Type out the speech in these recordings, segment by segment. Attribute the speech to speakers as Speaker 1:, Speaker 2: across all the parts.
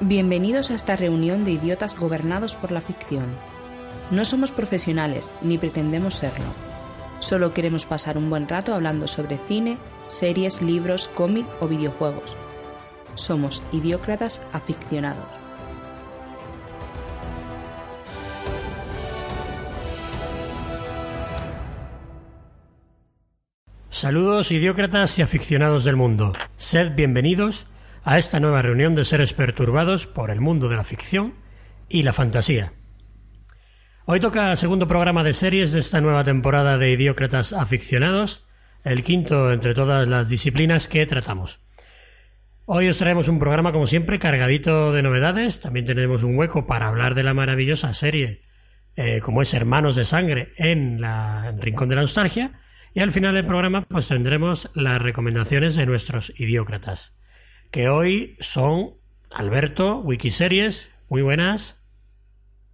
Speaker 1: Bienvenidos a esta reunión de idiotas gobernados por la ficción. No somos profesionales, ni pretendemos serlo. Solo queremos pasar un buen rato hablando sobre cine, series, libros, cómic o videojuegos. Somos idiócratas aficionados.
Speaker 2: Saludos idiócratas y aficionados del mundo. Sed bienvenidos a esta nueva reunión de seres perturbados por el mundo de la ficción y la fantasía. Hoy toca segundo programa de series de esta nueva temporada de Idiócratas Aficionados, el quinto entre todas las disciplinas que tratamos. Hoy os traemos un programa como siempre cargadito de novedades, también tenemos un hueco para hablar de la maravillosa serie eh, como es Hermanos de Sangre en Rincón de la Nostalgia y al final del programa pues tendremos las recomendaciones de nuestros idiócratas que hoy son Alberto, Wikiseries, muy buenas.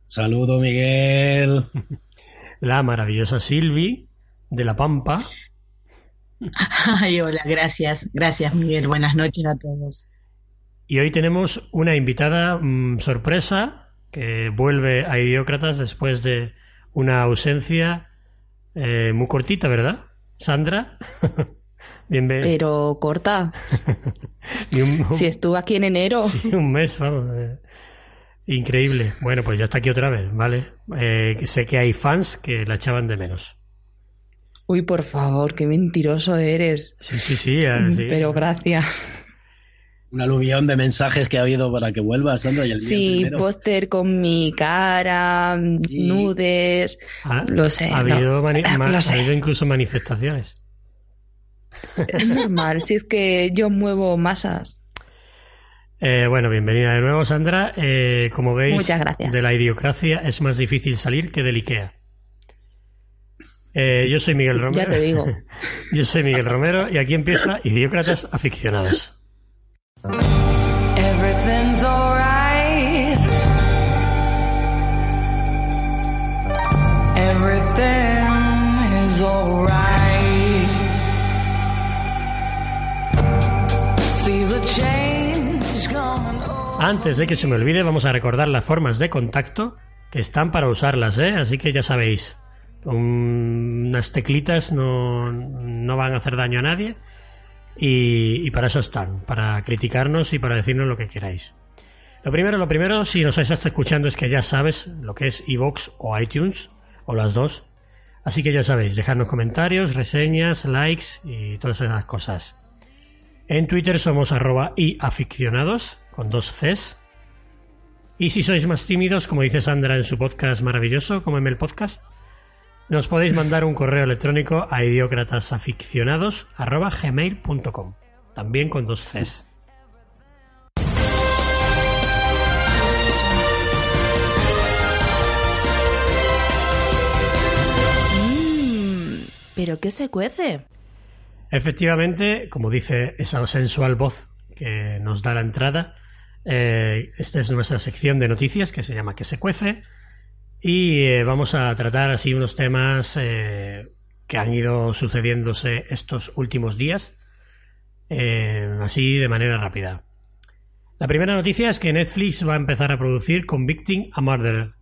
Speaker 3: Saludo, Miguel.
Speaker 2: La maravillosa Silvi, de La Pampa.
Speaker 4: Ay, hola, gracias, gracias, Miguel. Buenas noches a todos.
Speaker 2: Y hoy tenemos una invitada mm, sorpresa que vuelve a Idiócratas después de una ausencia eh, muy cortita, ¿verdad? Sandra.
Speaker 1: Pero corta. si estuvo aquí en enero.
Speaker 2: Sí, un mes, vamos. Eh, increíble. Bueno, pues ya está aquí otra vez, ¿vale? Eh, sé que hay fans que la echaban de menos.
Speaker 1: Uy, por favor, qué mentiroso eres.
Speaker 2: Sí, sí, sí.
Speaker 1: Pero gracias.
Speaker 3: Un aluvión de mensajes que ha habido para que vuelva, Sandra. Y el
Speaker 1: sí, póster con mi cara, nudes.
Speaker 2: Ah, lo sé. Ha habido, ha habido incluso manifestaciones.
Speaker 1: Es normal, si es que yo muevo masas.
Speaker 2: Eh, bueno, bienvenida de nuevo, Sandra. Eh, como veis, de la idiocracia es más difícil salir que del IKEA. Eh, yo soy Miguel Romero.
Speaker 1: Ya te digo.
Speaker 2: yo soy Miguel Romero y aquí empieza Idiócratas Aficionados. Everything's alright. Everything Antes de que se me olvide, vamos a recordar las formas de contacto que están para usarlas, ¿eh? Así que ya sabéis, unas teclitas no, van a hacer daño a nadie y, para eso están, para criticarnos y para decirnos lo que queráis. Lo primero, lo primero, si nos estás escuchando es que ya sabes lo que es iVoox o iTunes, o las dos. Así que ya sabéis, dejadnos comentarios, reseñas, likes y todas esas cosas. En Twitter somos arroba y aficionados, con dos Cs. Y si sois más tímidos, como dice Sandra en su podcast maravilloso, como en el podcast, nos podéis mandar un correo electrónico a idiocratasaficionados.gmail.com también con dos Cs.
Speaker 1: Mm, ¿Pero qué se cuece?
Speaker 2: Efectivamente, como dice esa sensual voz que nos da la entrada, eh, esta es nuestra sección de noticias que se llama Que se cuece y eh, vamos a tratar así unos temas eh, que han ido sucediéndose estos últimos días, así de manera rápida. La primera noticia es que Netflix va a empezar a producir Convicting a Murderer,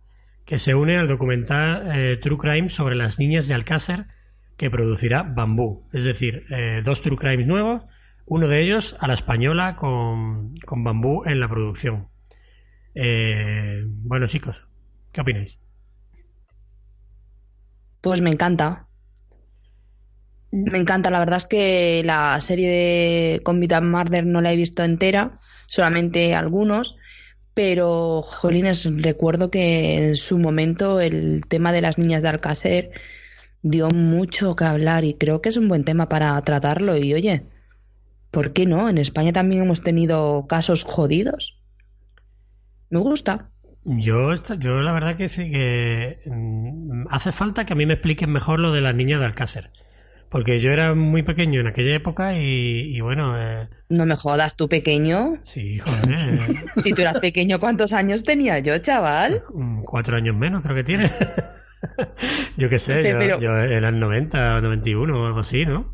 Speaker 2: que se une al documental True Crime sobre las niñas de Alcácer que producirá Bambú. Es decir, eh, dos True Crimes nuevos, uno de ellos a la española con, con Bambú en la producción. Eh, bueno, chicos, ¿qué opináis?
Speaker 1: Pues me encanta. Me encanta, la verdad es que la serie de Convita Murder no la he visto entera, solamente algunos, pero, jolines, recuerdo que en su momento el tema de las niñas de Alcácer dio mucho que hablar y creo que es un buen tema para tratarlo. Y oye, ¿por qué no? En España también hemos tenido casos jodidos. Me gusta.
Speaker 2: Yo, yo la verdad que sí que mm, hace falta que a mí me expliquen mejor lo de las niñas de Alcácer. Porque yo era muy pequeño en aquella época y, bueno... Eh,
Speaker 1: no me jodas, ¿tú pequeño?
Speaker 2: Sí, joder.
Speaker 1: si tú eras pequeño, ¿cuántos años tenía yo, chaval?
Speaker 2: Cuatro años menos creo que tienes. yo qué sé, yo, yo, era el 90 o 91 o algo así, ¿no?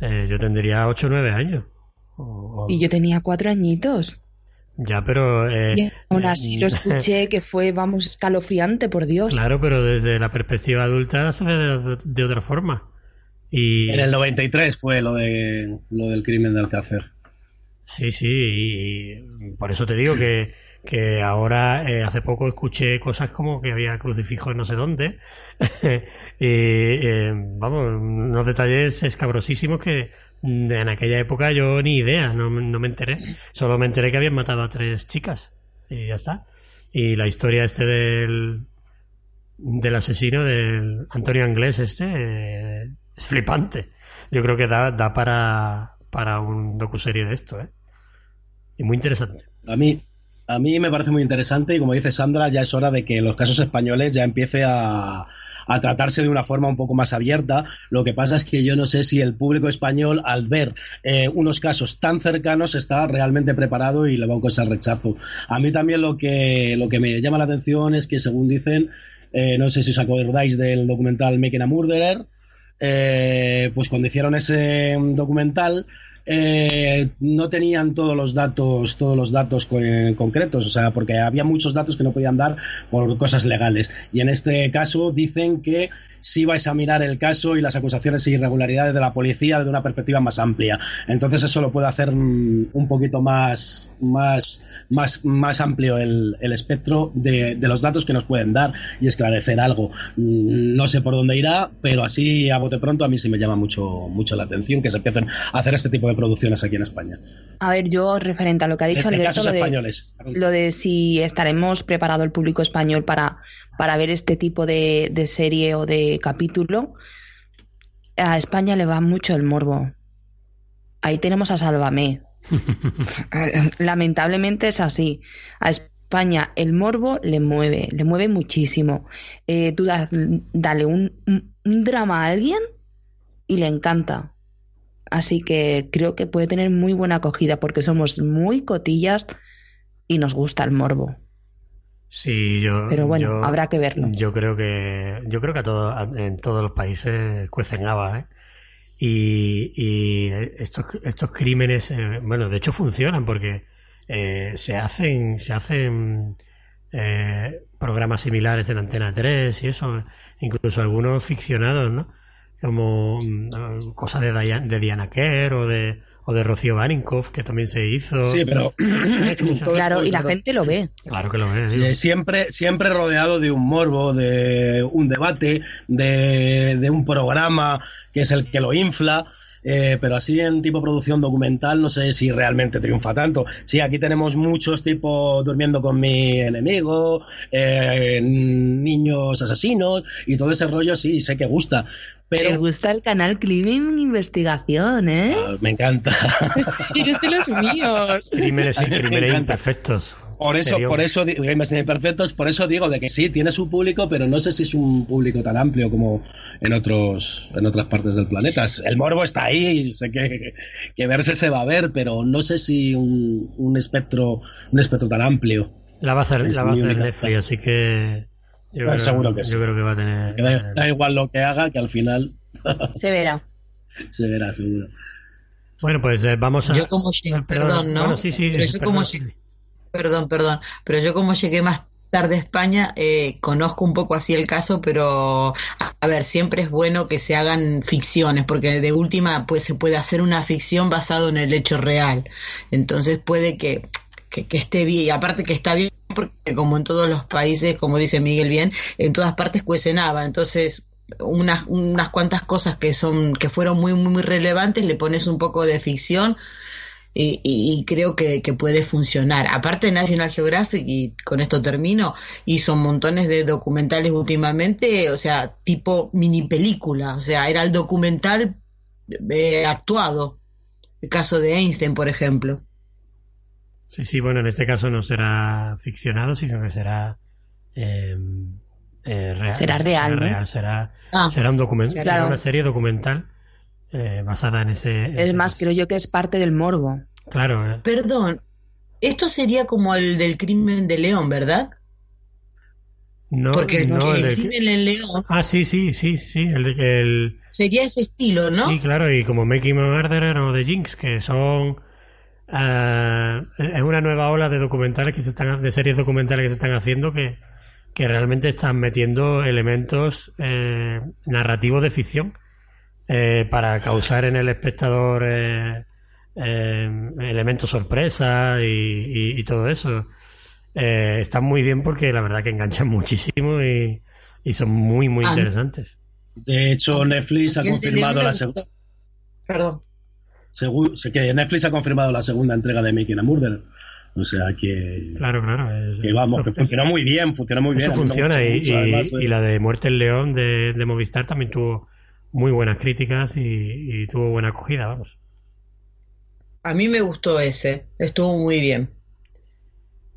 Speaker 2: Eh, yo tendría 8 o 9 años.
Speaker 1: Y yo tenía 4 añitos.
Speaker 2: Ya, pero... Eh,
Speaker 1: y aún así lo escuché que fue, vamos, escalofriante, por Dios.
Speaker 2: Claro, pero desde la perspectiva adulta se ve de, otra forma. Y...
Speaker 3: En el 93 fue lo, de, lo del crimen de Alcácer.
Speaker 2: Sí, sí, y por eso te digo que que ahora eh, hace poco escuché cosas como que había crucifijos no sé dónde. Y eh, vamos unos detalles escabrosísimos que mm, en aquella época yo ni idea no, no, me enteré. Solo me enteré que habían matado a tres chicas. Y ya está. Y la historia este del del asesino del Antonio Anglés este eh, es flipante. Yo creo que da, da para para un docuserie de esto ¿eh? y muy interesante.
Speaker 3: A mí a mí me parece muy interesante y como dice Sandra, ya es hora de que los casos españoles ya empiece a, tratarse de una forma un poco más abierta. Lo que pasa es que yo no sé si el público español, al ver eh, unos casos tan cercanos, está realmente preparado y le va a causar rechazo. A mí también lo que, lo que me llama la atención es que, según dicen, eh, no sé si os acordáis del documental Making a Murderer, eh, pues cuando hicieron ese documental, eh, no tenían todos los datos, todos los datos concretos, o sea, porque había muchos datos que no podían dar por cosas legales. Y en este caso dicen que sí va a examinar el caso y las acusaciones e irregularidades de la policía desde una perspectiva más amplia. Entonces eso lo puede hacer mm, un poquito más, más, más, más amplio el, espectro de, los datos que nos pueden dar y esclarecer algo. Mm, no sé por dónde irá, pero así a bote pronto a mí sí me llama mucho, mucho la atención que se empiecen a hacer este tipo de producciones aquí en España.
Speaker 1: A ver, yo referente a lo que ha dicho Alberto, lo, españoles. lo de si estaremos preparado el público español para para ver este tipo de, serie o de capítulo, a España le va mucho el morbo. Ahí tenemos a Sálvame. Lamentablemente es así. A España el morbo le mueve, le mueve muchísimo. Eh, tú dale un, un drama a alguien y le encanta. Así que creo que puede tener muy buena acogida porque somos muy cotillas y nos gusta el morbo.
Speaker 2: Sí, yo.
Speaker 1: Pero bueno, habrá que verlo.
Speaker 2: Yo creo que, yo creo que a todo, en todos los países cuecen habas, ¿eh? Y, y estos, estos crímenes, eh, bueno, de hecho funcionan porque eh, se hacen, se hacen eh, programas similares en Antena 3 y eso, incluso algunos ficcionados, ¿no? Como mm, cosas de, Diana, de Diana Kerr o de o de Rocío Barinkoff, que también se hizo.
Speaker 3: Sí, pero.
Speaker 1: claro, y la gente lo ve.
Speaker 2: Claro que lo ve.
Speaker 3: siempre, siempre rodeado de un morbo, de un debate, de, de un programa que es el que lo infla. Eh, pero así en tipo producción documental no sé si realmente triunfa tanto. Sí, aquí tenemos muchos tipos durmiendo con mi enemigo, eh, niños asesinos y todo ese rollo, sí, sé que gusta. Pero...
Speaker 1: Me gusta el canal Crimen Investigación, ¿eh?
Speaker 3: Ah, me encanta.
Speaker 1: Eres de los míos.
Speaker 2: Crímenes, crímenes imperfectos.
Speaker 3: Por eso, por eso, Imperfectos, por eso digo de que sí, tiene su público, pero no sé si es un público tan amplio como en otros, en otras partes del planeta. El morbo está ahí y sé que, que verse se va a ver, pero no sé si un, un espectro, un espectro tan amplio.
Speaker 2: La va a hacer, la va a hacer Netflix, así que
Speaker 3: yo, creo,
Speaker 2: seguro que sí. yo creo que va a tener.
Speaker 3: Da, igual lo que haga, que al final.
Speaker 1: Se verá.
Speaker 3: Se verá, seguro.
Speaker 2: Bueno, pues eh, vamos a.
Speaker 4: Yo como perdón, ¿no? sí, sí, pero yo como perdón, perdón, pero yo como llegué más tarde a España, eh, conozco un poco así el caso, pero a ver, siempre es bueno que se hagan ficciones, porque de última pues se puede hacer una ficción basado en el hecho real. Entonces puede que, que, esté bien, y aparte que está bien, porque como en todos los países, como dice Miguel bien, en todas partes cuecenaba, entonces unas, unas cuantas cosas que son que fueron muy muy relevantes le pones un poco de ficción y, creo que, puede funcionar. Aparte National Geographic, y con esto termino, hizo montones de documentales últimamente, o sea, tipo mini película, o sea, era el documental eh, actuado. El caso de Einstein, por ejemplo.
Speaker 2: Sí, sí, bueno, en este caso no será ficcionado, sino que será em, eh, real.
Speaker 1: Será real.
Speaker 2: Será, ah. será, un documental, será una serie documental eh, basada en ese...
Speaker 1: Es más, creo yo que es parte del morbo.
Speaker 2: Claro. Eh.
Speaker 4: Perdón, esto sería como el del crimen de León, ¿verdad?
Speaker 2: No,
Speaker 4: Porque el, crimen en León...
Speaker 2: Ah, sí, sí, sí, sí, el de el...
Speaker 4: Sería ese estilo, ¿no?
Speaker 2: Sí, claro, y como Making Murderer o The Jinx, que son eh, es una nueva ola de documentales que se están, de series documentales que se están haciendo que, que realmente están metiendo elementos eh, narrativos de ficción eh, para causar en el espectador elementos sorpresa y, todo eso. están muy bien porque la verdad que enganchan muchísimo y, son muy, muy ah. interesantes.
Speaker 3: De hecho, Netflix ha confirmado la segunda.
Speaker 4: Perdón
Speaker 3: que Netflix ha confirmado la segunda entrega de Making a Murder. O sea que.
Speaker 2: Claro, claro.
Speaker 3: que vamos, que funciona muy bien, funciona muy bien.
Speaker 2: Eso funciona y, eh. y, la de Muerte el León de, Movistar también tuvo muy buenas críticas y, tuvo buena acogida, vamos.
Speaker 4: A mí me gustó ese, estuvo muy bien.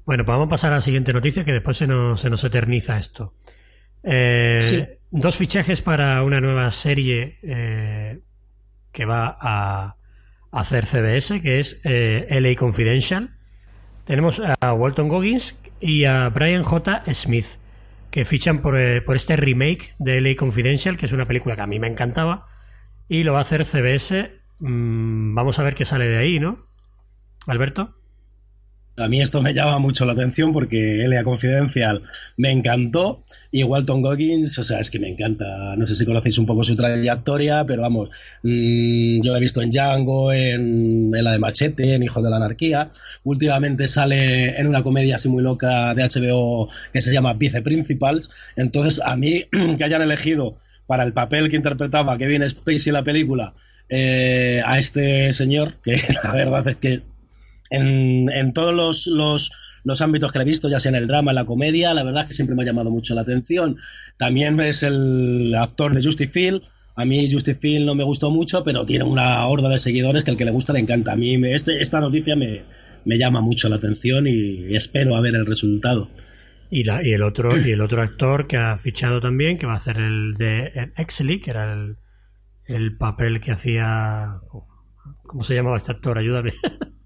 Speaker 2: Bueno, pues vamos a pasar a la siguiente noticia que después se nos, se nos eterniza esto. Eh, dos fichajes para una nueva serie eh, que va a, hacer CBS, que es eh, LA Confidential. Tenemos a Walton Goggins y a Brian J. Smith, que fichan por, eh, por este remake de LA Confidential, que es una película que a mí me encantaba, y lo va a hacer CBS. Mm, vamos a ver qué sale de ahí, ¿no? Alberto.
Speaker 3: A mí esto me llama mucho la atención porque Elia Confidencial me encantó y Walton Goggins, o sea, es que me encanta. No sé si conocéis un poco su trayectoria, pero vamos, mmm, yo la he visto en Django, en, la de Machete, en Hijo de la Anarquía. Últimamente sale en una comedia así muy loca de HBO que se llama Vice Principals. Entonces, a mí que hayan elegido para el papel que interpretaba Kevin Spacey en la película eh, a este señor, que la verdad es que en, todos los, los, ámbitos que he visto, ya sea en el drama, en la comedia, la verdad es que siempre me ha llamado mucho la atención. También es el actor de Justin Field. A mí Justin Field no me gustó mucho, pero tiene una horda de seguidores que el que le gusta le encanta. A mí este, esta noticia me, llama mucho la atención y espero a ver el resultado.
Speaker 2: Y, la, y, el otro y el otro actor que ha fichado también, que va a hacer el de Exley, que era el, el papel que hacía... ¿Cómo se llamaba este actor? Ayúdame.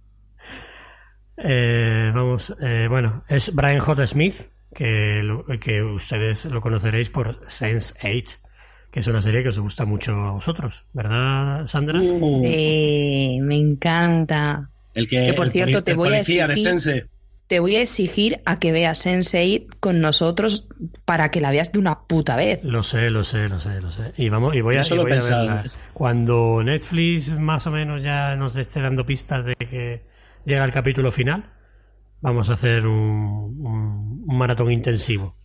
Speaker 2: Eh, vamos, eh, bueno, es Brian J. Smith, que, que ustedes lo conoceréis por Sense 8, que es una serie que os gusta mucho a vosotros, ¿verdad, Sandra?
Speaker 1: Sí, me encanta.
Speaker 3: El que,
Speaker 1: por cierto, te voy a
Speaker 3: decir
Speaker 1: te voy a exigir a que veas Sense8 con nosotros para que la veas de una puta vez.
Speaker 2: Lo sé, lo sé, lo sé, lo sé. Y vamos, y voy a, y voy a verla. Cuando Netflix más o menos ya nos esté dando pistas de que llega el capítulo final, vamos a hacer un, maratón intensivo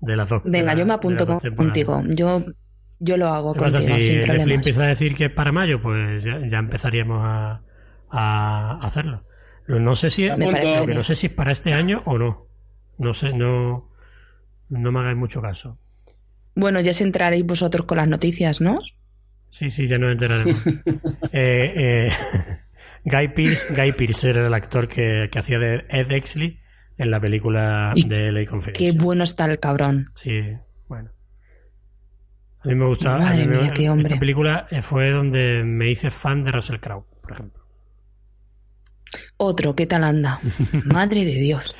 Speaker 2: de las dos.
Speaker 1: Venga, yo me apunto contigo. Yo, yo lo hago contigo.
Speaker 2: Si Netflix empieza a decir que es para mayo, pues ya, empezaríamos a, a, hacerlo. No sé si es, no sé si es para este año o no. No sé, no, no me hagáis mucho caso.
Speaker 1: Bueno, ya se entraréis vosotros con las noticias, ¿no?
Speaker 2: Sí, sí, ya nos enteraremos. eh, eh, Guy Pearce, Guy Pearce era el actor que, hacía de Ed Exley en la película de Ley Confidential.
Speaker 1: Qué bueno está el cabrón.
Speaker 2: Sí, bueno. A mí me gustaba. Madre mía, qué hombre. Esta película eh, fue donde me hice fan de Russell Crowe, por ejemplo.
Speaker 1: Otro, ¿qué tal anda? Madre de Dios.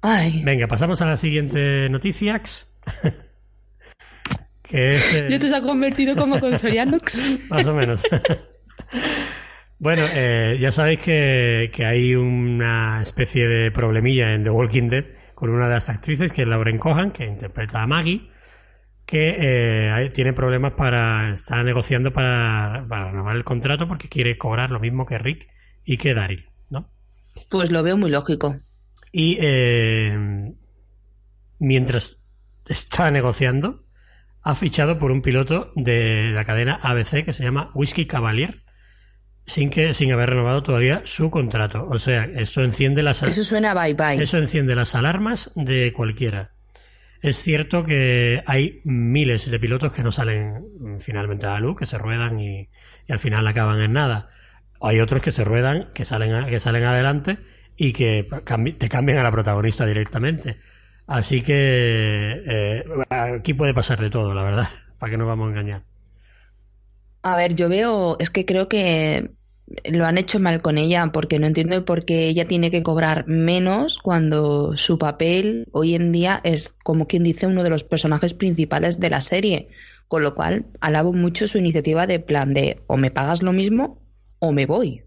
Speaker 1: Ay.
Speaker 2: Venga, pasamos a la siguiente noticia. que es,
Speaker 1: ¿Ya te has convertido como con Sorianox?
Speaker 2: Más o menos. Bueno, eh, ya sabéis que, hay una especie de problemilla en The Walking Dead con una de las actrices, que es Lauren Cohan, que interpreta a Maggie, que eh, tiene problemas para estar negociando para, para renovar el contrato porque quiere cobrar lo mismo que Rick y que Daryl, ¿no?
Speaker 1: Pues lo veo muy lógico.
Speaker 2: Y eh, mientras está negociando, ha fichado por un piloto de la cadena ABC que se llama Whiskey Cavalier sin que sin haber renovado todavía su contrato. O sea, eso enciende las
Speaker 1: Eso suena bye bye.
Speaker 2: Eso enciende las alarmas de cualquiera. Es cierto que hay miles de pilotos que no salen finalmente a la luz, que se ruedan y, al final acaban en nada. Hay otros que se ruedan, que salen que salen adelante y que te cambian a la protagonista directamente. Así que eh, aquí puede pasar de todo, la verdad, para que no vamos a engañar.
Speaker 1: A ver, yo veo, es que creo que lo han hecho mal con ella, porque no entiendo por qué ella tiene que cobrar menos cuando su papel hoy en día es, como quien dice, uno de los personajes principales de la serie. Con lo cual, alabo mucho su iniciativa de plan de o me pagas lo mismo o me voy.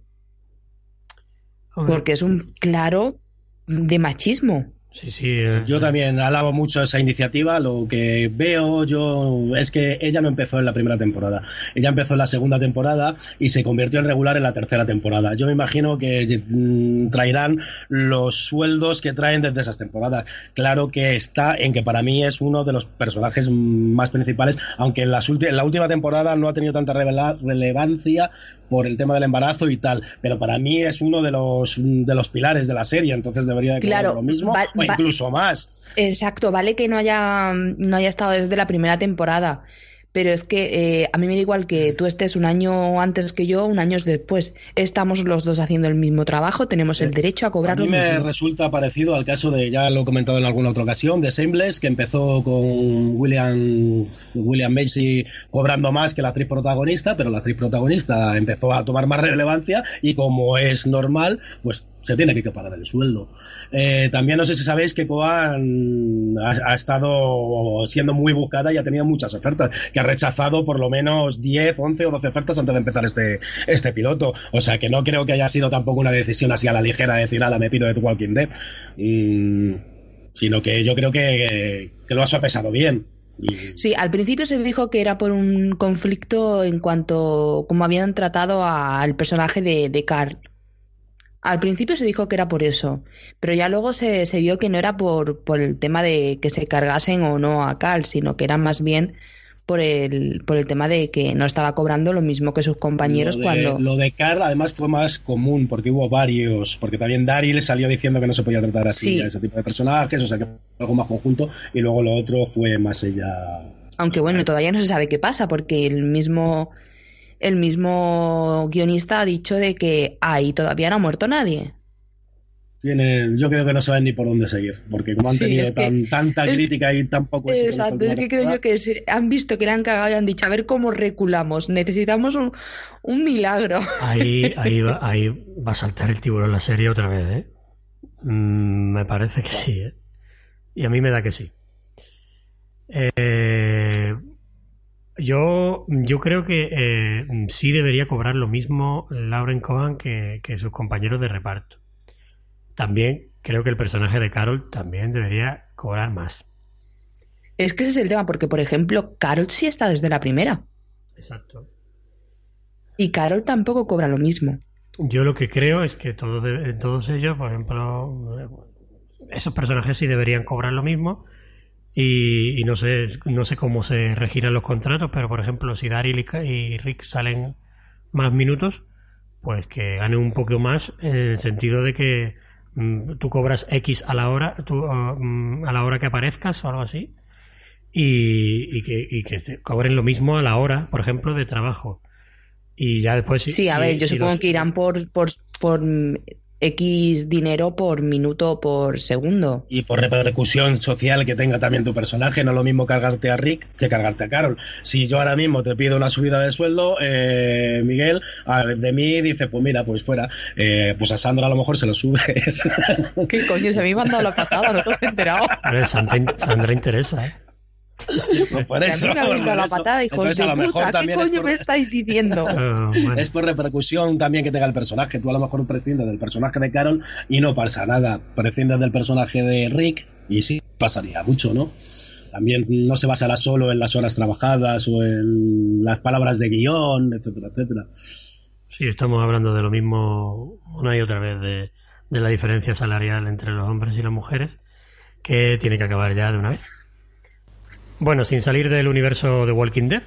Speaker 1: Porque es un claro de machismo.
Speaker 3: Sí, sí. Eh, yo también alabo mucho esa iniciativa. Lo que veo yo es que ella no empezó en la primera temporada. Ella empezó en la segunda temporada y se convirtió en regular en la tercera temporada. Yo me imagino que mm, traerán los sueldos que traen desde esas temporadas. Claro que está en que para mí es uno de los personajes más principales, aunque en, en la última temporada no ha tenido tanta relevancia por el tema del embarazo y tal. Pero para mí es uno de los, de los pilares de la serie, entonces debería de
Speaker 1: claro,
Speaker 3: lo mismo incluso más.
Speaker 1: Exacto, vale que no haya, no haya estado desde la primera temporada, pero es que eh, a mí me da igual que tú estés un año antes que yo, un año después. Estamos los dos haciendo el mismo trabajo, tenemos el derecho a cobrar
Speaker 3: a mí me resulta parecido al caso de, ya lo he comentado en alguna otra ocasión, de Shameless, que empezó con William, William Macy cobrando más que la actriz protagonista, pero la actriz protagonista empezó a tomar más relevancia y como es normal, pues se tiene que pagar el sueldo. Eh, también no sé si sabéis que Coan ha, estado siendo muy buscada y ha tenido muchas ofertas, que ha rechazado por lo menos 10, 11 o 12 ofertas antes de empezar este, este piloto. O sea que no creo que haya sido tampoco una decisión así a la ligera de decir, ala, me pido de The Walking Dead. Mm, sino que yo creo que, lo ha sopesado bien.
Speaker 1: Sí, al principio se dijo que era por un conflicto en cuanto como habían tratado al personaje de, de Carl al principio se dijo que era por eso, pero ya luego se, se vio que no era por, por el tema de que se cargasen o no a Cal, sino que era más bien por el, por el tema de que no estaba cobrando lo mismo que sus compañeros cuando...
Speaker 3: Lo de Carl además fue más común porque hubo varios, porque también Daryl salió diciendo que no se podía tratar así a ese tipo de personajes, o sea que fue algo más conjunto y luego lo otro fue más ella...
Speaker 1: Aunque bueno, todavía no se sabe qué pasa porque el mismo el mismo guionista ha dicho de que ahí todavía no ha muerto nadie.
Speaker 3: Tiene, yo creo que no saben ni por dónde seguir, porque como han tenido tanta crítica y tan poco...
Speaker 1: Exacto, es que creo yo que han visto que le han cagado y han dicho, a ver cómo reculamos, necesitamos un, un milagro.
Speaker 2: Ahí, ahí, va, ahí va a saltar el tiburón la serie otra vez, ¿eh? Mm, me parece que sí, ¿eh? Y a mí me da que sí. Eh, yo, yo creo que eh, sí debería cobrar lo mismo Lauren Cohan que, sus compañeros de reparto. También creo que el personaje de Carol también debería cobrar más.
Speaker 1: Es que ese es el tema, porque por ejemplo, Carol sí está desde la primera.
Speaker 2: Exacto.
Speaker 1: Y Carol tampoco cobra lo mismo.
Speaker 2: Yo lo que creo es que todos, todos ellos, por ejemplo, esos personajes sí deberían cobrar lo mismo y, no sé no sé cómo se regirán los contratos, pero por ejemplo, si Daryl y Rick salen más minutos, pues que ganen un poco más en el sentido de que mm, tú cobras X a la hora, tú, mm, a la hora que aparezcas o algo así, y, que, y que cobren lo mismo a la hora, por ejemplo, de trabajo. Y ya después...
Speaker 1: Sí, a ver, yo supongo que irán por, por, por X dinero por minuto o por segundo.
Speaker 3: Y por repercusión social que tenga también tu personaje. No es lo mismo cargarte a Rick que cargarte a Carol. Si yo ahora mismo te pido una subida de sueldo, eh, Miguel, a, de mí dice, pues mira, pues fuera. Eh, pues a Sandra a lo mejor se lo subes.
Speaker 1: ¿Qué coño? Se me ha mandado la patada, no te has enterado.
Speaker 2: Sandra, Sandra interesa, ¿eh?
Speaker 3: Pues por eso, la
Speaker 1: patada, Entonces, a lo mejor también ¿qué coño me estáis diciendo?
Speaker 3: Ah, es por repercusión también que tenga el personaje. Tú a lo mejor prescindes del personaje de Carol y no pasa nada. Prescindes del personaje de Rick y sí pasaría mucho, ¿no? También no se basará solo en las horas trabajadas o en las palabras de guion, etcétera, etcétera.
Speaker 2: Sí, estamos hablando de lo mismo una y otra vez, de, de la diferencia salarial entre los hombres y las mujeres, que tiene que acabar ya de una vez. Bueno, sin salir del universo de Walking Dead,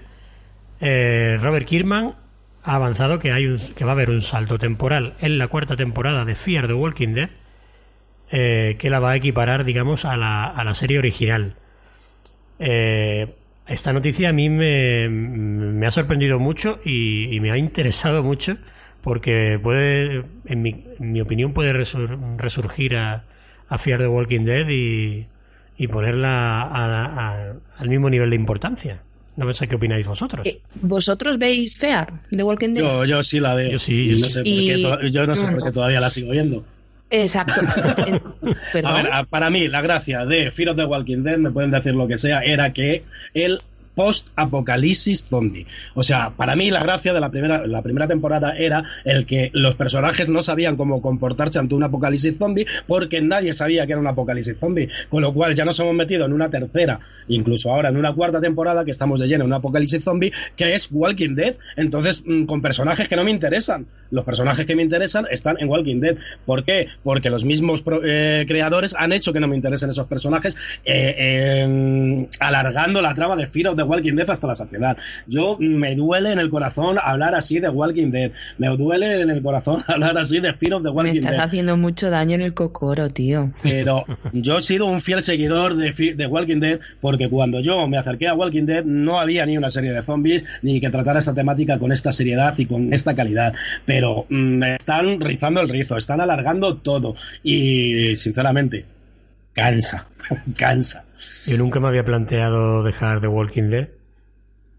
Speaker 2: eh, Robert Kirkman ha avanzado que, hay un, que va a haber un salto temporal en la cuarta temporada de Fear the Walking Dead eh, que la va a equiparar, digamos, a la, a la serie original. Eh, esta noticia a mí me, ha sorprendido mucho y, me ha interesado mucho porque puede, en mi, en mi opinión, puede resurgir a, a Fear the Walking Dead y, y ponerla al mismo nivel de importancia. No sé qué opináis vosotros. Eh,
Speaker 1: ¿Vosotros veis Fear de Walking Dead?
Speaker 3: Yo, yo sí la veo.
Speaker 2: Yo sí, yo,
Speaker 3: no sé yo no sé por qué todavía la sigo viendo.
Speaker 1: Exacto.
Speaker 3: a ver, para mí la gracia de Fear of the Walking Dead, me pueden decir lo que sea, era que él post-apocalipsis zombie. O sea, para mí la gracia de la primera, la primera temporada era el que los personajes no sabían cómo comportarse ante un apocalipsis zombie porque nadie sabía que era un apocalipsis zombie. Con lo cual ya nos hemos metido en una tercera, incluso ahora en una cuarta temporada que estamos de lleno en un apocalipsis zombie que es Walking Dead. Entonces, mm, con personajes que no me interesan. Los personajes que me interesan están en Walking Dead. ¿Por qué? Porque los mismos eh, creadores han hecho que no me interesen esos personajes, eh, alargando la trama de Fear of the Walking Dead hasta la saciedad. Yo me duele en el corazón hablar así de Walking Dead. Me duele en el corazón hablar así de Fear of the Walking Dead.
Speaker 1: Me estás haciendo mucho daño en el cocoro, tío.
Speaker 3: Pero yo he sido un fiel seguidor de, de Walking Dead porque cuando yo me acerqué a Walking Dead no había ni una serie de zombies ni que tratara esta temática con esta seriedad y con esta calidad. Pero mm, me están rizando el rizo, están alargando todo. Y sinceramente, cansa, cansa.
Speaker 2: Yo nunca me había planteado dejar The Walking Dead.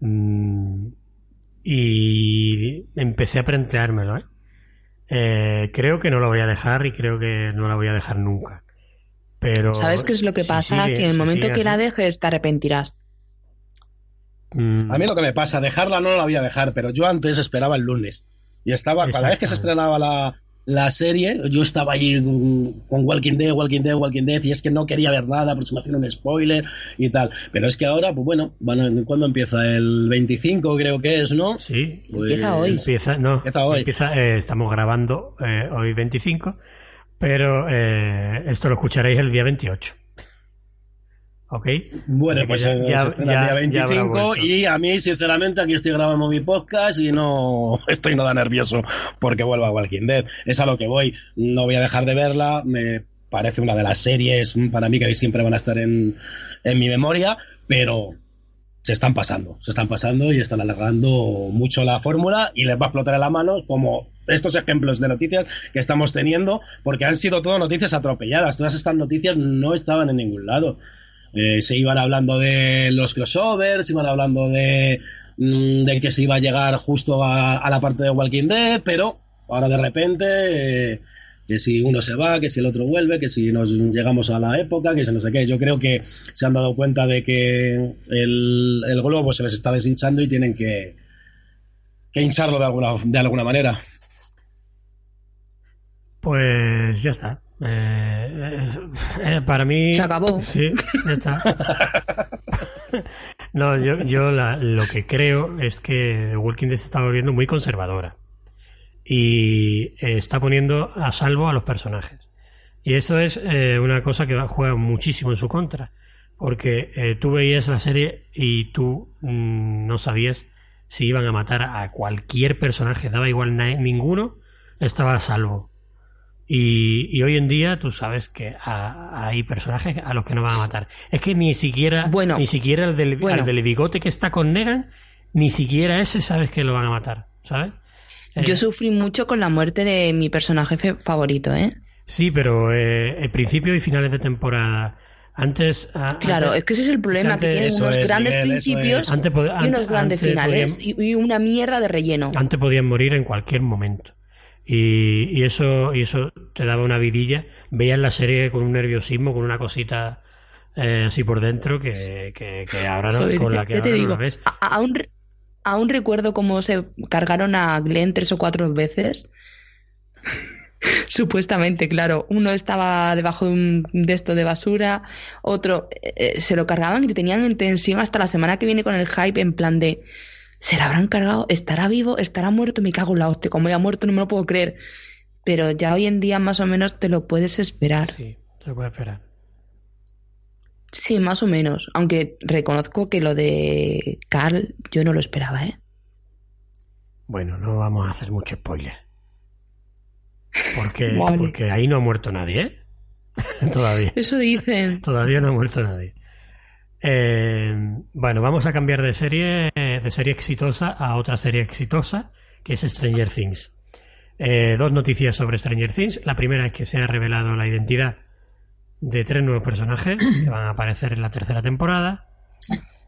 Speaker 2: Mm, y empecé a planteármelo, ¿eh? ¿eh? creo que no lo voy a dejar y creo que no la voy a dejar nunca. Pero.
Speaker 1: ¿Sabes qué es lo que pasa? que en el momento que la dejes te arrepentirás.
Speaker 3: Mm. A mí lo que me pasa, dejarla no la voy a dejar, pero yo antes esperaba el lunes. Y estaba, cada vez que se estrenaba la, la serie, yo estaba ahí con Walking Dead, Walking Dead, Walking Dead, y es que no quería ver nada hacía un spoiler y tal. Pero es que ahora, pues bueno, bueno ¿cuándo empieza? El 25 creo que es, ¿no?
Speaker 2: Sí,
Speaker 1: pues empieza hoy.
Speaker 2: Empieza, no, empieza hoy. Eh, estamos grabando eh, hoy 25, pero eh, esto lo escucharéis el día 28. ¿Ok?
Speaker 3: Bueno, pues ya, ya, el día 25 y a mí, sinceramente, aquí estoy grabando mi podcast y no estoy nada nervioso porque vuelva a Walking Dead. Es a lo que voy. No voy a dejar de verla. Me parece una de las series para mí que siempre van a estar en, en mi memoria, pero se están pasando, se están pasando y están alargando mucho la fórmula y les va a explotar en la mano como estos ejemplos de noticias que estamos teniendo, porque han sido todo noticias atropelladas. Todas estas noticias no estaban en ningún lado. Eh, se iban hablando de los crossovers, iban hablando de, mm, de que se iba a llegar justo a, la parte de Walking Dead, pero ahora de repente, eh, que si uno se va, que si el otro vuelve, que si nos llegamos a la época, que si no sé qué. Yo creo que se han dado cuenta de que el, el globo se les está deshinchando y tienen que, que hincharlo de alguna, de alguna manera.
Speaker 2: Pues ya está. Eh, eh, para mí.
Speaker 1: Se acabó.
Speaker 2: Sí, ya está. no, yo, yo lo que creo es que Walking Dead se está volviendo muy conservadora. Y está poniendo a salvo a los personajes. Y eso es eh, una cosa que juega muchísimo en su contra. Porque tú veías la serie y tú mm, no sabías si iban a matar a cualquier personaje, daba igual ninguno, estaba a salvo. Y, hoy en día tú sabes que hay personajes a los que no van a matar. Es que ni siquiera, ni siquiera el del, del bigote que está con Negan, ni siquiera ese sabes que lo van a matar, ¿sabes?
Speaker 1: Yo eh, sufrí mucho con la muerte de mi personaje favorito, ¿eh?
Speaker 2: Sí, pero eh, principio y finales de temporada. Antes.
Speaker 1: claro, es que ese es el problema, que tiene unos grandes principios y unos grandes finales y, una mierda de relleno.
Speaker 2: Antes podían morir en cualquier momento. Y, eso, y eso te daba una vidilla. Veías la serie con un nerviosismo, con una cosita eh, así por dentro que, que, ahora no, con la que ahora no lo ves.
Speaker 1: aún, aún recuerdo cómo se cargaron a Glenn tres o cuatro veces. Supuestamente, claro. Uno estaba debajo de un de esto de basura, otro eh, eh, se lo cargaban y tenían en tensión hasta la semana que viene con el hype en plan de ¿Se la habrán cargado? ¿Estará vivo? ¿Estará muerto? Me cago en la hostia. Como ya muerto no me lo puedo creer. Pero ya hoy en día más o menos te lo puedes esperar.
Speaker 2: Sí, te lo puedes esperar.
Speaker 1: Sí, más o menos. Aunque reconozco que lo de Carl yo no lo esperaba, ¿eh?
Speaker 2: Bueno, no vamos a hacer mucho spoiler. Porque, porque ahí no ha muerto nadie, ¿eh? Todavía.
Speaker 1: Eso dicen.
Speaker 2: Todavía no ha muerto nadie. Eh, bueno, vamos a cambiar de serie, de serie exitosa a otra serie exitosa, que es Stranger Things. Eh, dos noticias sobre Stranger Things. La primera es que se ha revelado la identidad de tres nuevos personajes que van a aparecer en la tercera temporada.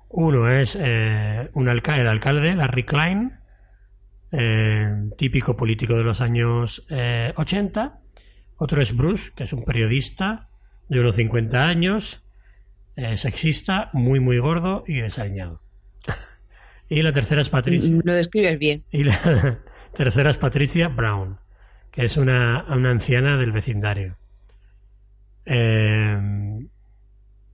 Speaker 2: Uno es eh, un el alcalde, Larry Klein, típico político de los años 80. Otro es Bruce, que es un periodista de unos 50 años, eh, sexista, muy muy gordo y desaliñado. Y la tercera es Patricia.
Speaker 1: Lo describes bien.
Speaker 2: Y la tercera es Patricia Brown, que es una, una anciana del vecindario. Eh,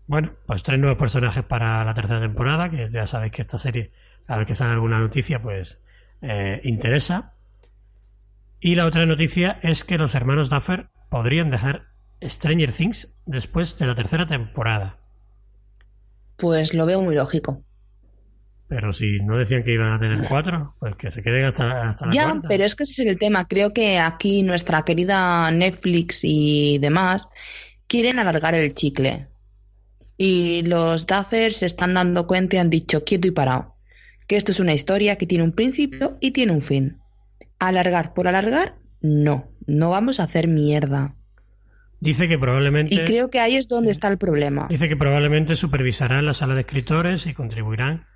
Speaker 2: bueno, pues tres nuevos personajes para la tercera temporada, que ya sabéis que esta serie, cada vez que sale alguna noticia, pues eh, interesa. Y la otra noticia es que los hermanos Duffer podrían dejar Stranger Things después de la tercera temporada.
Speaker 1: Pues lo veo muy lógico.
Speaker 2: Pero si no decían que iban a tener cuatro, pues que se queden hasta, hasta la
Speaker 1: Ya, pero es que ese es el tema. Creo que aquí nuestra querida Netflix y demás quieren alargar el chicle. Y los Duffers se están dando cuenta y han dicho quieto y parado. Que esto es una historia que tiene un principio y tiene un fin. Alargar por alargar, no. No vamos a hacer mierda.
Speaker 2: Dice que probablemente.
Speaker 1: Y creo que ahí es donde está el problema.
Speaker 2: Dice que probablemente supervisarán la sala de escritores y contribuirán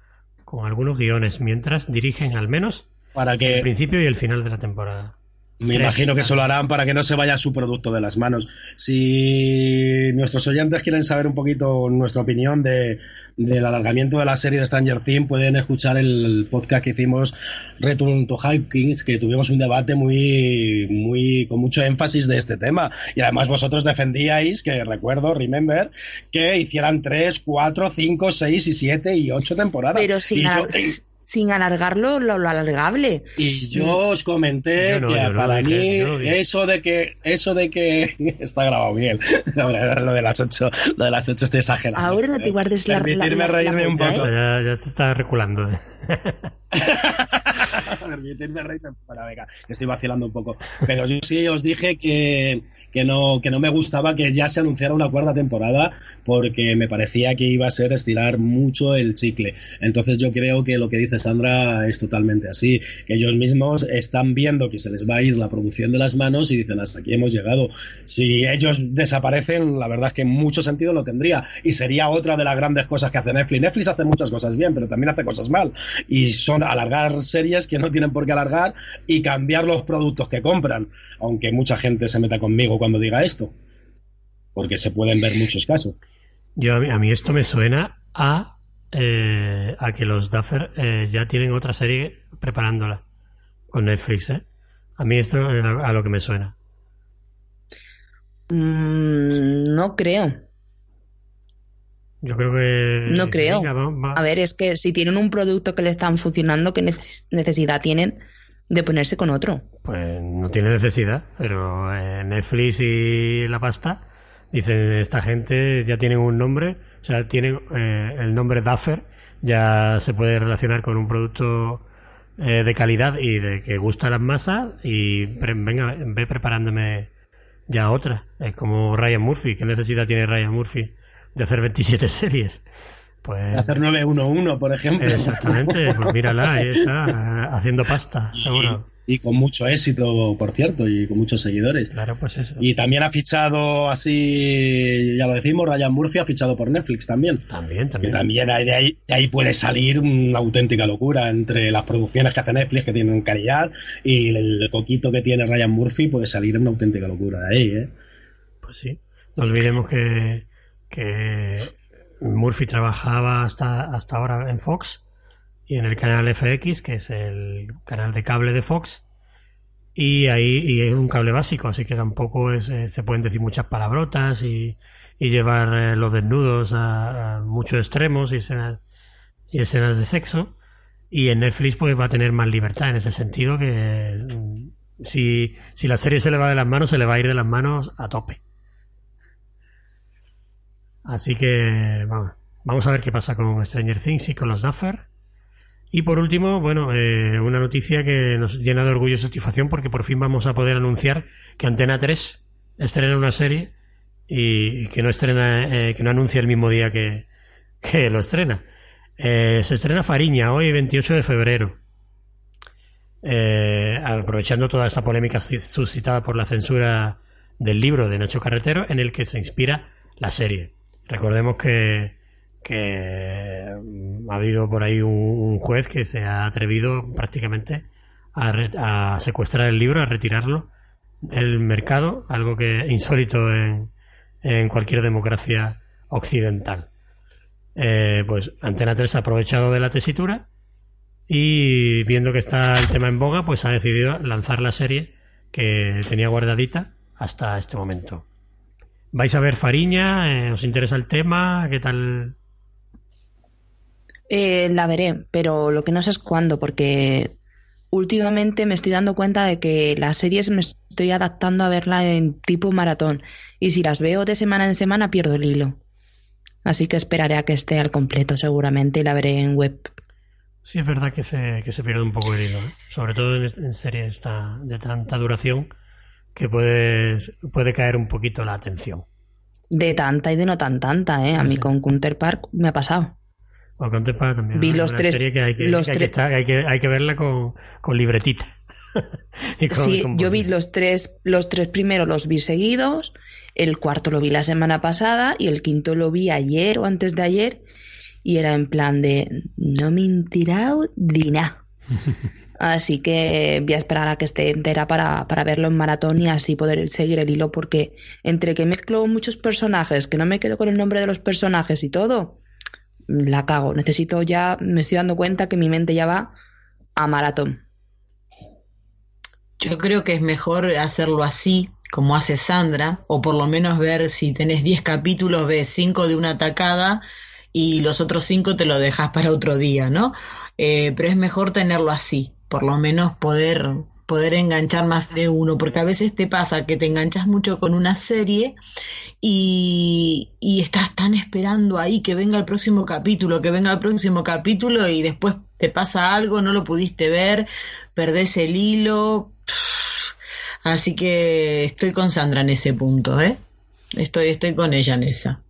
Speaker 2: con algunos guiones mientras dirigen al menos
Speaker 3: para que
Speaker 2: el principio y el final de la temporada.
Speaker 3: Me imagino que eso lo harán para que no se vaya su producto de las manos. Si nuestros oyentes quieren saber un poquito nuestra opinión de, del alargamiento de la serie de Stranger Things, pueden escuchar el podcast que hicimos Return to Hawkins, que tuvimos un debate muy, muy, con mucho énfasis de este tema. Y además vosotros defendíais, que recuerdo, remember, que hicieran 3, 4, 5, 6 y 7 y 8 temporadas.
Speaker 1: Pero sin, sin alargarlo lo, alargable.
Speaker 3: Y yo os comenté que para mí eso de que eso de que está grabado bien. lo de las ocho, lo de las ocho estoy exagerando.
Speaker 1: Ahora no te guardes la
Speaker 3: Permitirme reírme un poco.
Speaker 2: ¿eh? Ya, se está reculando.
Speaker 3: Permitirme reírme para venga, estoy vacilando un poco. Pero yo sí os dije que, que no que no me gustaba que ya se anunciara una cuarta temporada porque me parecía que iba a ser estirar mucho el chicle. Entonces yo creo que lo que dice Sandra es totalmente así, que ellos mismos están viendo que se les va a ir la producción de las manos y dicen hasta aquí hemos llegado. Si ellos desaparecen, la verdad es que mucho sentido lo tendría y sería otra de las grandes cosas que hace Netflix. Netflix hace muchas cosas bien, pero también hace cosas mal y son alargar series que no tienen por qué alargar y cambiar los productos que compran, aunque mucha gente se meta conmigo cuando diga esto, porque se pueden ver muchos casos.
Speaker 2: Yo a mí esto me suena a eh, a que los Duffer eh, ya tienen otra serie preparándola con Netflix, ¿eh? A mí esto es a lo que me suena.
Speaker 1: Mm, no creo.
Speaker 2: Yo creo que...
Speaker 1: No creo. A ver, es que si tienen un producto que le están funcionando, ¿qué necesidad tienen de ponerse con otro?
Speaker 2: Pues no tiene necesidad, pero Netflix y la pasta dicen, esta gente ya tienen un nombre o sea, tiene eh, el nombre Duffer, ya se puede relacionar con un producto eh, de calidad y de que gusta las masas y venga, ve preparándome ya otra. Es como Ryan Murphy. ¿Qué necesidad tiene Ryan Murphy de hacer 27 series? Pues,
Speaker 3: hacer 911, por ejemplo.
Speaker 2: Exactamente, pues mírala, ahí está, haciendo pasta, seguro
Speaker 3: y con mucho éxito, por cierto, y con muchos seguidores.
Speaker 2: Claro, pues eso.
Speaker 3: Y también ha fichado así, ya lo decimos, Ryan Murphy ha fichado por Netflix también.
Speaker 2: También, también.
Speaker 3: Que también de ahí, de ahí puede salir una auténtica locura entre las producciones que hace Netflix, que tienen calidad, y el coquito que tiene Ryan Murphy, puede salir una auténtica locura de ahí, ¿eh?
Speaker 2: Pues sí. No olvidemos que, que Murphy trabajaba hasta, hasta ahora en Fox y en el canal FX, que es el canal de cable de Fox, y ahí y es un cable básico, así que tampoco es, eh, se pueden decir muchas palabrotas y, llevar eh, los desnudos a, muchos extremos y escenas, y escenas de sexo. Y en Netflix pues va a tener más libertad en ese sentido que mm, si, si la serie se le va de las manos, se le va a ir de las manos a tope. Así que vamos, a ver qué pasa con Stranger Things y con los Duffer. Y por último, bueno, eh, una noticia que nos llena de orgullo y satisfacción porque por fin vamos a poder anunciar que Antena 3 estrena una serie y que no estrena, eh, que no anuncia el mismo día que, lo estrena. Eh, se estrena Fariña hoy, 28 de febrero. aprovechando toda esta polémica suscitada por la censura del libro de Nacho Carretero en el que se inspira la serie. Recordemos que que mm, ha habido por ahí un, juez que se ha atrevido prácticamente a, secuestrar el libro, a retirarlo del mercado, algo que insólito en, en cualquier democracia occidental. Eh, pues Antena 3 ha aprovechado de la tesitura y viendo que está el tema en boga, pues ha decidido lanzar la serie que tenía guardadita hasta este momento. ¿Vais a ver Fariña? Eh, ¿Os interesa el tema? ¿Qué tal?
Speaker 1: Eh, la veré, pero lo que no sé es cuándo, porque últimamente me estoy dando cuenta de que las series me estoy adaptando a verla en tipo maratón y si las veo de semana en semana pierdo el hilo. Así que esperaré a que esté al completo seguramente y la veré en web.
Speaker 2: Sí, es verdad que se, que se pierde un poco el hilo, ¿eh? sobre todo en, series de tanta duración que puede, puede caer un poquito la atención.
Speaker 1: De tanta y de no tan tanta, ¿eh? A mí con Counter Park me ha pasado.
Speaker 2: O Counter Park también.
Speaker 1: Vi los tres,
Speaker 2: serie que hay que, hay que, hay que, verla con, con libretita.
Speaker 1: sí, yo vi los tres, los tres primeros los vi seguidos, el cuarto lo vi la semana pasada y el quinto lo vi ayer o antes de ayer y era en plan de no me he dina. Así que voy a esperar a que esté entera para, para, verlo en maratón y así poder seguir el hilo, porque entre que mezclo muchos personajes, que no me quedo con el nombre de los personajes y todo, la cago. Necesito ya, me estoy dando cuenta que mi mente ya va a maratón.
Speaker 4: Yo creo que es mejor hacerlo así, como hace Sandra, o por lo menos ver si tenés 10 capítulos, ves 5 de una tacada y los otros 5 te lo dejas para otro día, ¿no? Eh, pero es mejor tenerlo así, por lo menos poder poder enganchar más de uno, porque a veces te pasa que te enganchas mucho con una serie y, y, estás tan esperando ahí que venga el próximo capítulo, que venga el próximo capítulo y después te pasa algo, no lo pudiste ver, perdés el hilo. Así que estoy con Sandra en ese punto, ¿eh? Estoy, estoy con ella en esa.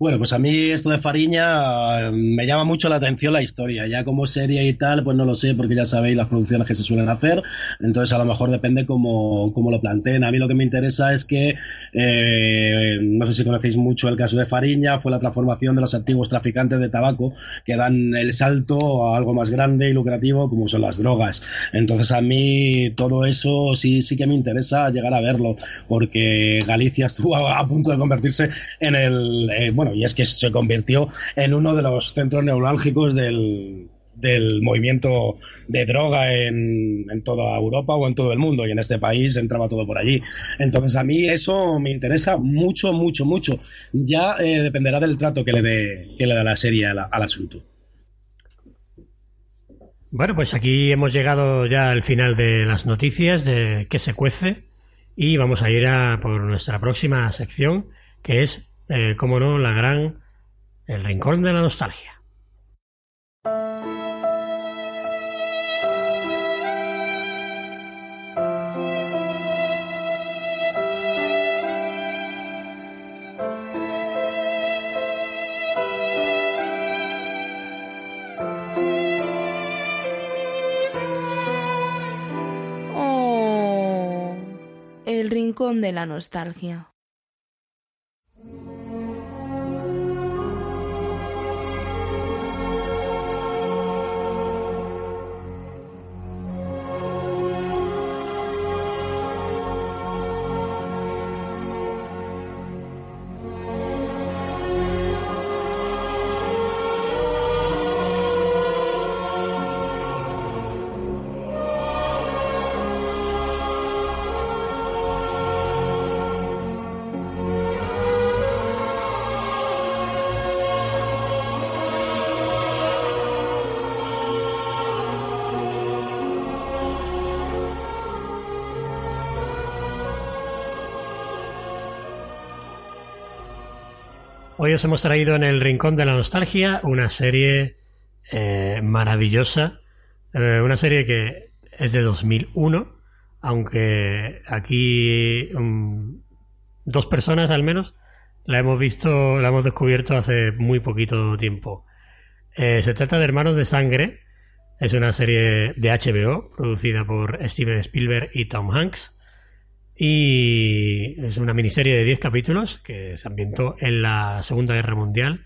Speaker 3: Bueno, pues a mí esto de Fariña eh, me llama mucho la atención la historia. Ya como serie y tal, pues no lo sé, porque ya sabéis las producciones que se suelen hacer. Entonces a lo mejor depende cómo, cómo lo planteen. A mí lo que me interesa es que, eh, no sé si conocéis mucho el caso de Fariña, fue la transformación de los antiguos traficantes de tabaco que dan el salto a algo más grande y lucrativo como son las drogas. Entonces a mí todo eso sí, sí que me interesa llegar a verlo, porque Galicia estuvo a, punto de convertirse en el, eh, bueno, y es que se convirtió en uno de los centros neurálgicos del, movimiento de droga en, toda Europa o en todo el mundo y en este país entraba todo por allí. Entonces a mí eso me interesa mucho, mucho, mucho. Ya eh, dependerá del trato que le dé que le da la serie al, asunto.
Speaker 2: Bueno, pues aquí hemos llegado ya al final de las noticias de que se cuece y vamos a ir a por nuestra próxima sección que es eh, como no, la gran El Rincón de la Nostalgia.
Speaker 1: Oh, el rincón de la nostalgia. Hoy os hemos traído en el Rincón de la Nostalgia una serie eh, maravillosa, eh, una serie que es de 2001, aunque aquí um, dos personas al menos la hemos visto, la hemos descubierto hace muy poquito tiempo. Eh, se trata de Hermanos de Sangre, es una serie de HBO producida por Steven Spielberg y Tom Hanks. Y es una miniserie de 10 capítulos que se ambientó en la Segunda Guerra Mundial.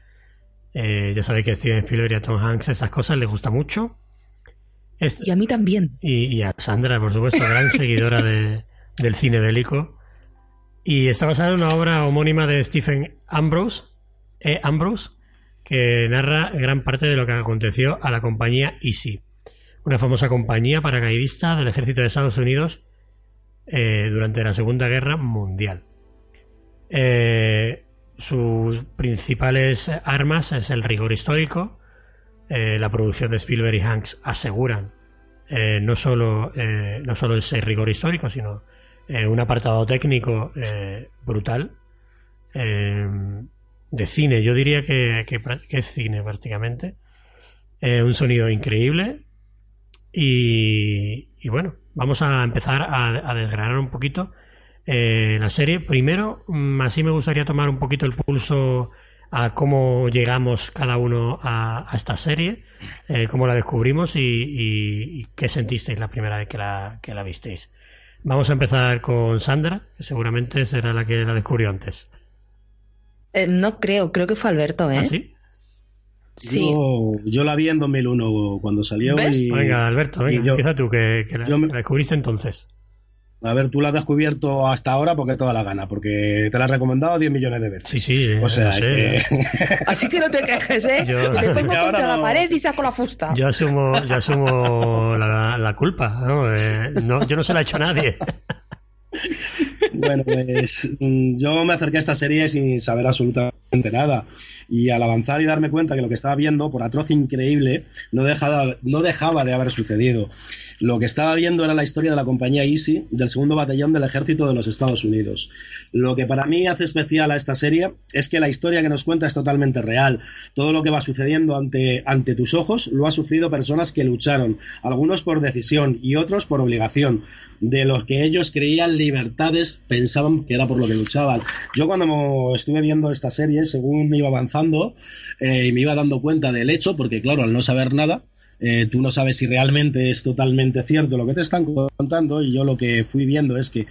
Speaker 1: Eh, ya sabéis que a Steven Spielberg y a Tom Hanks esas cosas les gusta mucho. y a mí también.
Speaker 2: Y, a Sandra, por supuesto, gran seguidora del cine bélico. Y está basada en una obra homónima de Stephen Ambrose, e. Ambrose que narra gran parte de lo que aconteció a la compañía Easy, una famosa compañía paracaidista del ejército de Estados Unidos eh, durante la Segunda Guerra Mundial. Eh, sus principales armas es el rigor histórico. Eh, la producción de Spielberg y Hanks aseguran no, solo, no solo ese rigor histórico, sino un apartado técnico brutal de cine. Yo diría que, es cine prácticamente. un sonido increíble. Y, bueno, vamos a empezar a, desgranar un poquito eh, la serie. Primero, mm, así me gustaría tomar un poquito el pulso a cómo llegamos cada uno a, esta serie, eh, cómo la descubrimos y, qué sentisteis la primera vez que la, que la visteis. Vamos a empezar con Sandra, que seguramente será la que la descubrió antes.
Speaker 1: Eh, no creo, creo que fue Alberto, ¿eh?
Speaker 2: ¿Ah, sí?
Speaker 3: Sí. Yo, la vi en 2001 cuando salió. Y,
Speaker 2: venga, Alberto, venga, empieza tú, que, la, descubriste entonces.
Speaker 3: A ver, tú la has descubierto hasta ahora porque toda la gana, porque te la he recomendado 10 millones de veces.
Speaker 2: Sí, sí,
Speaker 3: o sea, que...
Speaker 1: Así que no te quejes, ¿eh? Yo, te pongo contra la pared y saco la fusta.
Speaker 2: Yo asumo, yo asumo la, culpa, ¿no? Eh, ¿no? Yo no se la he hecho a nadie.
Speaker 3: Bueno, pues mm, yo me acerqué a esta serie sin saber absolutamente nada. Y al avanzar y darme cuenta que lo que estaba viendo, por atroz increíble, no dejaba, no dejaba de haber sucedido. Lo que estaba viendo era la historia de la compañía Easy, del segundo batallón del ejército de los Estados Unidos. Lo que para mí hace especial a esta serie es que la historia que nos cuenta es totalmente real. Todo lo que va sucediendo ante, ante tus ojos lo han sufrido personas que lucharon, algunos por decisión y otros por obligación de los que ellos creían libertades, pensaban que era por lo que luchaban. Yo cuando estuve viendo esta serie, según me iba avanzando, eh, me iba dando cuenta del hecho, porque claro, al no saber nada, eh, tú no sabes si realmente es totalmente cierto lo que te están contando, y yo lo que fui viendo es que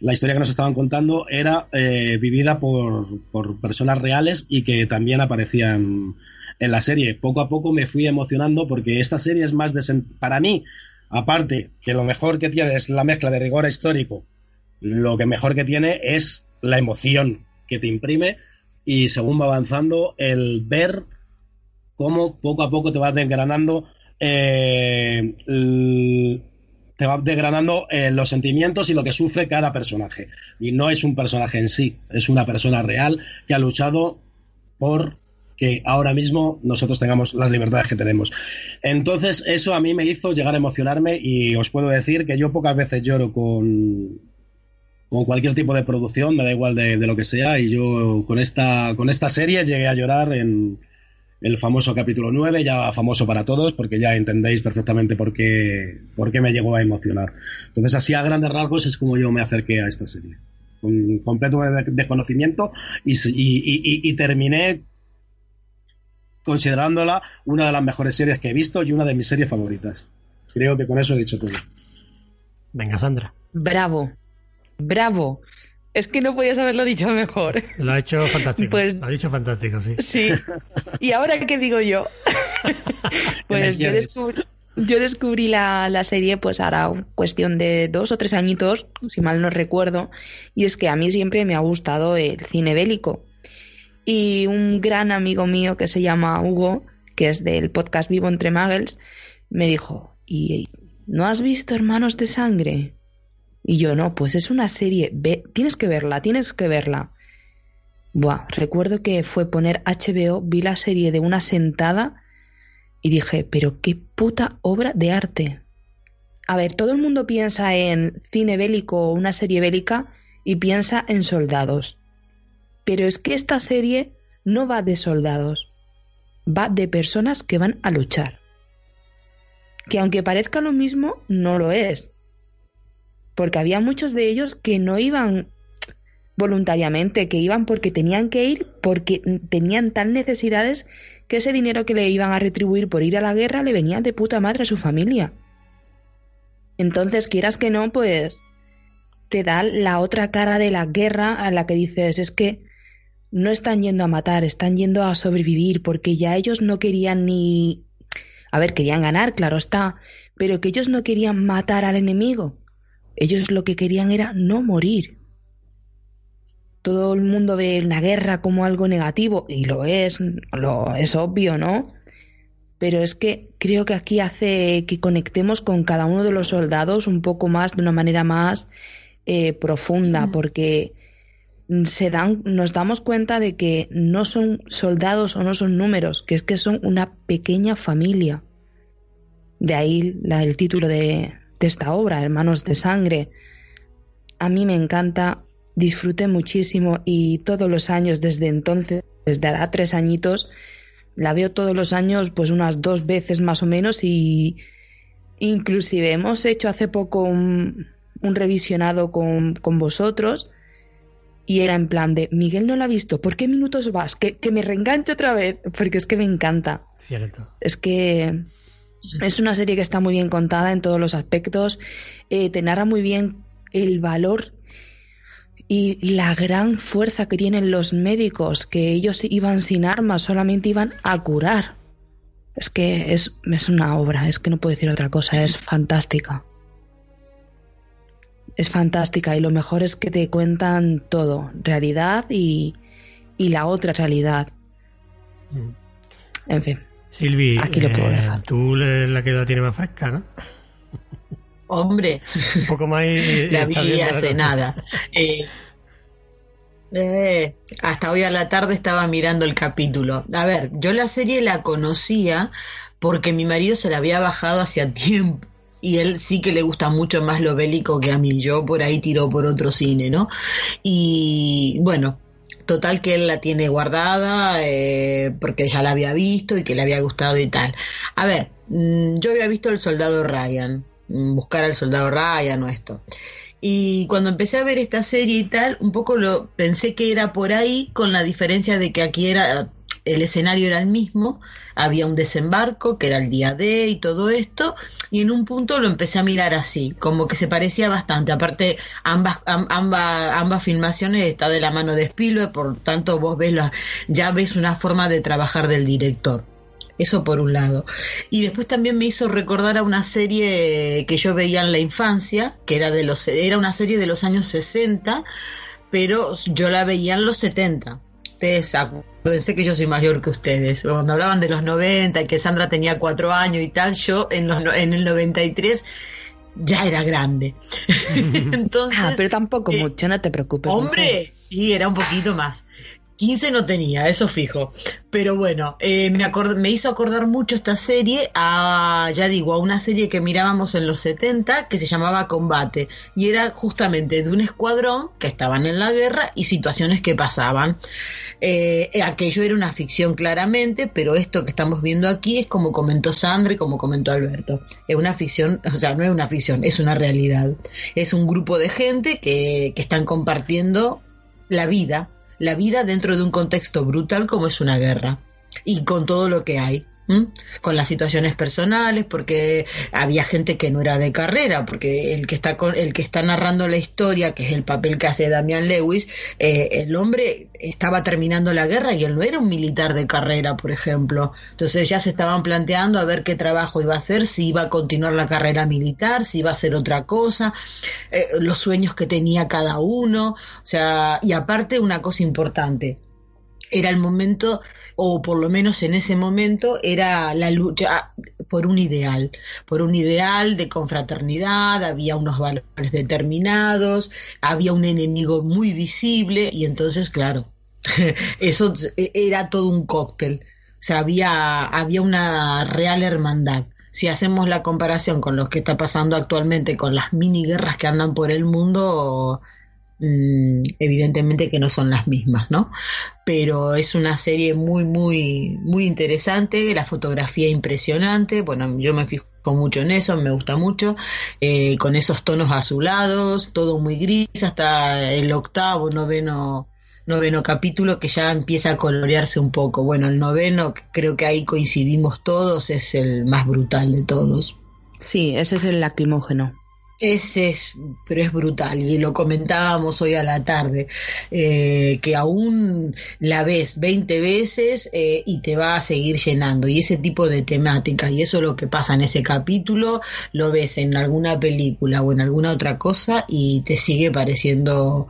Speaker 3: la historia que nos estaban contando era eh, vivida por, por, personas reales y que también aparecían en la serie. Poco a poco me fui emocionando porque esta serie es más. Para mí, Aparte, que lo mejor que tiene es la mezcla de rigor histórico, lo que mejor que tiene es la emoción que te imprime y según va avanzando, el ver cómo poco a poco te vas desgranando eh, te va desgranando eh, los sentimientos y lo que sufre cada personaje. Y no es un personaje en sí, es una persona real que ha luchado por que ahora mismo nosotros tengamos las libertades que tenemos. Entonces, eso a mí me hizo llegar a emocionarme y os puedo decir que yo pocas veces lloro con, con cualquier tipo de producción, me da igual de, lo que sea, y yo con esta, con esta serie llegué a llorar en el famoso capítulo 9, ya famoso para todos, porque ya entendéis perfectamente por qué, por qué me llegó a emocionar. Entonces, así a grandes rasgos es como yo me acerqué a esta serie. Con completo desconocimiento y, y, y terminé considerándola una de las mejores series que he visto y una de mis series favoritas. Creo que con eso he dicho todo.
Speaker 2: Venga, Sandra.
Speaker 1: Bravo, bravo. Es que no podías haberlo dicho mejor.
Speaker 2: Lo ha hecho fantástico. Pues, lo ha dicho fantástico, sí.
Speaker 1: Sí. ¿Y ahora qué digo yo? pues yo descubrí, yo descubrí la, la, serie pues ahora cuestión de dos o tres añitos, si mal no recuerdo, y es que a mí siempre me ha gustado el cine bélico. Y un gran amigo mío que se llama Hugo, que es del podcast Vivo entre Muggles, me dijo, ¿y no has visto Hermanos de Sangre? Y yo, no, pues es una serie, Ve, tienes que verla, tienes que verla. Buah, recuerdo que fue poner HBO, vi la serie de una sentada y dije, pero qué puta obra de arte. A ver, todo el mundo piensa en cine bélico o una serie bélica y piensa en soldados. Pero es que esta serie no va de soldados, va de personas que van a luchar. Que aunque parezca lo mismo, no lo es. Porque había muchos de ellos que no iban voluntariamente, que iban porque tenían que ir, porque tenían tal necesidades que ese dinero que le iban a retribuir por ir a la guerra le venía de puta madre a su familia. Entonces, quieras que no, pues te da la otra cara de la guerra a la que dices, es que no están yendo a matar, están yendo a sobrevivir, porque ya ellos no querían ni... A ver, querían ganar, claro está, pero que ellos no querían matar al enemigo. Ellos lo que querían era no morir. todo el mundo ve la guerra como algo negativo, y lo es, lo es obvio, ¿no? Pero es que creo que aquí hace que conectemos con cada uno de los soldados un poco más, de una manera más eh, profunda, porque se dan, nos damos cuenta de que no son soldados o no son números, que es que son una pequeña familia. De ahí el título de, de esta obra, Hermanos de Sangre. A mí me encanta, disfruté muchísimo y todos los años desde entonces, desde hará tres añitos, la veo todos los años pues unas dos veces más o menos y inclusive hemos hecho hace poco un, un revisionado con, con, vosotros y era en plan de Miguel no la ha visto, ¿por qué minutos vas? Que, que me reenganche otra vez, porque es que me encanta.
Speaker 2: Cierto.
Speaker 1: Es que es una serie que está muy bien contada en todos los aspectos, eh, te narra muy bien el valor y la gran fuerza que tienen los médicos, que ellos iban sin armas, solamente iban a curar. Es que es, es una obra, es que no puedo decir otra cosa, es fantástica. Es fantástica y lo mejor es que te cuentan todo, realidad y, y la otra realidad. Mm. En fin.
Speaker 2: Silvi, Aquí lo puedo eh, tú la que la tienes más fresca, ¿no?
Speaker 4: Hombre,
Speaker 2: un poco más.
Speaker 4: la vi hace nada. Eh, eh, hasta hoy a la tarde estaba mirando el capítulo. A ver, yo la serie la conocía porque mi marido se la había bajado hacía tiempo y él sí que le gusta mucho más lo bélico que a mí. Yo por ahí tiro por otro cine, ¿no? Y bueno, Total que él la tiene guardada eh, porque ya la había visto y que le había gustado y tal. A ver, mm, yo había visto El Soldado Ryan, mm, buscar al Soldado Ryan o esto. Y cuando empecé a ver esta serie y tal, un poco lo pensé que era por ahí, con la diferencia de que aquí era el escenario era el mismo, había un desembarco que era el día D y todo esto, y en un punto lo empecé a mirar así, como que se parecía bastante. Aparte, ambas, ambas, ambas filmaciones está de la mano de Spielberg, por tanto vos ves la, ya ves una forma de trabajar del director. Eso por un lado. Y después también me hizo recordar a una serie que yo veía en la infancia, que era de los era una serie de los años 60, pero yo la veía en los 70 ustedes acuérdense que yo soy mayor que ustedes. Cuando hablaban de los 90 y que Sandra tenía cuatro años y tal, yo en, los, en el 93 ya era grande.
Speaker 1: Entonces, ah, pero tampoco eh, mucho, no te preocupes.
Speaker 4: Hombre, sí, era un poquito más. 15 no tenía, eso fijo. Pero bueno, eh, me, me hizo acordar mucho esta serie a, ya digo, a una serie que mirábamos en los 70 que se llamaba Combate. Y era justamente de un escuadrón que estaban en la guerra y situaciones que pasaban. Eh, aquello era una ficción claramente, pero esto que estamos viendo aquí es como comentó Sandra y como comentó Alberto. Es una ficción, o sea, no es una ficción, es una realidad. Es un grupo de gente que, que están compartiendo la vida, la vida dentro de un contexto brutal como es una guerra y con todo lo que hay con las situaciones personales, porque había gente que no era de carrera, porque el que está con, el que está narrando la historia, que es el papel que hace Damian Lewis, eh, el hombre estaba terminando la guerra y él no era un militar de carrera, por ejemplo. Entonces ya se estaban planteando a ver qué trabajo iba a hacer, si iba a continuar la carrera militar, si iba a hacer otra cosa, eh, los sueños que tenía cada uno, o sea, y aparte una cosa importante, era el momento o por lo menos en ese momento era la lucha por un ideal, por un ideal de confraternidad, había unos valores determinados, había un enemigo muy visible y entonces, claro, eso era todo un cóctel, o sea, había, había una real hermandad. Si hacemos la comparación con lo que está pasando actualmente, con las mini guerras que andan por el mundo, evidentemente que no son las mismas, ¿no? Pero es una serie muy, muy, muy interesante, la fotografía impresionante, bueno, yo me fijo mucho en eso, me gusta mucho, eh, con esos tonos azulados, todo muy gris, hasta el octavo, noveno, noveno capítulo que ya empieza a colorearse un poco. Bueno, el noveno, creo que ahí coincidimos todos, es el más brutal de todos.
Speaker 1: Sí, ese es el lacrimógeno.
Speaker 4: Ese es, pero es brutal, y lo comentábamos hoy a la tarde, eh, que aún la ves 20 veces eh, y te va a seguir llenando, y ese tipo de temática, y eso es lo que pasa en ese capítulo, lo ves en alguna película o en alguna otra cosa y te sigue pareciendo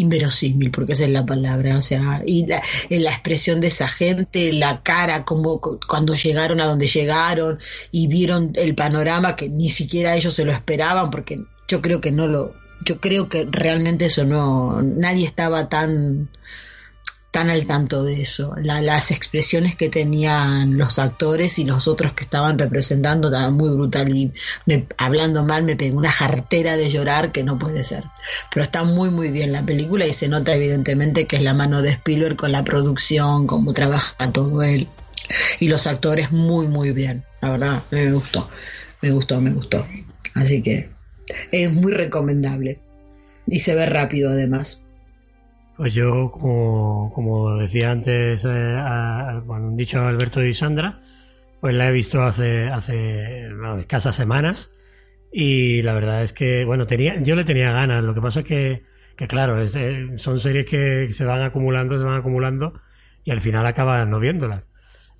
Speaker 4: inverosímil, porque esa es la palabra, o sea, y la, la, expresión de esa gente, la cara, como cuando llegaron a donde llegaron y vieron el panorama que ni siquiera ellos se lo esperaban, porque yo creo que no lo, yo creo que realmente eso no, nadie estaba tan tan al tanto de eso. las expresiones que tenían los actores y los otros que estaban representando estaban muy brutal y hablando mal me pegó una jartera de llorar que no puede ser. Pero está muy muy bien la película y se nota evidentemente que es la mano de Spielberg con la producción, cómo trabaja todo él. Y los actores muy muy bien, la verdad, me gustó, me gustó, me gustó. Así que es muy recomendable. Y se ve rápido además.
Speaker 2: Pues yo, como, como decía antes, eh, cuando han dicho Alberto y Sandra, pues la he visto hace, hace escasas semanas y la verdad es que, bueno, tenía, yo le tenía ganas. Lo que pasa es que, que claro, es, eh, son series que se van acumulando, se van acumulando y al final acaban no viéndolas.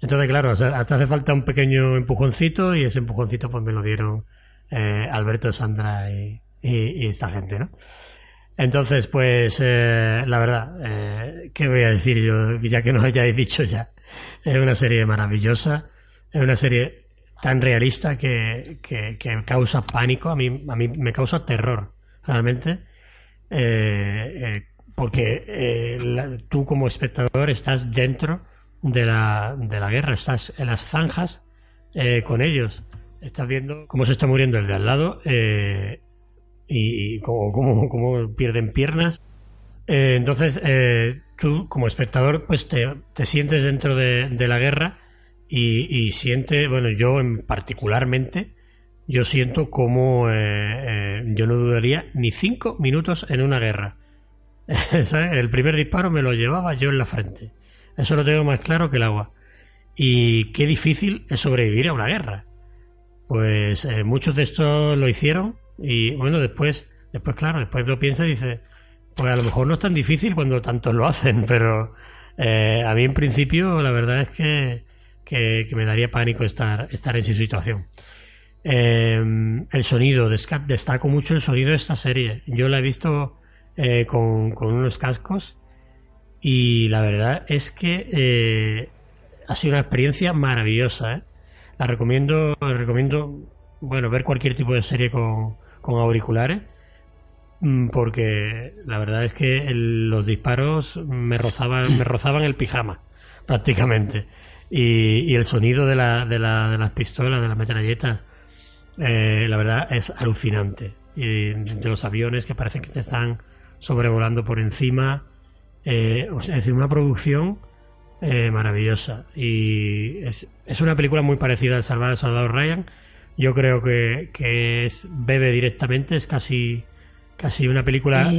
Speaker 2: Entonces, claro, hasta hace falta un pequeño empujoncito y ese empujoncito pues me lo dieron eh, Alberto, Sandra y, y, y esta gente, ¿no? Entonces, pues, eh, la verdad, eh, ¿qué voy a decir yo? Ya que no hayáis dicho ya. Es una serie maravillosa, es una serie tan realista que, que, causa pánico, a mí, a mí me causa terror, realmente, eh, porque tú como espectador estás dentro de la, de la guerra, estás en las zanjas con ellos, estás viendo cómo se está muriendo el de al lado y, cómo, pierden piernas. Eh, entonces, eh, tú como espectador, pues te, sientes dentro de, la guerra y, siente, bueno, yo en particularmente, yo siento como eh, yo no dudaría ni cinco minutos en una guerra. El primer disparo me lo llevaba yo en la frente. Eso lo tengo más claro que el agua. Y qué difícil es sobrevivir a una guerra. Pues muchos de estos lo hicieron y bueno, después, después claro, después lo piensa y dice, pues a lo mejor no es tan difícil cuando tantos lo hacen, pero eh, a mí en principio la verdad es que, que, me daría pánico estar, estar en esa situación. Eh, el sonido, destaco mucho el sonido de esta serie. Yo la he visto eh, con, con, unos cascos y la verdad es que ha sido una experiencia maravillosa. La recomiendo, recomiendo, bueno, ver cualquier tipo de serie con, con auriculares mm, porque la verdad es que los disparos me rozaban, me rozaban el pijama prácticamente y, el sonido de, la, de, la, de, las pistolas, de las metralletas, eh, la verdad es alucinante. Y de los aviones que parecen que te están sobrevolando por encima. Eh, es decir, una producción eh, maravillosa. Y es, es, una película muy parecida al Salvar al Soldado Ryan, yo creo que, que es bebe directamente, es casi casi una película,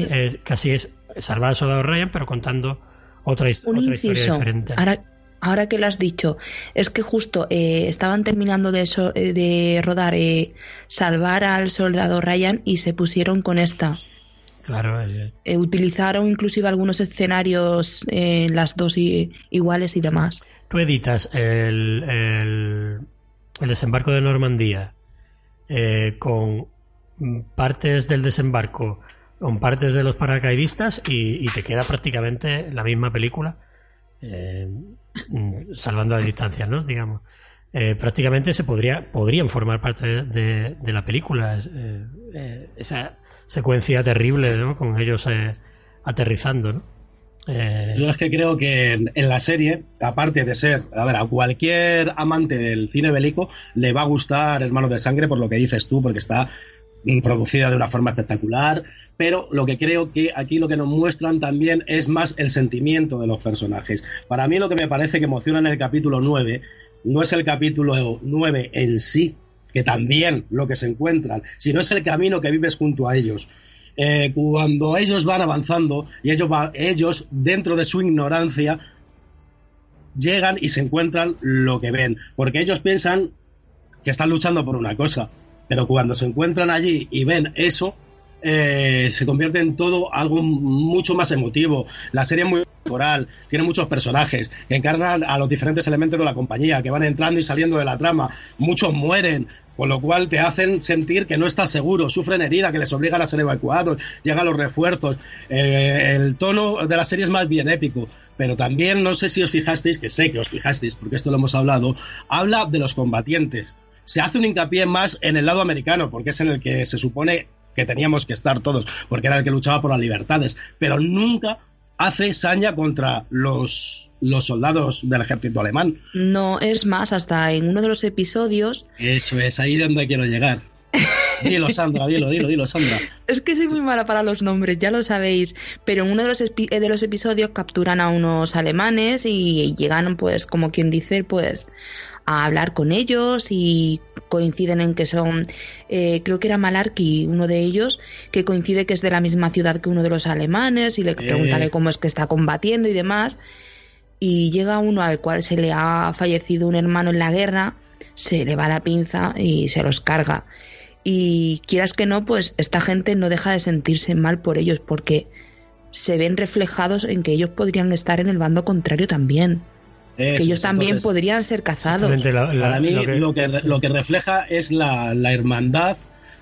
Speaker 2: casi es Salvar al Soldado Ryan, pero contando otra, otra historia diferente.
Speaker 1: Ahora, ahora que lo has dicho, es que justo eh, estaban terminando de, eh, de rodar eh, Salvar al Soldado Ryan y se pusieron con esta.
Speaker 2: Claro.
Speaker 1: utilizaron inclusive algunos escenarios, las dos iguales y demás.
Speaker 2: Tú editas el el desembarco de Normandía eh, con partes del desembarco, con partes de los paracaidistas y, te queda prácticamente la misma película, eh, salvando las distancias, ¿no? Digamos. Eh, prácticamente se podría podrían formar parte de, la película esa secuencia terrible ¿no? con ellos aterrizando ¿no?
Speaker 3: Eh, Yo es que creo que en, la serie, aparte de ser, a ver, a cualquier amante del cine bélico le va a gustar Hermanos de Sangre por lo que dices tú, porque está producida de una forma espectacular, pero lo que creo que aquí lo que nos muestran también es más el sentimiento de los personajes. Para mí lo que me parece que emociona en el capítulo 9 no es el capítulo 9 en sí, que también lo que se encuentran, sino es el camino que vives junto a ellos. Eh, cuando ellos van avanzando y ellos, ellos, dentro de su ignorancia, llegan y se encuentran lo que ven, porque ellos piensan que están luchando por una cosa, pero cuando se encuentran allí y ven eso, eh, se convierte en todo algo mucho más emotivo. La serie es muy coral, tiene muchos personajes que encarnan a los diferentes elementos de la compañía, que van entrando y saliendo de la trama. Muchos mueren, con lo cual te hacen sentir que no estás seguro, sufren heridas que les obligan a ser evacuados, llegan los refuerzos. Eh, el tono de la serie es más bien épico, pero también no sé si os fijasteis, que sé que os fijasteis, porque esto lo hemos hablado, habla de los combatientes. Se hace un hincapié más en el lado americano, porque es en el que se supone que teníamos que estar todos, porque era el que luchaba por las libertades, pero nunca hace saña contra los, los soldados del ejército alemán.
Speaker 1: No, es más, hasta en uno de los episodios...
Speaker 3: Eso es ahí donde quiero llegar. Dilo, Sandra, dilo, dilo, dilo, Sandra.
Speaker 1: Es que soy muy mala para los nombres, ya lo sabéis. Pero en uno de los, de los episodios capturan a unos alemanes y llegan, pues, como quien dice, pues, a hablar con ellos y coinciden en que son, eh, creo que era Malarky, uno de ellos, que coincide que es de la misma ciudad que uno de los alemanes y le preguntan eh. cómo es que está combatiendo y demás. Y llega uno al cual se le ha fallecido un hermano en la guerra, se le va la pinza y se los carga. Y quieras que no, pues esta gente no deja de sentirse mal por ellos porque se ven reflejados en que ellos podrían estar en el bando contrario también que ellos también podrían ser cazados.
Speaker 3: Para mí lo que... Lo, que, refleja es la, hermandad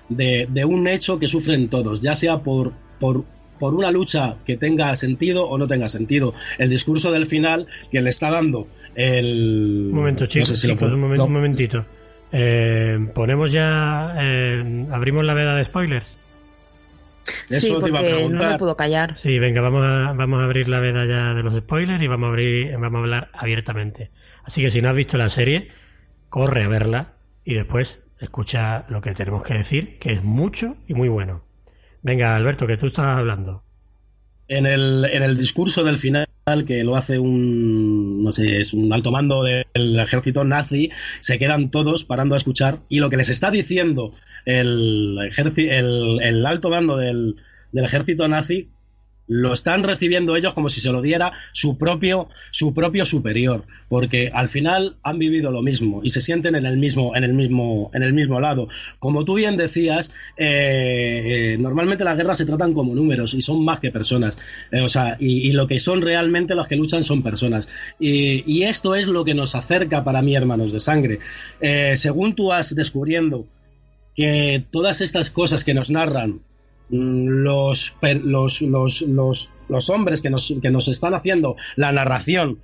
Speaker 3: de, un hecho que sufren todos, ya sea por, por, por una lucha que tenga sentido o no tenga sentido. El discurso del final que le está dando el...
Speaker 2: Un momento, chicos, un, momentito. Eh, ponemos ya... Eh, abrimos la veda de spoilers
Speaker 1: sí, porque no me puedo callar.
Speaker 2: Sí, venga, vamos a, vamos a abrir la veda ya de los spoilers y vamos a, abrir, vamos a hablar abiertamente. Así que si no has visto la serie, corre a verla y después escucha lo que tenemos que decir, que es mucho y muy bueno. Venga, Alberto, que tú estás hablando.
Speaker 3: En el, en el discurso del final, que lo hace un, no sé, es un alto mando del ejército nazi, se quedan todos parando a escuchar y lo que les está diciendo el, el, el alto mando del, del ejército nazi lo están recibiendo ellos como si se lo diera su propio, su propio superior, porque al final han vivido lo mismo y se sienten en el mismo, en el mismo, en el mismo lado. Como tú bien decías, eh, eh, normalmente las guerras se tratan como números y son más que personas. Eh, o sea, y, lo que son realmente los que luchan son personas. Y, y, esto es lo que nos acerca para mí, hermanos de sangre. según tú vas descubriendo que todas estas cosas que nos narran mm, los, los, los, los, hombres que nos, que nos están haciendo la narración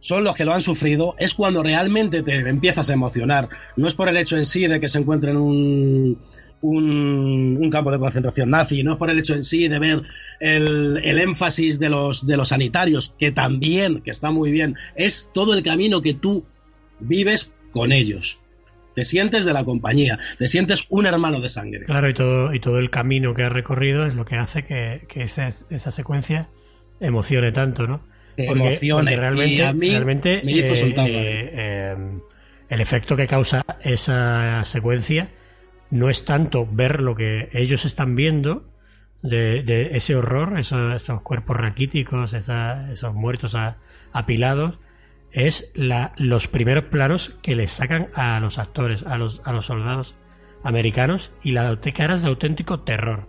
Speaker 3: son los que lo han sufrido, es cuando realmente te empiezas a emocionar. No es por el hecho en sí de que se encuentre en un, un, campo de concentración nazi, no es por el hecho en sí de ver el, el, énfasis de los, de los sanitarios, que también, que está muy bien, es todo el camino que tú vives con ellos te sientes de la compañía, te sientes un hermano de sangre.
Speaker 2: Claro, y todo, y todo el camino que has recorrido es lo que hace que, esa, esa, secuencia emocione tanto, ¿no?
Speaker 3: emocione.
Speaker 2: realmente, realmente eh, eh, el efecto que causa esa secuencia no es tanto ver lo que ellos están viendo de, ese horror, esos, cuerpos raquíticos, esos muertos apilados, es la, los primeros planos que le sacan a los actores, a los, a los soldados americanos y la caras de auténtico terror.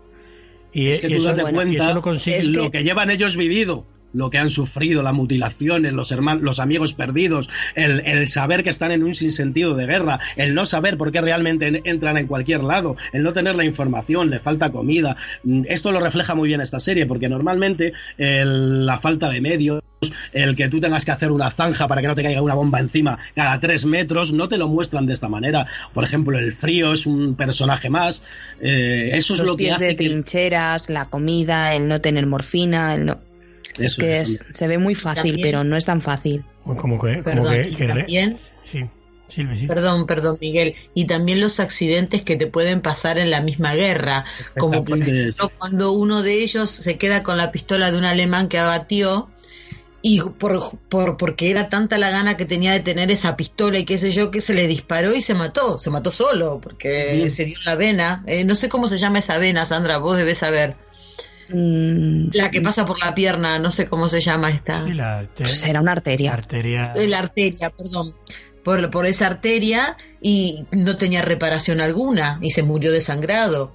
Speaker 3: Y, es que tú date cuenta lo, lo que llevan ellos vivido lo que han sufrido, la mutilación, los hermanos, los amigos perdidos, el, saber que están en un sinsentido de guerra, el no saber por qué realmente entran en cualquier lado, el no tener la información, le falta comida. Mm, esto lo refleja muy bien esta serie, porque normalmente la falta de medios, el que tú tengas que hacer una zanja para que no te caiga una bomba encima cada tres metros, no te lo muestran de esta manera. Por ejemplo, el frío es un personaje más. Eh, eso es lo que hace.
Speaker 1: de trincheras, la comida, el no tener morfina, el no es que se ve muy fácil, pero no es tan fácil.
Speaker 2: Como que,
Speaker 4: también, Perdón, perdón, Miguel. Y también los accidentes que te pueden pasar en la misma guerra. Como por ejemplo, cuando uno de ellos se queda con la pistola de un alemán que abatió y por, por, porque era tanta la gana que tenía de tener esa pistola y qué sé yo, que se le disparó y se mató, se mató solo, porque se dio la vena. Eh, no sé cómo se llama esa vena, Sandra, vos debes saber. Mm, la que pasa por la pierna, no sé cómo se llama esta.
Speaker 1: Pues una arteria.
Speaker 2: arteria.
Speaker 4: La arteria, perdón. Por, por, esa arteria y no tenía reparación alguna y se murió desangrado.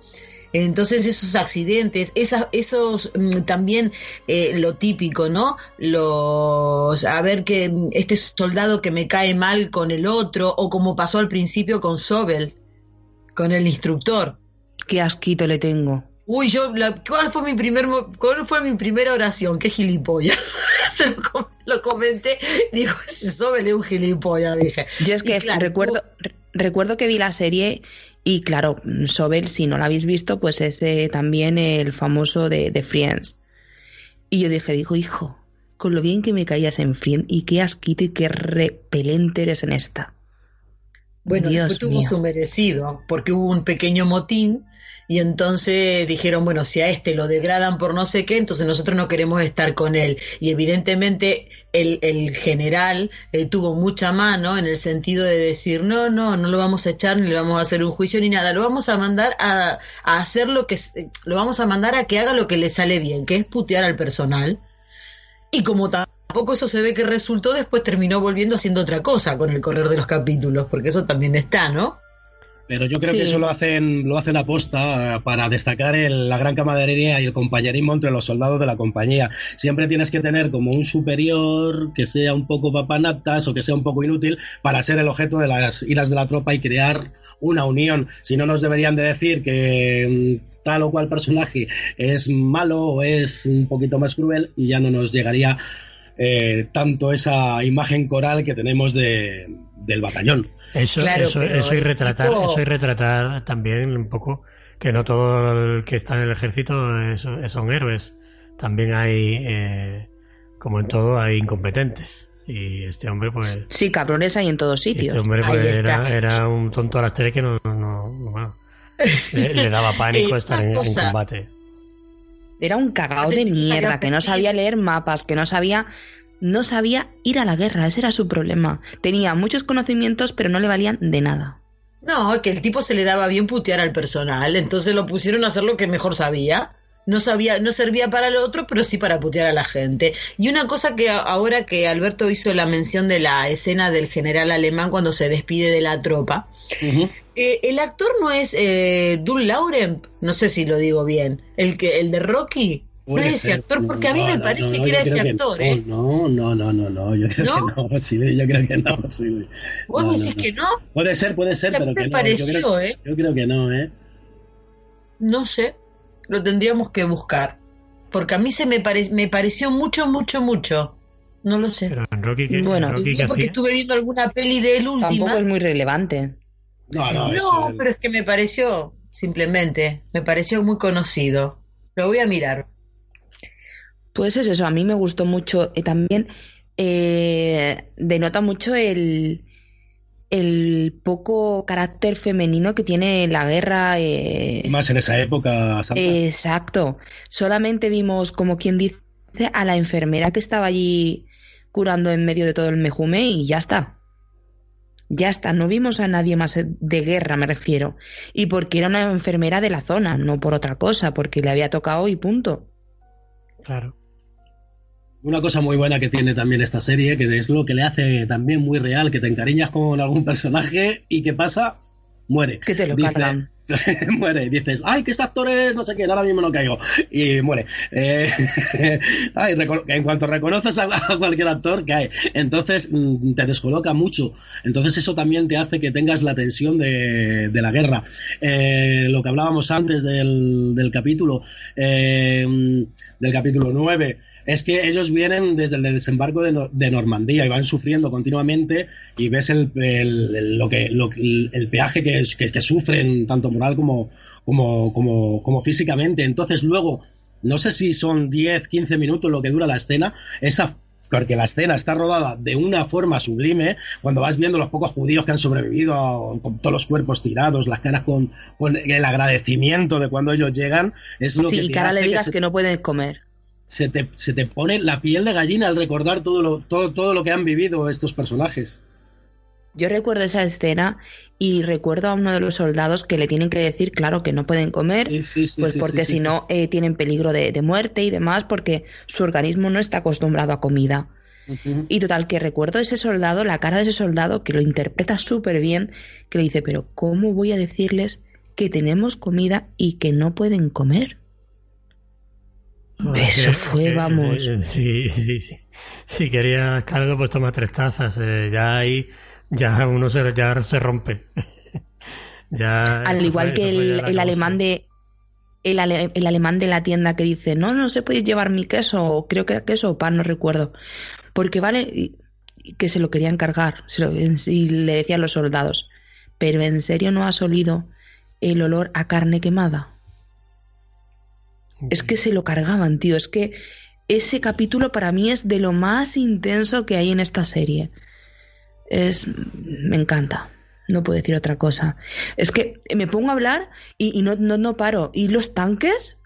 Speaker 4: Entonces esos accidentes, esos mm, también eh, lo típico, ¿no? Los a ver que mm, este soldado que me cae mal con el otro o como pasó al principio con Sobel, con el instructor.
Speaker 1: Qué asquito le tengo.
Speaker 4: Uy, yo, ¿cuál fue mi primer, cuál fue mi primera oración? Qué gilipollas. Se lo, comenté, dijo, Sobel es un gilipollas, dije.
Speaker 1: Yo es que recuerdo, recuerdo que vi la serie y claro, Sobel, si no la habéis visto, pues es eh, también el famoso de, de, Friends. Y yo dije, dijo, hijo, con lo bien que me caías en Friends y qué asquito y qué repelente eres en esta.
Speaker 4: Bueno, Dios tuvo su merecido, porque hubo un pequeño motín y entonces dijeron, bueno, si a este lo degradan por no sé qué, entonces nosotros no queremos estar con él. Y evidentemente el, el general eh, tuvo mucha mano en el sentido de decir, no, no, no lo vamos a echar, ni le vamos a hacer un juicio, ni nada, lo vamos a mandar a, a hacer lo que, lo vamos a mandar a que haga lo que le sale bien, que es putear al personal. Y como tampoco eso se ve que resultó, después terminó volviendo haciendo otra cosa con el correr de los capítulos, porque eso también está, ¿no?
Speaker 3: Pero yo creo que eso lo hacen, lo hacen aposta eh, para destacar la gran camaradería y el compañerismo entre los soldados de la compañía. Siempre tienes que tener como un superior que sea un poco papanatas o que sea un poco inútil para ser el objeto de las iras de la tropa y crear una unión. Si no nos deberían de decir que mm, tal o cual personaje es malo o es un poquito más cruel y ya no nos llegaría eh, tanto esa imagen coral que tenemos de, del batallón.
Speaker 2: Eso, eso, eso, y retratar, eso y retratar también un poco que no todo el que está en el ejército son héroes. También hay, eh, como en todo, hay incompetentes. Y este hombre, pues.
Speaker 1: Sí, cabrones hay en todos sitios.
Speaker 2: Este hombre, pues, era, era, un tonto a las tres que no, no, le, daba pánico estar en, en, combate.
Speaker 1: Era un cagao de mierda, que no sabía leer mapas, que no sabía no sabía ir a la guerra, ese era su problema. Tenía muchos conocimientos, pero no le valían de nada.
Speaker 4: No, que el tipo se le daba bien putear al personal, entonces lo pusieron a hacer lo que mejor sabía. No sabía, no servía para lo otro, pero sí para putear a la gente. Y una cosa que ahora que Alberto hizo la mención de la escena del general alemán cuando se despide de la tropa, eh, el actor no es eh, Dul Lauren, no sé si lo digo bien, el que el de Rocky, no es ese actor, porque a mí me parece que era ese actor, ¿eh?
Speaker 3: No, no, no, no, no, yo creo que no, sí, yo creo que no, sí.
Speaker 4: ¿Vos decís que no?
Speaker 3: Puede ser, puede ser, pero que no.
Speaker 4: Pareció, yo, creo, ¿eh?
Speaker 3: yo creo que no, ¿eh?
Speaker 4: No sé, lo tendríamos que buscar, porque a mí se me, pare... me pareció mucho, mucho, mucho. No lo sé.
Speaker 2: Pero en Rocky, que,
Speaker 4: bueno,
Speaker 2: Rocky
Speaker 4: porque estuve viendo alguna peli de él última.
Speaker 1: Tampoco es muy relevante.
Speaker 3: No, no,
Speaker 4: no pero es que me pareció, simplemente, me pareció muy conocido. Lo voy a mirar.
Speaker 1: Pues es eso, a mí me gustó mucho. y también eh, denota mucho el, el poco carácter femenino que tiene la guerra. Eh,
Speaker 3: Más en esa época.
Speaker 1: Exacto. Solamente vimos, como quien dice, a la enfermera que estaba allí curando en medio de todo el mejume y ya está. Ya está, no vimos a nadie más de guerra, me refiero. Y porque era una enfermera de la zona, no por otra cosa, porque le había tocado y punto.
Speaker 2: Claro.
Speaker 3: Una cosa muy buena que tiene también esta serie, que es lo que le hace también muy real, que te encariñas con algún personaje y ¿qué pasa? Muere.
Speaker 1: Que te lo cargan.
Speaker 3: muere. Dices, ay, que este actor es no sé qué, ahora mismo no caigo. Y muere. Eh, ay, en cuanto reconoces a, cualquier actor, cae. Entonces mm, te descoloca mucho. Entonces eso también te hace que tengas la tensión de, la guerra. Eh, lo que hablábamos antes del, del capítulo, eh, del capítulo 9 es que ellos vienen desde el desembarco de, Normandía y van sufriendo continuamente y ves el, lo que, el peaje que, que, sufren tanto moral como, como, como, como físicamente. Entonces luego, no sé si son 10, 15 minutos lo que dura la escena, esa porque la escena está rodada de una forma sublime, cuando vas viendo los pocos judíos que han sobrevivido, con todos los cuerpos tirados, las caras con, el agradecimiento de cuando ellos llegan, es lo
Speaker 1: sí,
Speaker 3: que...
Speaker 1: y que le digas que no pueden comer
Speaker 3: se te, se te pone la piel de gallina al recordar todo lo, todo, todo lo que han vivido estos personajes.
Speaker 1: Yo recuerdo esa escena y recuerdo a uno de los soldados que le tienen que decir, claro, que no pueden comer, pues porque si no eh, tienen peligro de, muerte y demás, porque su organismo no está acostumbrado a comida. Y total, que recuerdo ese soldado, la cara de ese soldado, que lo interpreta súper bien, que le dice, pero ¿cómo voy a decirles que tenemos comida y que no pueden comer. Eso fue, vamos.
Speaker 2: Sí, sí, sí. Si querías caldo, pues toma tres tazas. Eh, ya ahí, ya uno se, ya se rompe.
Speaker 1: ya, Al igual que el, alemán de el, el, alemán de la tienda que dice, no, no se puede llevar mi queso, o creo que era queso o pan, no recuerdo. Porque vale, que se lo querían cargar, y le decían los soldados, pero ¿en serio no has olido el olor a carne quemada. Es que se lo cargaban, tío. Es que ese capítulo para mí es de lo más intenso que hay en esta serie. Es. Me encanta. No puedo decir otra cosa. Es que me pongo a hablar y, no, no, no paro. ¿Y los tanques?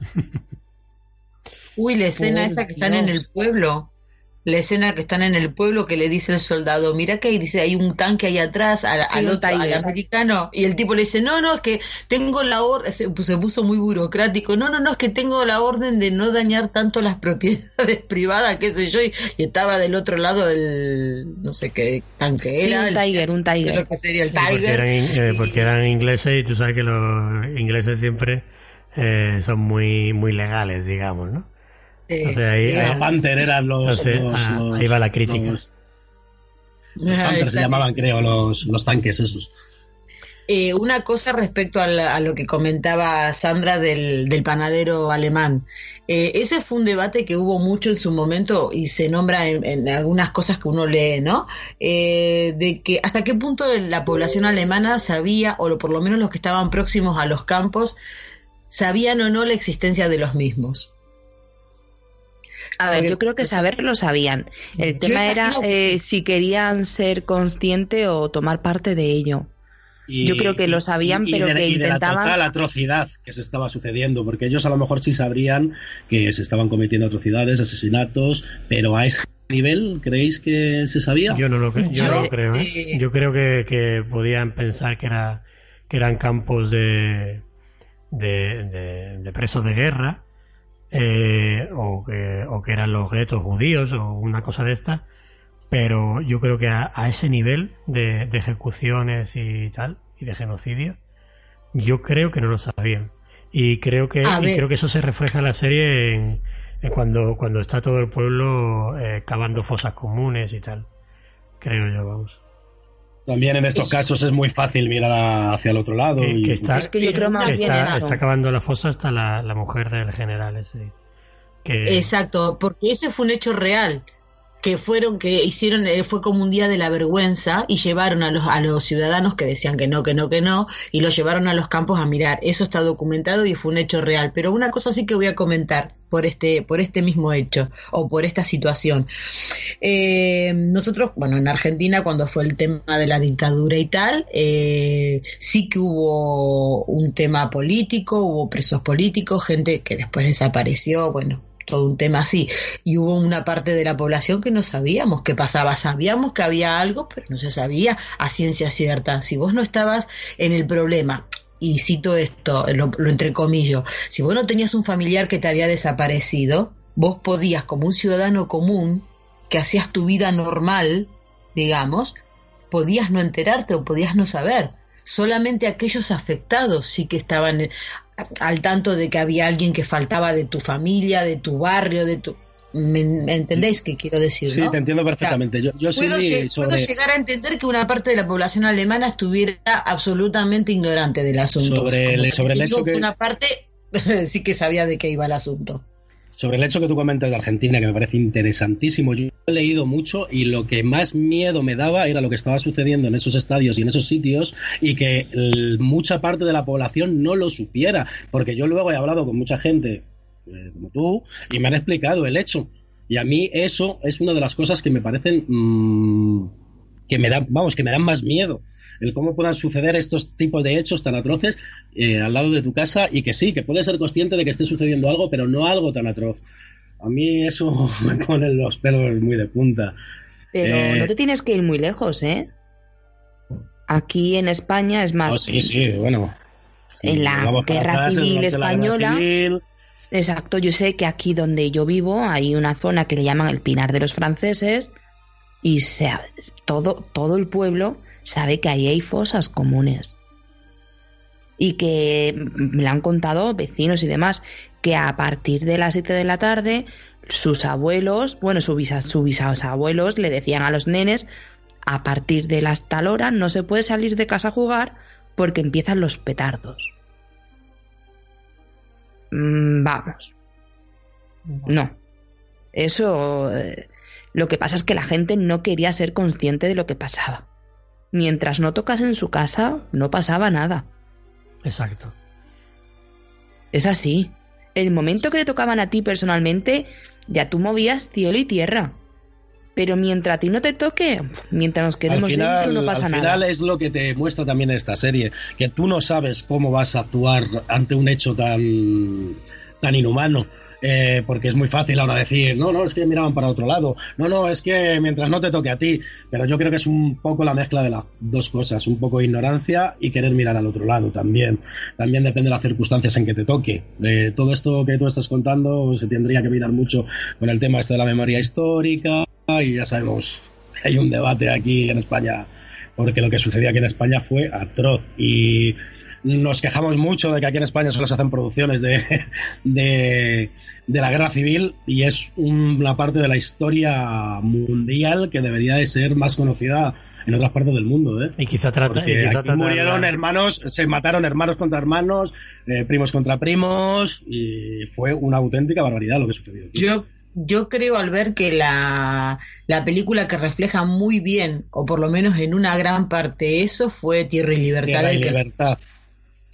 Speaker 4: Uy, la escena esa que están en el pueblo la escena que están en el pueblo que le dice el soldado, mira que hay, dice, hay un tanque ahí atrás al, otro, al americano, y el tipo le dice, no, no, es que tengo la orden, se, puso muy burocrático, no, no, no, es que tengo la orden de no dañar tanto las propiedades privadas, qué sé yo, y, estaba del otro lado el, no sé qué tanque era.
Speaker 1: un Tiger, un Tiger.
Speaker 4: que sería el Tiger.
Speaker 2: Eh, porque, eran, ingleses y tú sabes que los ingleses siempre eh, son muy, muy legales, digamos, ¿no?
Speaker 3: Los Panther eran los,
Speaker 2: ah, ahí va la crítica.
Speaker 3: Los, Panther se llamaban, creo, los, los tanques esos.
Speaker 4: Eh, una cosa respecto a, lo que comentaba Sandra del, panadero alemán. Eh, ese fue un debate que hubo mucho en su momento y se nombra en, algunas cosas que uno lee, ¿no? Eh, de que hasta qué punto la población alemana sabía, o por lo menos los que estaban próximos a los campos, sabían o no la existencia de los mismos.
Speaker 1: A ver, yo creo que saber lo sabían. El tema era eh, si querían ser consciente o tomar parte de ello. yo creo que lo sabían, pero que intentaban.
Speaker 3: De la atrocidad que se estaba sucediendo, porque ellos a lo mejor sí sabrían que se estaban cometiendo atrocidades, asesinatos, pero a ese nivel, ¿creéis que se sabía?
Speaker 2: Yo no lo, creo. ¿eh? Yo creo que, podían pensar que, era, que eran campos de, de presos de guerra eh, o, que, o, que, eran los guetos judíos o una cosa de esta, pero yo creo que a, ese nivel de, ejecuciones y tal, y de genocidio, yo creo que no lo sabían. Y creo que, creo que eso se refleja en la serie en, cuando, cuando está todo el pueblo eh, cavando fosas comunes y tal. Creo yo, vamos.
Speaker 3: También en estos casos es muy fácil mirar hacia el otro lado.
Speaker 2: y... que está, está, acabando la fosa hasta la, mujer del general ese.
Speaker 4: Exacto, porque ese fue un hecho real que fueron, que hicieron, eh, fue como un día de la vergüenza y llevaron a los, a los ciudadanos que decían que no, que no, que no, y los llevaron a los campos a mirar. Eso está documentado y fue un hecho real. Pero una cosa sí que voy a comentar por este, por este mismo hecho o por esta situación. Eh, nosotros, bueno, en Argentina, cuando fue el tema de la dictadura y tal, eh, sí que hubo un tema político, hubo presos políticos, gente que después desapareció, bueno, todo un tema así. Y hubo una parte de la población que no sabíamos qué pasaba. Sabíamos que había algo, pero no se sabía a ciencia cierta. Si vos no estabas en el problema, y cito esto, lo, lo entrecomillo, si vos no tenías un familiar que te había desaparecido, vos podías, como un ciudadano común, que hacías tu vida normal, digamos, podías no enterarte o podías no saber. Solamente aquellos afectados sí que estaban al tanto de que había alguien que faltaba de tu familia, de tu barrio, de tu... ¿Me, entendéis qué quiero decir?
Speaker 3: Sí, te entiendo perfectamente. yo,
Speaker 4: puedo, llegar a entender que una parte de la población alemana estuviera absolutamente ignorante del asunto.
Speaker 3: Sobre el, sobre el hecho que...
Speaker 4: Una parte sí que sabía de qué iba el asunto.
Speaker 3: Sobre el hecho que tú comentas de Argentina, que me parece interesantísimo, yo he leído mucho y lo que más miedo me daba era lo que estaba sucediendo en esos estadios y en esos sitios y que mucha parte de la población no lo supiera, porque yo luego he hablado con mucha gente eh, como tú y me han explicado el hecho. Y a mí eso es una de las cosas que me parecen mm, que me dan, vamos, que me dan más miedo el cómo puedan suceder estos tipos de hechos tan atroces eh, al lado de tu casa y que sí, que puedes ser consciente de que esté sucediendo algo, pero no algo tan atroz. A mí eso me pone los pelos muy de punta.
Speaker 1: Pero eh, no te tienes que ir muy lejos, ¿eh? Aquí en España es más.
Speaker 3: Oh, sí, sí, bueno.
Speaker 1: en la guerra civil española. Exacto, yo sé que aquí donde yo vivo hay una zona que le llaman el Pinar de los Franceses y se, todo, todo el pueblo sabe que ahí hay fosas comunes. y que me lo han contado vecinos y demás, que a partir de las 7 de la tarde sus abuelos, bueno, sus, sus abuelos le decían a los nenes, a partir de las tal hora no se puede salir de casa a jugar porque empiezan los petardos. Mm, vamos. No. Eso... Eh, lo que pasa es que la gente no quería ser consciente de lo que pasaba. Mientras no tocas en su casa, no pasaba nada.
Speaker 2: Exacto.
Speaker 1: Es así. El momento que te tocaban a ti personalmente, ya tú movías cielo y tierra. Pero mientras a ti no te toque, mientras nos quedemos dentro, no pasa
Speaker 3: nada.
Speaker 1: Al
Speaker 3: final es lo que te muestra también esta serie, que tú no sabes cómo vas a actuar ante un hecho tan, tan inhumano. Eh, porque es muy fácil ahora decir, no, no, es que miraban para otro lado, no, no, es que mientras no te toque a ti, pero yo creo que es un poco la mezcla de las dos cosas, un poco ignorancia y querer mirar al otro lado también. También depende de las circunstancias en que te toque. Todo esto que tú estás contando se tendría que mirar mucho con el tema este de la memoria histórica y ya sabemos que hay un debate aquí en España porque lo que sucedió aquí en España fue atroz y nos quejamos mucho de que aquí en España solo se hacen producciones de, de, la guerra civil y es una parte de la historia mundial que debería de ser más conocida en otras partes del mundo. ¿eh?
Speaker 2: Y quizá trata, y
Speaker 3: aquí murieron hermanos, se mataron hermanos contra hermanos, eh, primos contra primos y fue una auténtica barbaridad lo que sucedió.
Speaker 4: Yo yo creo al ver que la, la, película que refleja muy bien, o por lo menos en una gran parte eso, fue Tierra y Libertad.
Speaker 3: Tierra y Libertad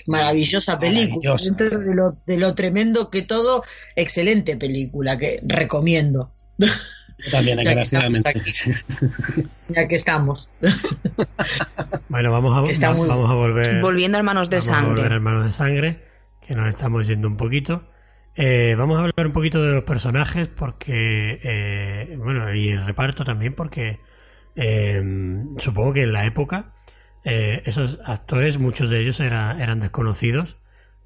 Speaker 4: maravillosa película. Dentro de lo, de lo, tremendo que todo, excelente película que recomiendo.
Speaker 3: también,
Speaker 4: agradecidamente. Ya que estamos.
Speaker 2: bueno, vamos a, vamos a volver.
Speaker 1: Volviendo a Hermanos de Sangre.
Speaker 2: A volver a Hermanos de Sangre, que nos estamos yendo un poquito. Eh, vamos a hablar un poquito de los personajes porque, eh, bueno, y el reparto también porque eh, supongo que en la época eh, esos actores, muchos de ellos eran desconocidos,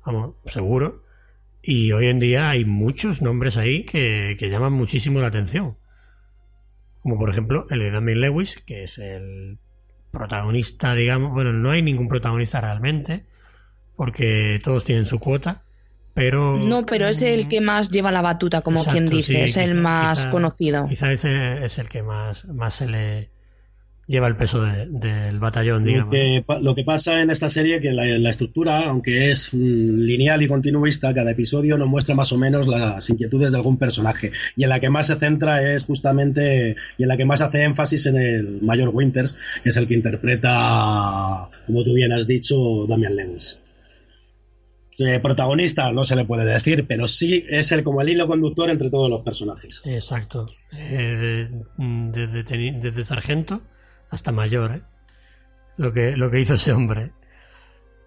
Speaker 2: vamos, seguro. Y hoy en día hay muchos nombres ahí que, llaman muchísimo la atención. Como por ejemplo el de Damien Lewis, que es el protagonista, digamos. Bueno, no hay ningún protagonista realmente, porque todos tienen su cuota. Pero...
Speaker 1: No, pero es el que más lleva la batuta, como quien dice, es el más conocido.
Speaker 2: Quizá ese es el que más, más se le, lleva el peso del batallón, digamos.
Speaker 3: Lo que, pasa en esta serie que la, la estructura, aunque es mm, lineal y continuista, cada episodio nos muestra más o menos las inquietudes de algún personaje. Y en la que más se centra es justamente, y en la que más hace énfasis en el Mayor Winters, que es el que interpreta, como tú bien has dicho, Damian Lewis. Eh, protagonista no se le puede decir, pero sí es el como el hilo conductor entre todos los personajes.
Speaker 2: Exacto. Eh, desde, desde sargento hasta mayor, ¿eh? Lo que, lo que hizo ese hombre.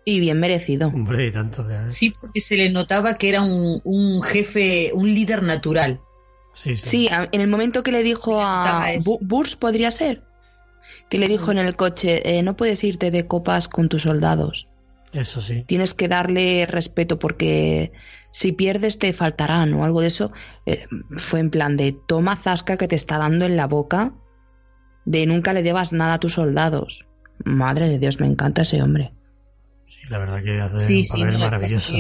Speaker 1: Y bien merecido.
Speaker 2: Hombre, y tanto. ¿eh?
Speaker 4: Sí, porque se le notaba que era un, un jefe, un líder natural.
Speaker 1: Sí, sí. sí, en el momento que le dijo a Burs, podría ser, que le dijo en el coche, eh, no puedes irte de copas con tus soldados.
Speaker 2: Eso sí.
Speaker 1: Tienes que darle respeto porque si pierdes te faltarán o algo de eso. Eh, fue en plan de toma zasca que te está dando en la boca de nunca le debas nada a tus soldados. Madre de Dios, me encanta ese hombre.
Speaker 2: Sí, la verdad que hace un papel maravilloso.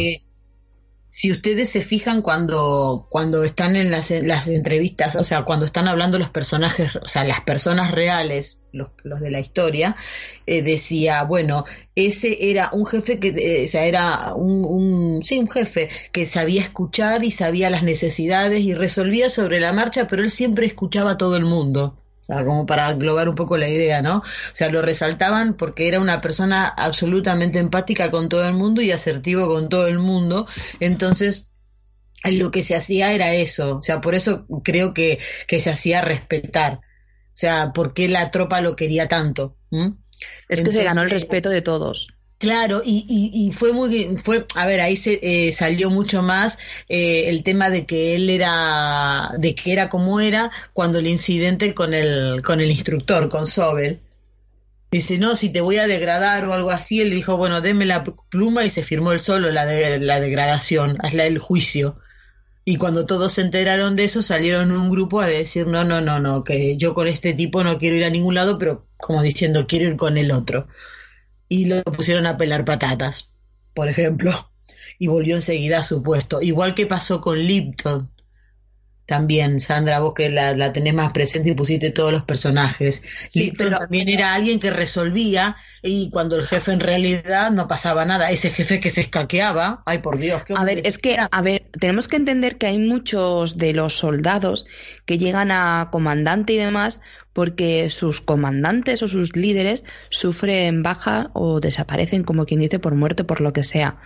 Speaker 4: si ustedes se fijan cuando, cuando están en las, las, entrevistas, o sea, cuando están hablando los personajes, o sea, las personas reales, los, los de la historia, eh, decía, bueno, ese era un jefe que, eh, o sea, era un, un, sí, un jefe que sabía escuchar y sabía las necesidades y resolvía sobre la marcha, pero él siempre escuchaba a todo el mundo. O sea, como para englobar un poco la idea, ¿no? O sea, lo resaltaban porque era una persona absolutamente empática con todo el mundo y asertivo con todo el mundo. Entonces, lo que se hacía era eso. O sea, por eso creo que, que se hacía respetar. O sea, ¿por qué la tropa lo quería tanto?
Speaker 1: Es que se ganó el respeto de todos.
Speaker 4: Claro, y, y, fue muy, fue, a ver, ahí se eh, salió mucho más eh, el tema de que él era, de que era como era cuando el incidente con el, con el instructor, con Sobel. Dice, no, si te voy a degradar o algo así, él dijo, bueno, deme la pluma y se firmó el solo la, de, la degradación, hazla el juicio. Y cuando todos se enteraron de eso, salieron un grupo a decir, no, no, no, no, que yo con este tipo no quiero ir a ningún lado, pero como diciendo, quiero ir con el otro y lo pusieron a pelar patatas. por ejemplo, y volvió enseguida a su puesto. Igual que pasó con Lipton, también, Sandra, vos que la, tenés más presente y pusiste todos los personajes. Sí, pero también era alguien que resolvía y cuando el jefe en realidad no pasaba nada, ese jefe que se escaqueaba, ay por Dios.
Speaker 1: a ver, es que, a ver, tenemos que entender que hay muchos de los soldados que llegan a comandante y demás porque sus comandantes o sus líderes sufren baja o desaparecen, como quien dice, por muerte, por lo que sea.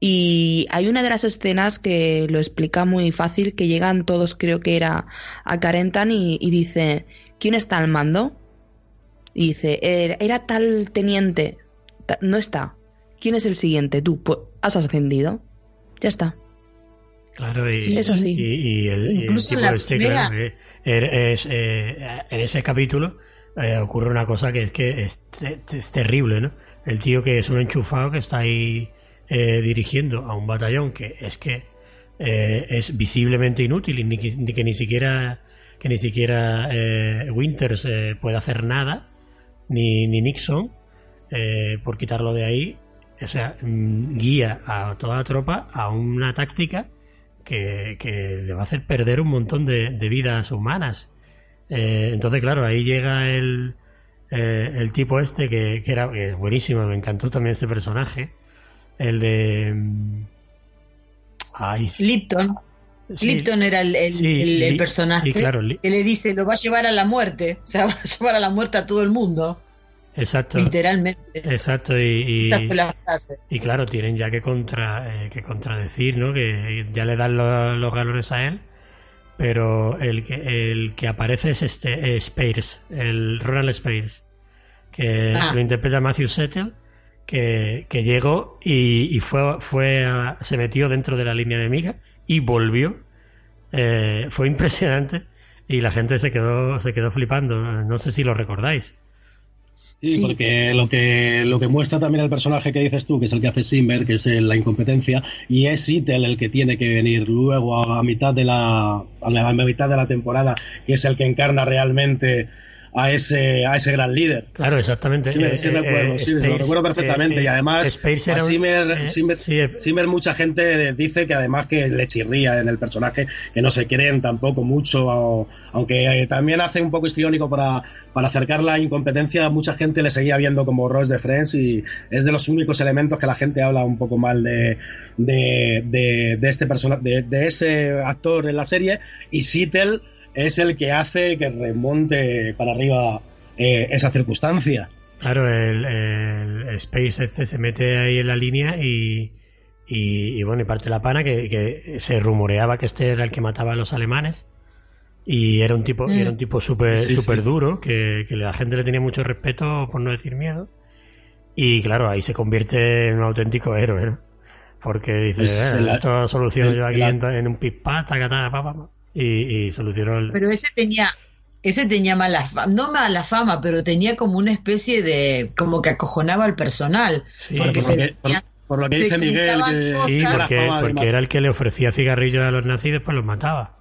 Speaker 1: Y hay una de las escenas que lo explica muy fácil, que llegan todos, creo que era a Carentan y, dice, ¿quién está al mando? Y dice, era, tal teniente, no está. ¿Quién es el siguiente? Tú, pues, has ascendido. Ya está.
Speaker 2: Claro, y, eso sí. y, el, Incluso tipo este, eh, er, eh, en ese capítulo eh, ocurre una cosa que es que es, es, terrible, ¿no? El tío que es un enchufado que está ahí eh, dirigiendo a un batallón que es que es visiblemente inútil y ni, que ni siquiera que ni siquiera eh, Winters puede hacer nada ni, ni Nixon por quitarlo de ahí o sea mm, guía a toda la tropa a una táctica que, le va a hacer perder un montón de, vidas humanas entonces claro ahí llega el el tipo este que, que era que buenísimo me encantó también este personaje el de. Mm,
Speaker 4: ay. Lipton. Lipton era el, el, personaje que le dice: lo va a llevar a la muerte. O sea, va a llevar a la muerte a todo el mundo.
Speaker 2: Exacto.
Speaker 4: Literalmente.
Speaker 2: Exacto, y, y, claro, tienen ya que, contra, eh, que contradecir, ¿no? Que ya le dan los galones a él, pero el que, el que aparece es este eh, Spears, el Ronald Spears, que ah. lo interpreta Matthew Settle que, llegó y, fue, fue se metió dentro de la línea enemiga y volvió. Eh, fue impresionante y la gente se quedó, se quedó flipando. No sé si lo recordáis.
Speaker 3: Sí, porque lo que, lo que muestra también el personaje que dices tú, que es el que hace Simmer, que es la incompetencia, y es Itel el que tiene que venir luego a, mitad de la, a la mitad de la temporada, que es el que encarna realmente a ese, a ese gran líder.
Speaker 2: Claro, exactamente.
Speaker 3: Sí, sí, recuerdo, eh, sí, lo recuerdo perfectamente. y además, a Simmer, mucha gente dice que además que le chirría en el personaje, que no se creen tampoco mucho, aunque eh, también hace un poco histriónico para, para acercar la incompetencia, mucha gente le seguía viendo como Ross de Friends y es de los únicos elementos que la gente habla un poco mal de, de, de, este personaje, de, de ese actor en la serie. Y Sittel es el que hace que remonte para arriba eh, esa circunstancia.
Speaker 2: Claro, el, Space este se mete ahí en la línea y, y, bueno, y parte la pana que, se rumoreaba que este era el que mataba a los alemanes y era un tipo mm. era un tipo súper super duro que, la gente le tenía mucho respeto por no decir miedo y claro ahí se convierte en un auténtico héroe ¿no? porque dice eh, esto soluciono yo aquí en, un pispata y, solucionó el...
Speaker 4: Pero ese tenía, ese tenía mala fama, no mala fama, pero tenía como una especie de, como que acojonaba al personal. porque
Speaker 3: por, lo que dice Miguel,
Speaker 2: sí, porque, era el que le ofrecía cigarrillos a los nazis y después los mataba.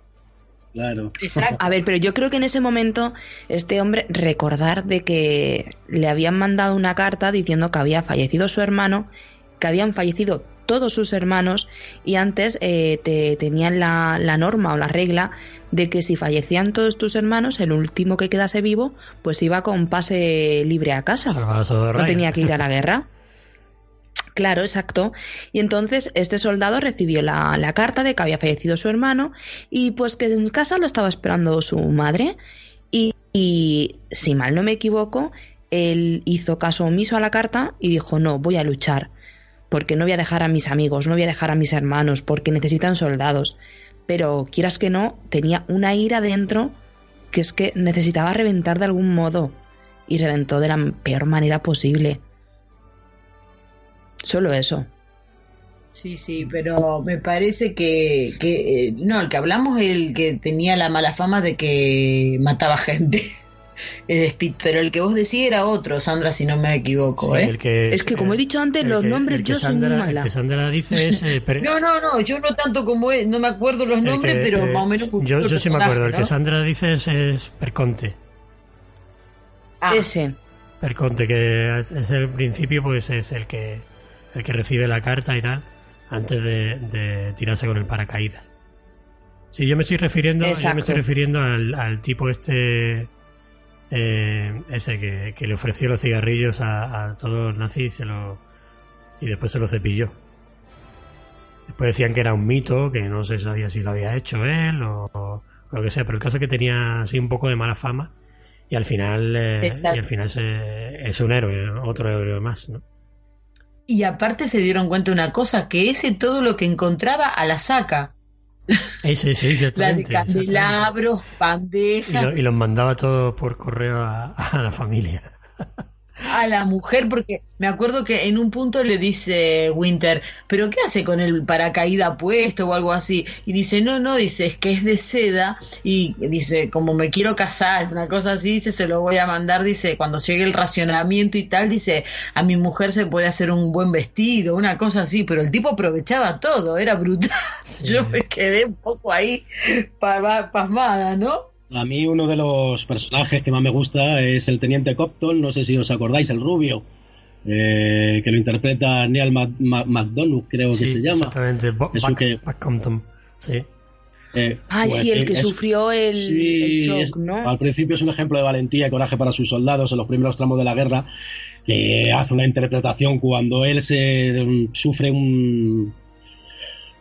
Speaker 3: Claro.
Speaker 1: A ver, pero yo creo que en ese momento este hombre recordar de que le habían mandado una carta diciendo que había fallecido su hermano, que habían fallecido todos sus hermanos y antes eh, te, tenían la, la, norma o la regla de que si fallecían todos tus hermanos, el último que quedase vivo, pues iba con pase libre a casa. No tenía que ir a la guerra. Claro, exacto. Y entonces este soldado recibió la, la, carta de que había fallecido su hermano y pues que en casa lo estaba esperando su madre. Y, y si mal no me equivoco, él hizo caso omiso a la carta y dijo, no, voy a luchar porque no voy a dejar a mis amigos, no voy a dejar a mis hermanos, porque necesitan soldados. Pero quieras que no, tenía una ira dentro que es que necesitaba reventar de algún modo y reventó de la peor manera posible. Solo eso.
Speaker 4: Sí, sí, pero me parece que, que eh, no, el que hablamos es el que tenía la mala fama de que mataba gente. pero el que vos decís era otro, Sandra, si no me equivoco. ¿eh?
Speaker 1: es que, como he dicho antes, los nombres yo soy muy mala.
Speaker 2: que Sandra dice es. Eh,
Speaker 4: no, no, no, yo no tanto como es, no me acuerdo los nombres, pero eh, más o menos.
Speaker 2: Yo, yo sí me acuerdo, el que Sandra dice es, Perconte.
Speaker 1: Ah. Ese.
Speaker 2: Perconte, que es el principio, pues es el que el que recibe la carta y tal, antes de, tirarse con el paracaídas. Sí, yo me estoy refiriendo, yo me estoy refiriendo al, tipo este eh, ese que, le ofreció los cigarrillos a, todos los nazis y, se lo, y después se lo cepilló. Después decían que era un mito, que no se sabía si lo había hecho él o, lo que sea, pero el caso es que tenía así un poco de mala fama y al final, eh, y al final es un héroe, otro héroe más, ¿no?
Speaker 4: Y aparte se dieron cuenta de una cosa, que ese todo lo que encontraba a la saca.
Speaker 2: Ese, sí,
Speaker 4: La de candelabros, bandejas.
Speaker 2: Y, los mandaba todos por correo a la familia
Speaker 4: a la mujer, porque me acuerdo que en un punto le dice Winter, ¿pero qué hace con el paracaída puesto o algo así? Y dice, no, no, dice, es que es de seda y dice, como me quiero casar, una cosa así, dice, se lo voy a mandar, dice, cuando llegue el racionamiento y tal, dice, a mi mujer se puede hacer un buen vestido, una cosa así, pero el tipo aprovechaba todo, era brutal. Yo me quedé un poco ahí pasmada, ¿no?
Speaker 3: A mí uno de los personajes que más me gusta es el teniente Copton, no sé si os acordáis, el rubio, eh, que lo interpreta Neil McDonough, creo que se llama.
Speaker 2: Exactamente, que... Compton, sí.
Speaker 1: Eh, Ay, pues, sí, el que sufrió el, shock, ¿no?
Speaker 3: Al principio es un ejemplo de valentía y coraje para sus soldados en los primeros tramos de la guerra, que hace una interpretación cuando él se mm, sufre un,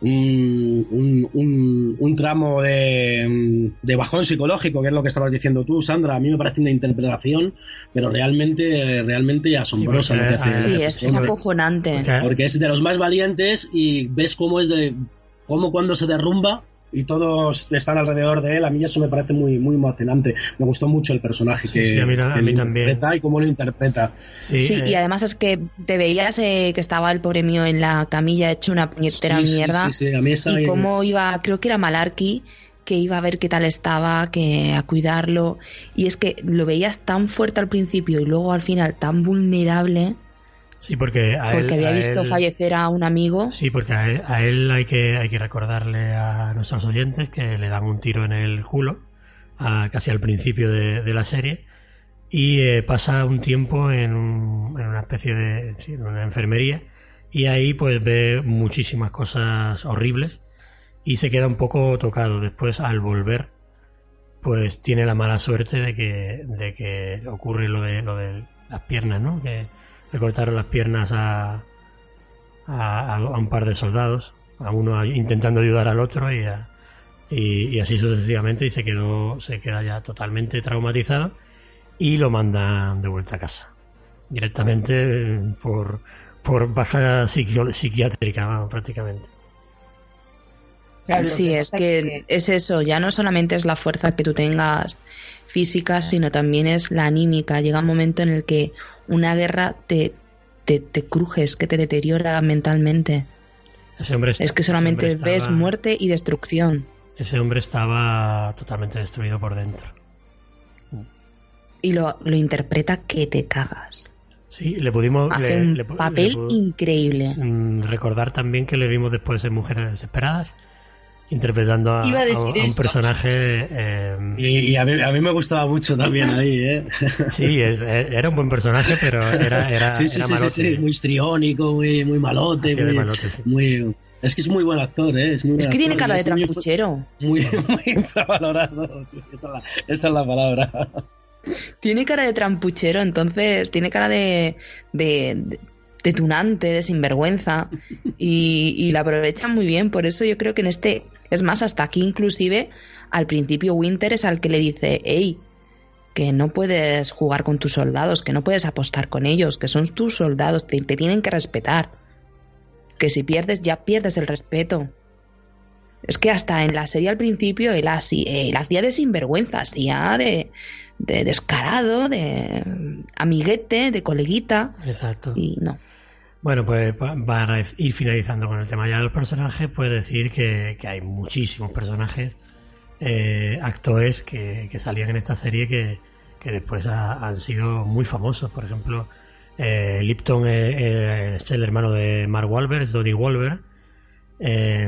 Speaker 3: un, un, tramo de, de, bajón psicológico, que es lo que estabas diciendo tú, Sandra. A mí me parece una interpretación, pero realmente, realmente asombrosa.
Speaker 1: Sí, es, es acojonante.
Speaker 3: Porque es de los más valientes y ves cómo es de cómo cuando se derrumba y todos están alrededor de él. A mí eso me parece muy, muy emocionante. Me gustó mucho el personaje que, interpreta y cómo lo interpreta.
Speaker 1: Sí, y eh. además es que te veías eh, que estaba el pobre mío en la camilla hecho una puñetera mierda. y cómo iba, creo que era Malarky que iba a ver qué tal estaba, que a cuidarlo. Y es que lo veías tan fuerte al principio y luego al final tan vulnerable
Speaker 2: Sí, porque a
Speaker 1: porque había visto fallecer a un amigo.
Speaker 2: Sí, porque a él, hay, que, hay que recordarle a nuestros oyentes que le dan un tiro en el culo, casi al principio de, la serie, y eh, pasa un tiempo en, una especie de en una enfermería, y ahí pues ve muchísimas cosas horribles y se queda un poco tocado. Después, al volver, pues tiene la mala suerte de que, de que ocurre lo de, lo de las piernas, ¿no? Que, le cortaron las piernas a, a, un par de soldados, a uno intentando ayudar al otro y, y, así sucesivamente y se quedó se queda ya totalmente traumatizado y lo mandan de vuelta a casa directamente por, por baja psiquiátrica prácticamente.
Speaker 1: sí, es que es eso, ya no solamente es la fuerza que tú tengas física, sino también es la anímica. Llega un momento en el que una guerra te, te, crujes, que te deteriora mentalmente.
Speaker 2: Ese hombre
Speaker 1: es que solamente ves muerte y destrucción.
Speaker 2: Ese hombre estaba totalmente destruido por dentro.
Speaker 1: Y lo, lo interpreta que te cagas.
Speaker 2: Sí, le pudimos...
Speaker 1: Hace un papel increíble.
Speaker 2: Mm, recordar también que le vimos después en Mujeres Desesperadas interpretando a, un personaje. Eh,
Speaker 3: y, a, mí, me gustaba mucho también ahí, ¿eh?
Speaker 2: Sí, era un buen personaje, pero era, era,
Speaker 3: sí, sí, sí, muy histriónico, muy, muy malote. Muy, es que es muy buen actor, ¿eh? Es,
Speaker 1: es que tiene cara de trampuchero.
Speaker 3: Muy, muy infravalorado. Esa es, la, palabra.
Speaker 1: Tiene cara de trampuchero, entonces tiene cara de, de de tunante, de sinvergüenza, y, y la aprovechan muy bien. Por eso yo creo que en este es más, hasta aquí inclusive al principio Winter es al que le dice, hey, que no puedes jugar con tus soldados, que no puedes apostar con ellos, que son tus soldados, te, tienen que respetar. Que si pierdes, ya pierdes el respeto. Es que hasta en la serie al principio él, así, él hacía de sinvergüenza, hacía de, de descarado, de amiguete, de coleguita.
Speaker 2: Exacto.
Speaker 1: Y no.
Speaker 2: Bueno, pues para ir finalizando con el tema ya del personaje, puedo decir que, hay muchísimos personajes, eh, actores que, salían en esta serie que, después han sido muy famosos. Por ejemplo, eh, Lipton es, el hermano de Mark Wahlberg, es Donnie Wahlberg. Eh,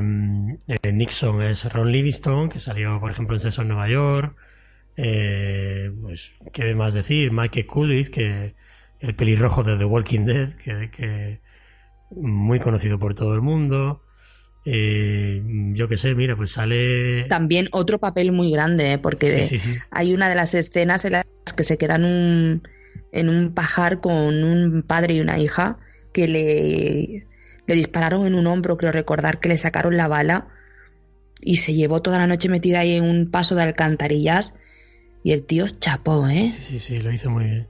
Speaker 2: Nixon es Ron Livingston, que salió, por ejemplo, en en Nueva York. pues, ¿qué más decir? Mike Kudis, que el pelirrojo de The Walking Dead, que, muy conocido por todo el mundo. Eh, yo qué sé, mira, pues sale.
Speaker 1: También otro papel muy grande, ¿eh? porque hay una de las escenas en las que se quedan un, en un pajar con un padre y una hija que le, le dispararon en un hombro, creo recordar que le sacaron la bala y se llevó toda la noche metida ahí en un paso de alcantarillas y el tío chapó, ¿eh?
Speaker 2: Sí, sí, sí, lo hizo muy bien.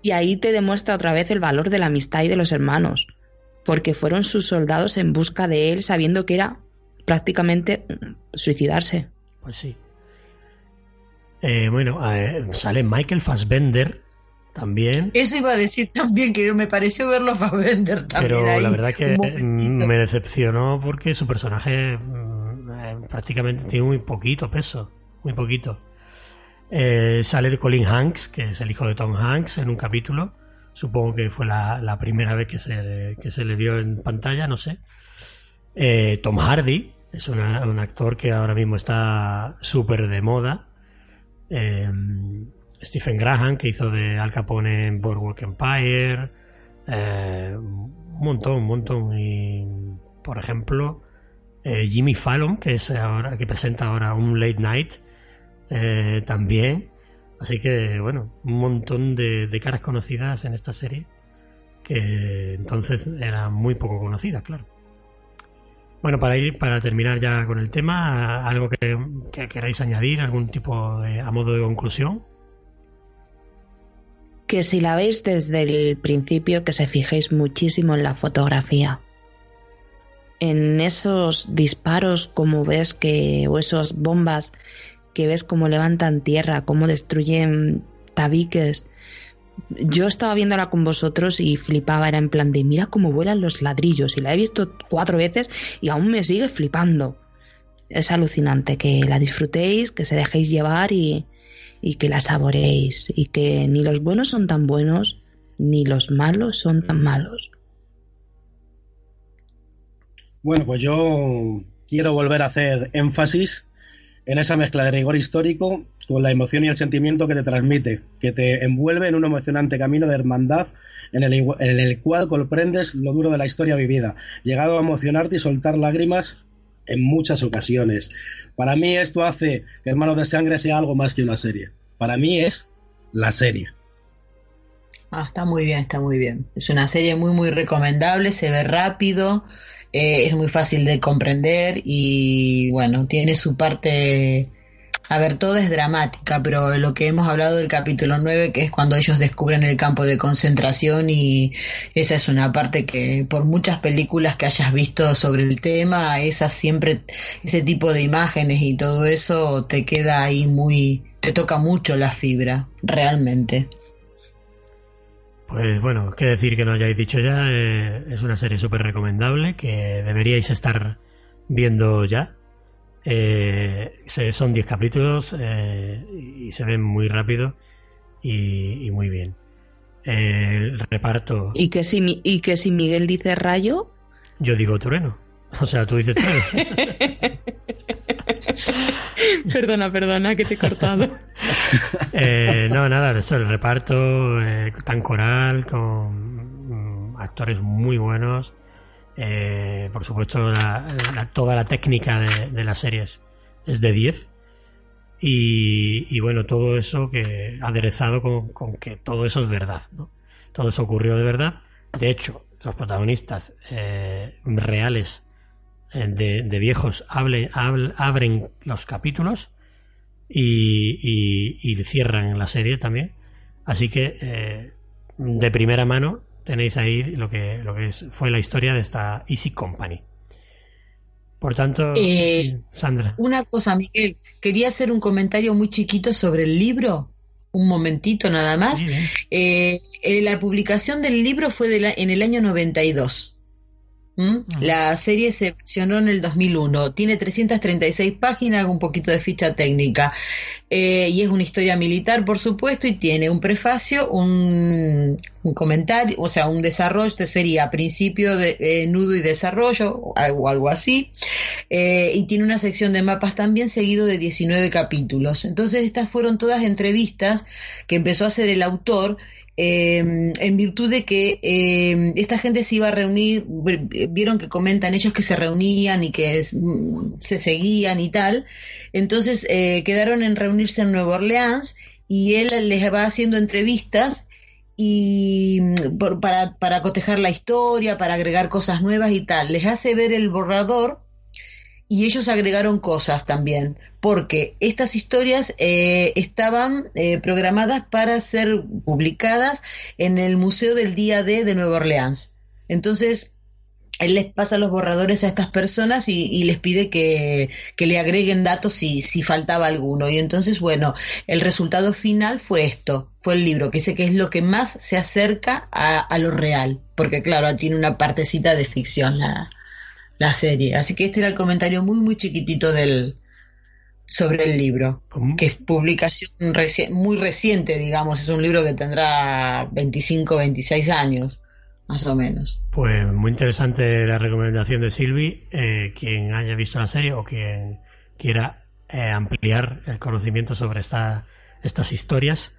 Speaker 1: Y ahí te demuestra otra vez el valor de la amistad y de los hermanos porque fueron sus soldados en busca de él sabiendo que era prácticamente suicidarse.
Speaker 2: Pues sí. Eh, bueno, eh, sale Michael Fassbender también.
Speaker 4: Eso iba a decir también, que me pareció verlo Fassbender también.
Speaker 2: Pero la verdad que me decepcionó porque su personaje mm, eh, prácticamente tiene muy poquito peso, muy poquito. sale Colin Hanks, que es el hijo de Tom Hanks, en un capítulo Supongo que fue la, primera vez que se, que se, le vio en pantalla, no sé. Eh, Tom Hardy es un actor que ahora mismo está súper de moda. Eh, Stephen Graham, que hizo de Al Capone en Boardwalk Empire. Eh, un montón, un montón. Y, por ejemplo, Jimmy Fallon, que, es ahora, que presenta ahora un Late Night, también Así que, bueno, un montón de, caras conocidas en esta serie que entonces era muy poco conocida, claro. Bueno, para ir, para terminar ya con el tema, algo que, queráis añadir, algún tipo de, a modo de conclusión.
Speaker 1: Que si la veis desde el principio, que se fijéis muchísimo en la fotografía. En esos disparos, como ves que, o esas bombas que ves cómo levantan tierra, cómo destruyen tabiques. Yo estaba viéndola con vosotros y flipaba, era en plan de mira cómo vuelan los ladrillos y la he visto cuatro veces y aún me sigue flipando. Es alucinante que la disfrutéis, que se dejéis llevar y, y que la saboreéis y que ni los buenos son tan buenos ni los malos son tan malos.
Speaker 3: Bueno, pues yo quiero volver a hacer énfasis en esa mezcla de rigor histórico con la emoción y el sentimiento que te transmite, que te envuelve en un emocionante camino de hermandad en el, cual comprendes lo duro de la historia vivida, llegado a emocionarte y soltar lágrimas en muchas ocasiones. Para mí esto hace que Hermanos de Sangre sea algo más que una serie. Para mí es la serie.
Speaker 4: Ah, está muy bien, está muy bien. Es una serie muy, muy recomendable, se ve rápido, eh, es muy fácil de comprender y bueno, tiene su parte... A ver, todo es dramática, pero lo que hemos hablado del capítulo 9, que es cuando ellos descubren el campo de concentración y esa es una parte que por muchas películas que hayas visto sobre el tema, esa siempre, ese tipo de imágenes y todo eso te queda ahí muy, te toca mucho la fibra, realmente.
Speaker 2: Pues bueno, qué decir que no hayáis dicho ya, eh, es una serie súper recomendable que deberíais estar viendo ya. Eh, son 10 capítulos eh, y se ven muy rápido y, muy bien. el reparto.
Speaker 1: ¿Y que, si, ¿Y que si Miguel dice rayo?
Speaker 2: Yo digo trueno. O sea, tú dices
Speaker 1: perdona, perdona, que te he cortado.
Speaker 2: Eh, no, nada, eso, el reparto eh, tan coral, con mm, actores muy buenos. Eh, por supuesto, toda la técnica de, las series es de 10. Y, bueno, todo eso que aderezado con, que todo eso es verdad. ¿no? Todo eso ocurrió de verdad. De hecho, los protagonistas reales de, viejos abren los capítulos y, cierran la serie también. Así que eh, de primera mano tenéis ahí lo que, lo que fue la historia de esta Easy Company. Por tanto,
Speaker 4: eh,
Speaker 2: Sandra.
Speaker 4: Una cosa, Miguel, quería hacer un comentario muy chiquito sobre el libro. Un momentito nada más. Eh, la publicación del libro fue de en el año 92. La serie se versionó en el 2001, tiene 336 páginas, un poquito de ficha técnica. Eh, y es una historia militar, por supuesto, y tiene un prefacio, un, comentario, o sea, un desarrollo, este sería principio de eh, nudo y desarrollo o algo, así, eh, y tiene una sección de mapas también seguido de 19 capítulos. Entonces, estas fueron todas entrevistas que empezó a hacer el autor em, en virtud de que em, esta gente se iba a reunir, vieron que comentan ellos que se reunían y que se seguían y tal, entonces eh, quedaron en reunirse en Nueva Orleans y él les va haciendo entrevistas y para, para cotejar la historia, para agregar cosas nuevas y tal. Les hace ver el borrador y ellos agregaron cosas también, porque estas historias eh, estaban eh, programadas para ser publicadas en el Museo del Día D de Nueva Orleans. Entonces, él les pasa los borradores a estas personas y, les pide que, le agreguen datos si, si faltaba alguno. Y entonces, bueno, el resultado final fue esto, fue el libro, que sé que es lo que más se acerca a, a lo real, porque claro, tiene una partecita de ficción la, la serie. Así que este era el comentario muy, muy chiquitito del sobre el libro, que es publicación muy reciente, digamos, es un libro que tendrá 25, 26 años, más o menos.
Speaker 2: Pues muy interesante la recomendación de Silvi, eh, quien haya visto la serie o quien quiera eh, ampliar el conocimiento sobre esta, estas historias,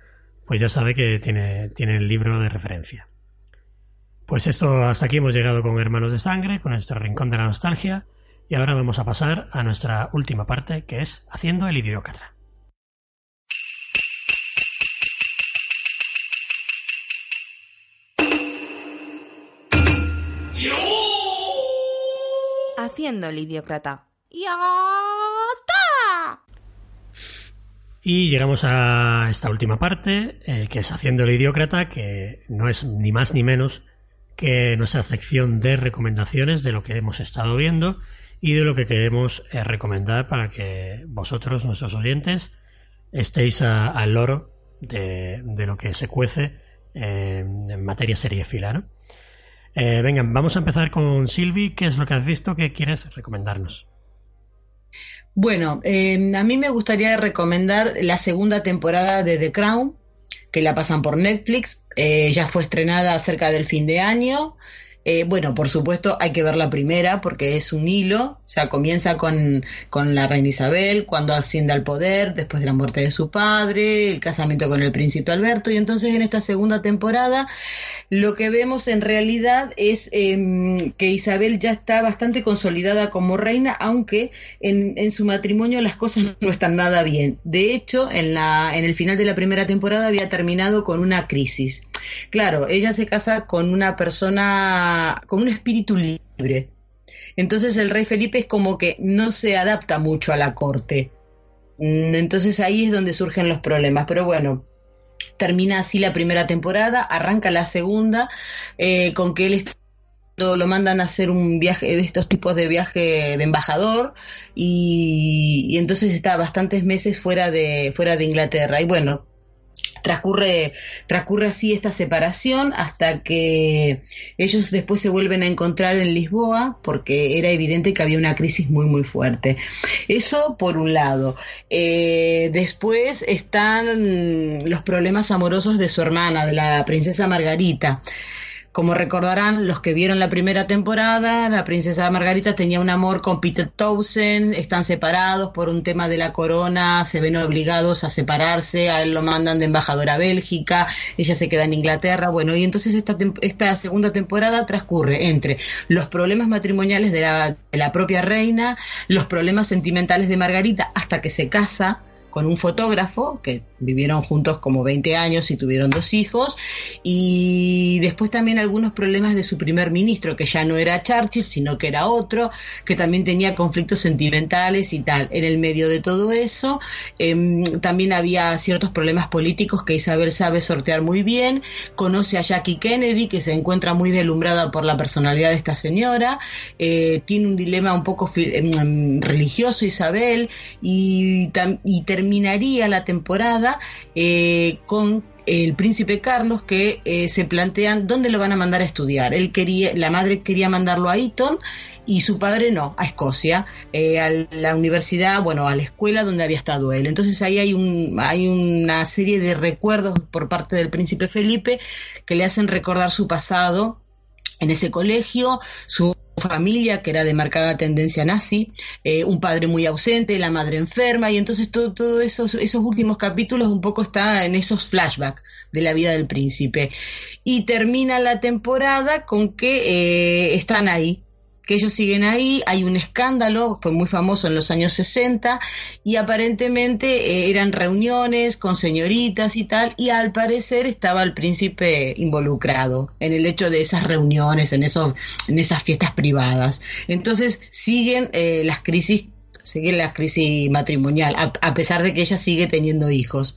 Speaker 2: pues ya sabe que tiene, tiene el libro de referencia. Pues esto, hasta aquí hemos llegado con Hermanos de Sangre, con nuestro rincón de la nostalgia, y ahora vamos a pasar a nuestra última parte, que es Haciendo el idiócrata.
Speaker 1: Haciendo el idiócrata.
Speaker 2: Y llegamos a esta última parte, eh, que es Haciendo el idiócrata, que no es ni más ni menos que nuestra sección de recomendaciones de lo que hemos estado viendo y de lo que queremos eh, recomendar para que vosotros, nuestros oyentes, estéis al loro de, lo que se cuece en materia serie fila. Eh, vengan, vamos a empezar con Silvi. ¿Qué es lo que has visto que quieres recomendarnos?
Speaker 4: Bueno, eh, a mí me gustaría recomendar la segunda temporada de The Crown, que la pasan por Netflix. Eh, ya fue estrenada cerca del fin de año. Eh, bueno, por supuesto hay que ver la primera porque es un hilo, o sea, comienza con, con, la reina Isabel, cuando asciende al poder, después de la muerte de su padre, el casamiento con el príncipe Alberto, y entonces en esta segunda temporada lo que vemos en realidad es em, que Isabel ya está bastante consolidada como reina, aunque en, en, su matrimonio las cosas no están nada bien. De hecho, en, la, en el final de la primera temporada había terminado con una crisis. Claro, ella se casa con una persona, con un espíritu libre. Entonces el rey Felipe es como que no se adapta mucho a la corte. Mm, entonces ahí es donde surgen los problemas. Pero bueno, termina así la primera temporada, arranca la segunda, eh, con que él lo mandan a hacer un viaje de estos tipos de viaje de embajador y, y, entonces está bastantes meses fuera de fuera de Inglaterra y bueno transcurre, transcurre así esta separación hasta que ellos después se vuelven a encontrar en Lisboa porque era evidente que había una crisis muy muy fuerte. Eso por un lado. Eh, después están los problemas amorosos de su hermana, de la princesa Margarita. Como recordarán los que vieron la primera temporada, la princesa Margarita tenía un amor con Peter Townsend, están separados por un tema de la corona, se ven obligados a separarse, a él lo mandan de embajador a Bélgica, ella se queda en Inglaterra, bueno, y entonces esta, esta segunda temporada transcurre entre los problemas matrimoniales de la, de la propia reina, los problemas sentimentales de Margarita hasta que se casa, con un fotógrafo que vivieron juntos como 20 años y tuvieron dos hijos, y después también algunos problemas de su primer ministro, que ya no era Churchill, sino que era otro, que también tenía conflictos sentimentales y tal. En el medio de todo eso, em, también había ciertos problemas políticos que Isabel sabe sortear muy bien, conoce a Jackie Kennedy, que se encuentra muy delumbrada por la personalidad de esta señora, eh, tiene un dilema un poco em, religioso Isabel, y terminaría la temporada eh, con el príncipe Carlos que eh, se plantean dónde lo van a mandar a estudiar. Él quería, la madre quería mandarlo a Eton y su padre no, a Escocia, eh, a la universidad, bueno, a la escuela donde había estado él. Entonces ahí hay, un, hay una serie de recuerdos por parte del príncipe Felipe que le hacen recordar su pasado en ese colegio, su familia que era de marcada tendencia nazi, eh, un padre muy ausente, la madre enferma, y entonces todos todo esos, esos últimos capítulos un poco está en esos flashbacks de la vida del príncipe. Y termina la temporada con que eh, están ahí, que ellos siguen ahí, hay un escándalo, fue muy famoso en los años 60 y aparentemente eh, eran reuniones con señoritas y tal y al parecer estaba el príncipe involucrado en el hecho de esas reuniones, en, eso, en esas fiestas privadas. Entonces siguen eh, las crisis sigue la crisis matrimonial, a, pesar de que ella sigue teniendo hijos.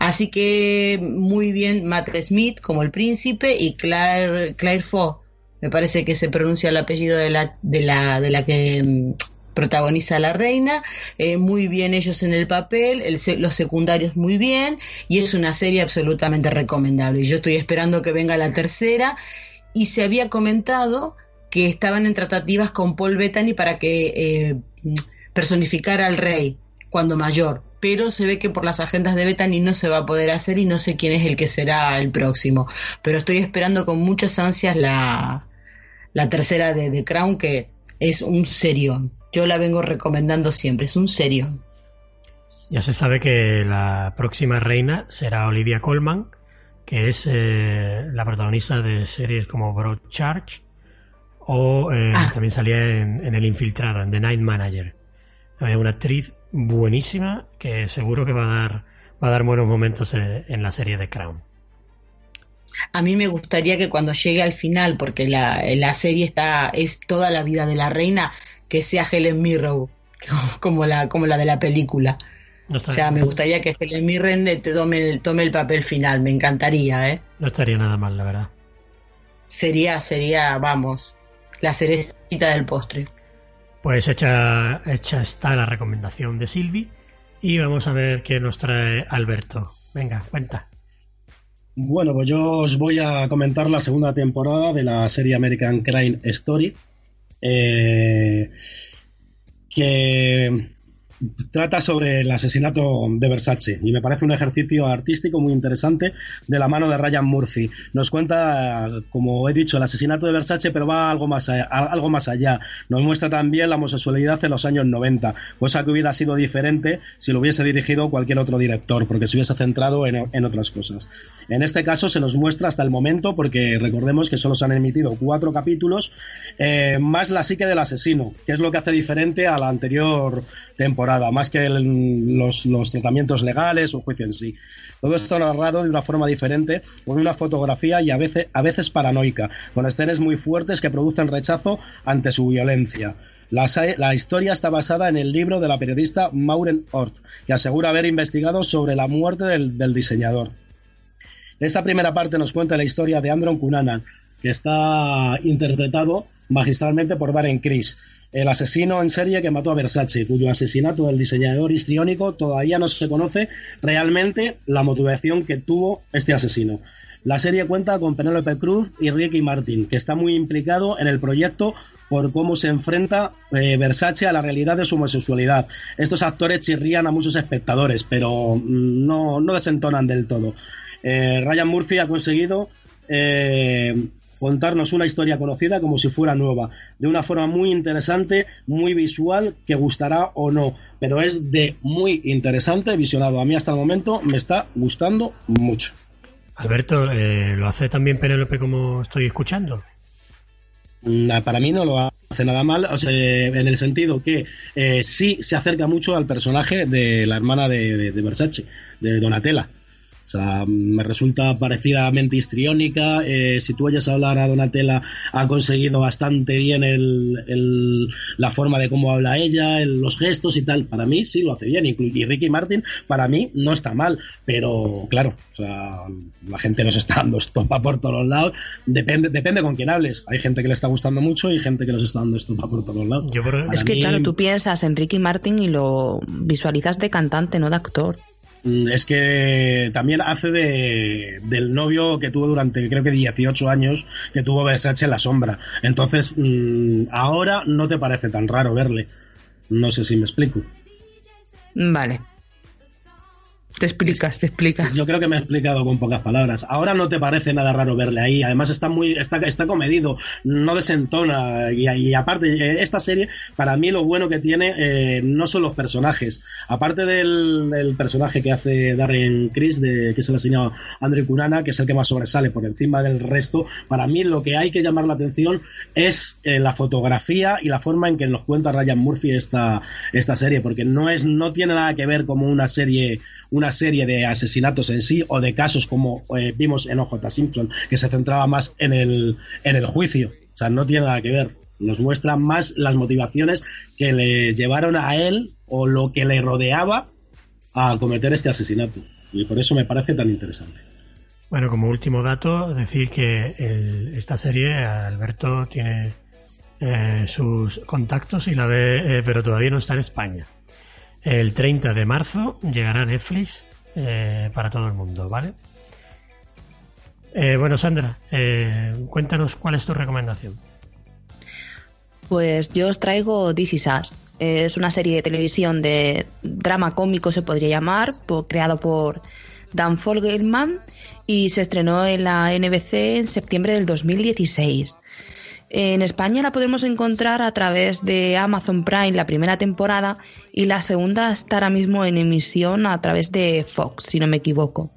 Speaker 4: Así que muy bien Matt Smith como el príncipe y Claire, Claire Foy me parece que se pronuncia el apellido de la, de la, de la que mm, protagoniza la reina, eh, muy bien ellos en el papel, los secundarios muy bien, y es una serie absolutamente recomendable. Yo estoy esperando que venga la tercera, y se había comentado que estaban en tratativas con Paul Bettany para que eh, personificara al rey cuando mayor, pero se ve que por las agendas de Bethany no se va a poder hacer y no sé quién es el que será el próximo, pero estoy esperando con muchas ansias la, la tercera de The Crown, que es un serión. Yo la vengo recomendando siempre, es un serión.
Speaker 2: Ya se sabe que la próxima reina será Olivia Colman, que es eh, la protagonista de series como Broadchurch o eh, ah. también salía en, El Infiltrado, en The Night Manager. Es una actriz buenísima que seguro que va a dar, va a dar buenos momentos eh, en la serie de Crown.
Speaker 4: A mí me gustaría que cuando llegue al final, porque la, la serie está es toda la vida de la reina, que sea Helen Mirren, como la, como la de la película. o sea, me gustaría que Helen Mirren te tome, tome el papel final, me encantaría, ¿eh?
Speaker 2: No estaría nada mal, la verdad.
Speaker 4: Sería, sería, vamos, la cerecita del postre.
Speaker 2: Pues hecha, hecha está la recomendación de Silvi y vamos a ver qué nos trae Alberto. Venga, cuenta.
Speaker 3: Bueno, pues yo os voy a comentar la segunda temporada de la serie American Crime Story. Eh, que trata sobre el asesinato de Versace y me parece un ejercicio artístico muy interesante de la mano de Ryan Murphy. Nos cuenta, como he dicho, el asesinato de Versace, pero va algo más, allá, algo más allá. Nos muestra también la homosexualidad en los años 90, cosa que hubiera sido diferente si lo hubiese dirigido cualquier otro director, porque se hubiese centrado en, otras cosas. En este caso se nos muestra hasta el momento, porque recordemos que solo se han emitido cuatro capítulos, eh, más la psique del asesino, que es lo que hace diferente a la anterior temporada, más que los, tratamientos legales o juicio en sí. Todo esto narrado de una forma diferente, con una fotografía y a veces, a veces paranoica, con escenas muy fuertes que producen rechazo ante su violencia. La, historia está basada en el libro de la periodista Maureen Ort, que asegura haber investigado sobre la muerte del, del diseñador. Esta primera parte nos cuenta la historia de Andron Cunanan, que está interpretado magistralmente por Darren Criss, el asesino en serie que mató a Versace, cuyo asesinato del diseñador histriónico todavía no se conoce realmente la motivación que tuvo este asesino. La serie cuenta con Penélope Cruz y Ricky Martin, que está muy implicado en el proyecto por cómo se enfrenta eh, Versace a la realidad de su homosexualidad. Estos actores chirrían a muchos espectadores, pero mm, no, no desentonan del todo. Eh, Ryan Murphy ha conseguido eh, contarnos una historia conocida como si fuera nueva, de una forma muy interesante, muy visual, que gustará o no, pero es de muy interesante visionado. A mí hasta el momento me está gustando mucho.
Speaker 2: Alberto, eh, ¿lo hace también Penélope como estoy escuchando?
Speaker 3: Para mí no lo hace nada mal, en el sentido que eh, sí se acerca mucho al personaje de la hermana de Versace, de Donatella o sea, me resulta parecidamente histriónica. Eh, si tú oyes hablar a Donatella, ha conseguido bastante bien el, la forma de cómo habla ella, los gestos y tal. Para mí sí lo hace bien. Y Ricky Martin, para mí, no está mal. Pero claro, o sea, la gente nos está dando estopa por todos lados. Depende, depende con quién hables. Hay gente que le está gustando mucho y gente que nos está dando estopa por todos lados.
Speaker 1: es que, claro, tú piensas en Ricky Martin y lo visualizas de cantante, no de actor.
Speaker 3: Mm, es que también hace de, del novio que tuvo durante creo que 18 años que tuvo Versace en la sombra. Entonces, mm, ahora no te parece tan raro verle. No sé si me explico.
Speaker 1: Vale. Te explicas, te explicas.
Speaker 3: Yo creo que me he explicado con pocas palabras. Ahora no te parece nada raro verle ahí. Además está muy, está, está comedido, no desentona. Y, aparte, esta serie, para mí lo bueno que tiene eh, no son los personajes. Aparte del, personaje que hace Darren Chris, de, que se le ha enseñado Andrew Curana, que es el que más sobresale por encima del resto, para mí lo que hay que llamar la atención es eh, la fotografía y la forma en que nos cuenta Ryan Murphy esta, esta serie, porque no es, no tiene nada que ver como una serie serie de asesinatos en sí o de casos como eh, vimos en OJ Simpson, que se centraba más en el, en el juicio. O sea, no tiene nada que ver. Nos muestra más las motivaciones que le llevaron a él o lo que le rodeaba a cometer este asesinato. Y por eso me parece tan interesante.
Speaker 2: Bueno, como último dato, decir que esta serie, Alberto tiene eh, sus contactos y la ve, eh, pero todavía no está en España. El 30 de marzo llegará Netflix eh, para todo el mundo, ¿vale? Eh, bueno, Sandra, eh, cuéntanos cuál es tu recomendación.
Speaker 1: Pues yo os traigo This Is Us. Es una serie de televisión de drama cómico, se podría llamar, creado por Dan Fogelman y se estrenó en la NBC en septiembre del 2016. En España la podemos encontrar a través de Amazon Prime la primera temporada y la segunda está ahora mismo en emisión a través de Fox, si no me equivoco.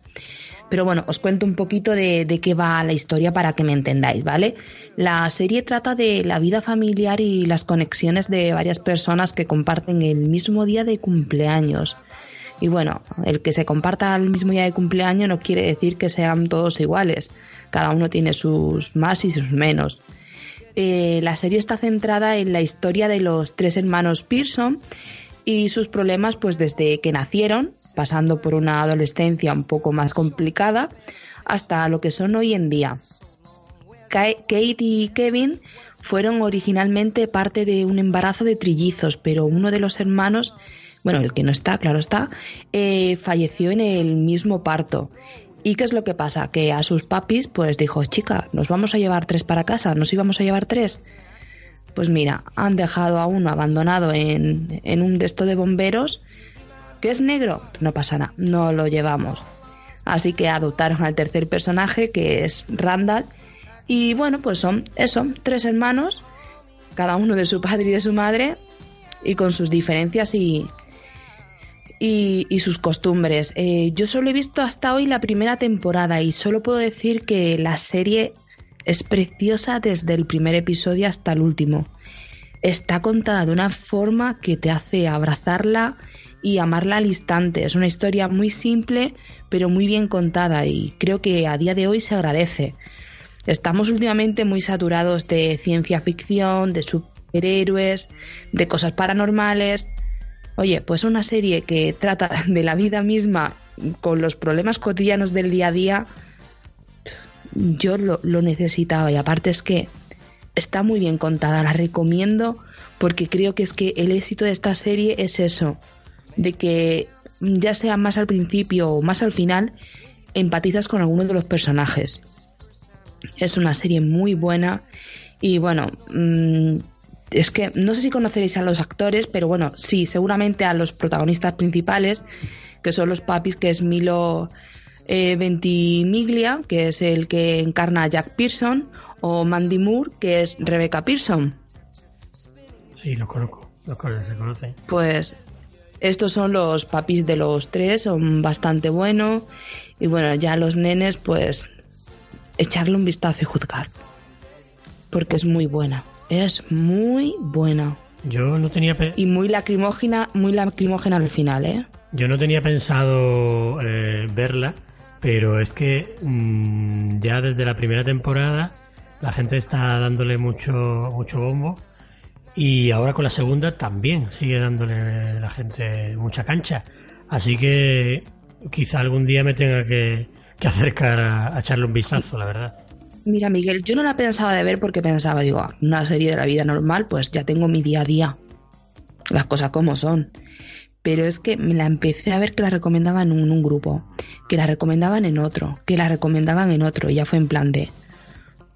Speaker 1: Pero bueno, os cuento un poquito de, qué va la historia para que me entendáis, ¿vale? La serie trata de la vida familiar y las conexiones de varias personas que comparten el mismo día de cumpleaños. Y bueno, el que se comparta el mismo día de cumpleaños no quiere decir que sean todos iguales. Cada uno tiene sus más y sus menos. Eh, la serie está centrada en la historia de los tres hermanos Pearson y sus problemas pues desde que nacieron, pasando por una adolescencia un poco más complicada, hasta lo que son hoy en día. Kate y Kevin fueron originalmente parte de un embarazo de trillizos, pero uno de los hermanos, bueno, el que no está, claro está, eh, falleció en el mismo parto ¿Y qué es lo que pasa? Que a sus papis pues dijo, chica, nos vamos a llevar tres para casa, nos íbamos a llevar tres. Pues mira, han dejado a uno abandonado en, en un desto de bomberos que es negro. No pasa nada, no lo llevamos. Así que adoptaron al tercer personaje que es Randall. Y bueno, pues son eso, tres hermanos, cada uno de su padre y de su madre, y con sus diferencias y, y, sus costumbres. Eh, yo solo he visto hasta hoy la primera temporada y solo puedo decir que la serie es preciosa desde el primer episodio hasta el último. Está contada de una forma que te hace abrazarla y amarla al instante. Es una historia muy simple pero muy bien contada y creo que a día de hoy se agradece. Estamos últimamente muy saturados de ciencia ficción, de superhéroes, de cosas paranormales Oye, pues una serie que trata de la vida misma con los problemas cotidianos del día a día, yo lo, necesitaba y aparte es que está muy bien contada, la recomiendo porque creo que es que el éxito de esta serie es eso, de que ya sea más al principio o más al final, empatizas con algunos de los personajes. Es una serie muy buena y bueno, mm, es que no sé si conoceréis a los actores, pero bueno, sí, seguramente a los protagonistas principales, que son los papis, que es Milo eh, Ventimiglia, que es el que encarna a Jack Pearson, o Mandy Moore, que es Rebecca Pearson.
Speaker 2: Sí, lo conozco, lo conozco, se conoce.
Speaker 1: Pues estos son los papis de los tres, son bastante buenos. Y bueno, ya los nenes, pues echarle un vistazo y juzgar. Porque es muy buena es muy buena.
Speaker 2: Yo no tenía
Speaker 1: y muy lacrimógena, muy lacrimógena al final, ¿eh?
Speaker 2: Yo no tenía pensado eh, verla, pero es que mm, ya desde la primera temporada la gente está dándole mucho mucho bombo y ahora con la segunda también sigue dándole la gente mucha cancha. Así que quizá algún día me tenga que, acercar a echarle un vistazo, la verdad.
Speaker 1: Mira, Miguel, yo no la pensaba de ver porque pensaba, digo, ah, una serie de la vida normal, pues ya tengo mi día a día. Las cosas como son. Pero es que me la empecé a ver que la recomendaban en un, grupo, que la recomendaban en otro, que la recomendaban en otro, y ya fue en plan de,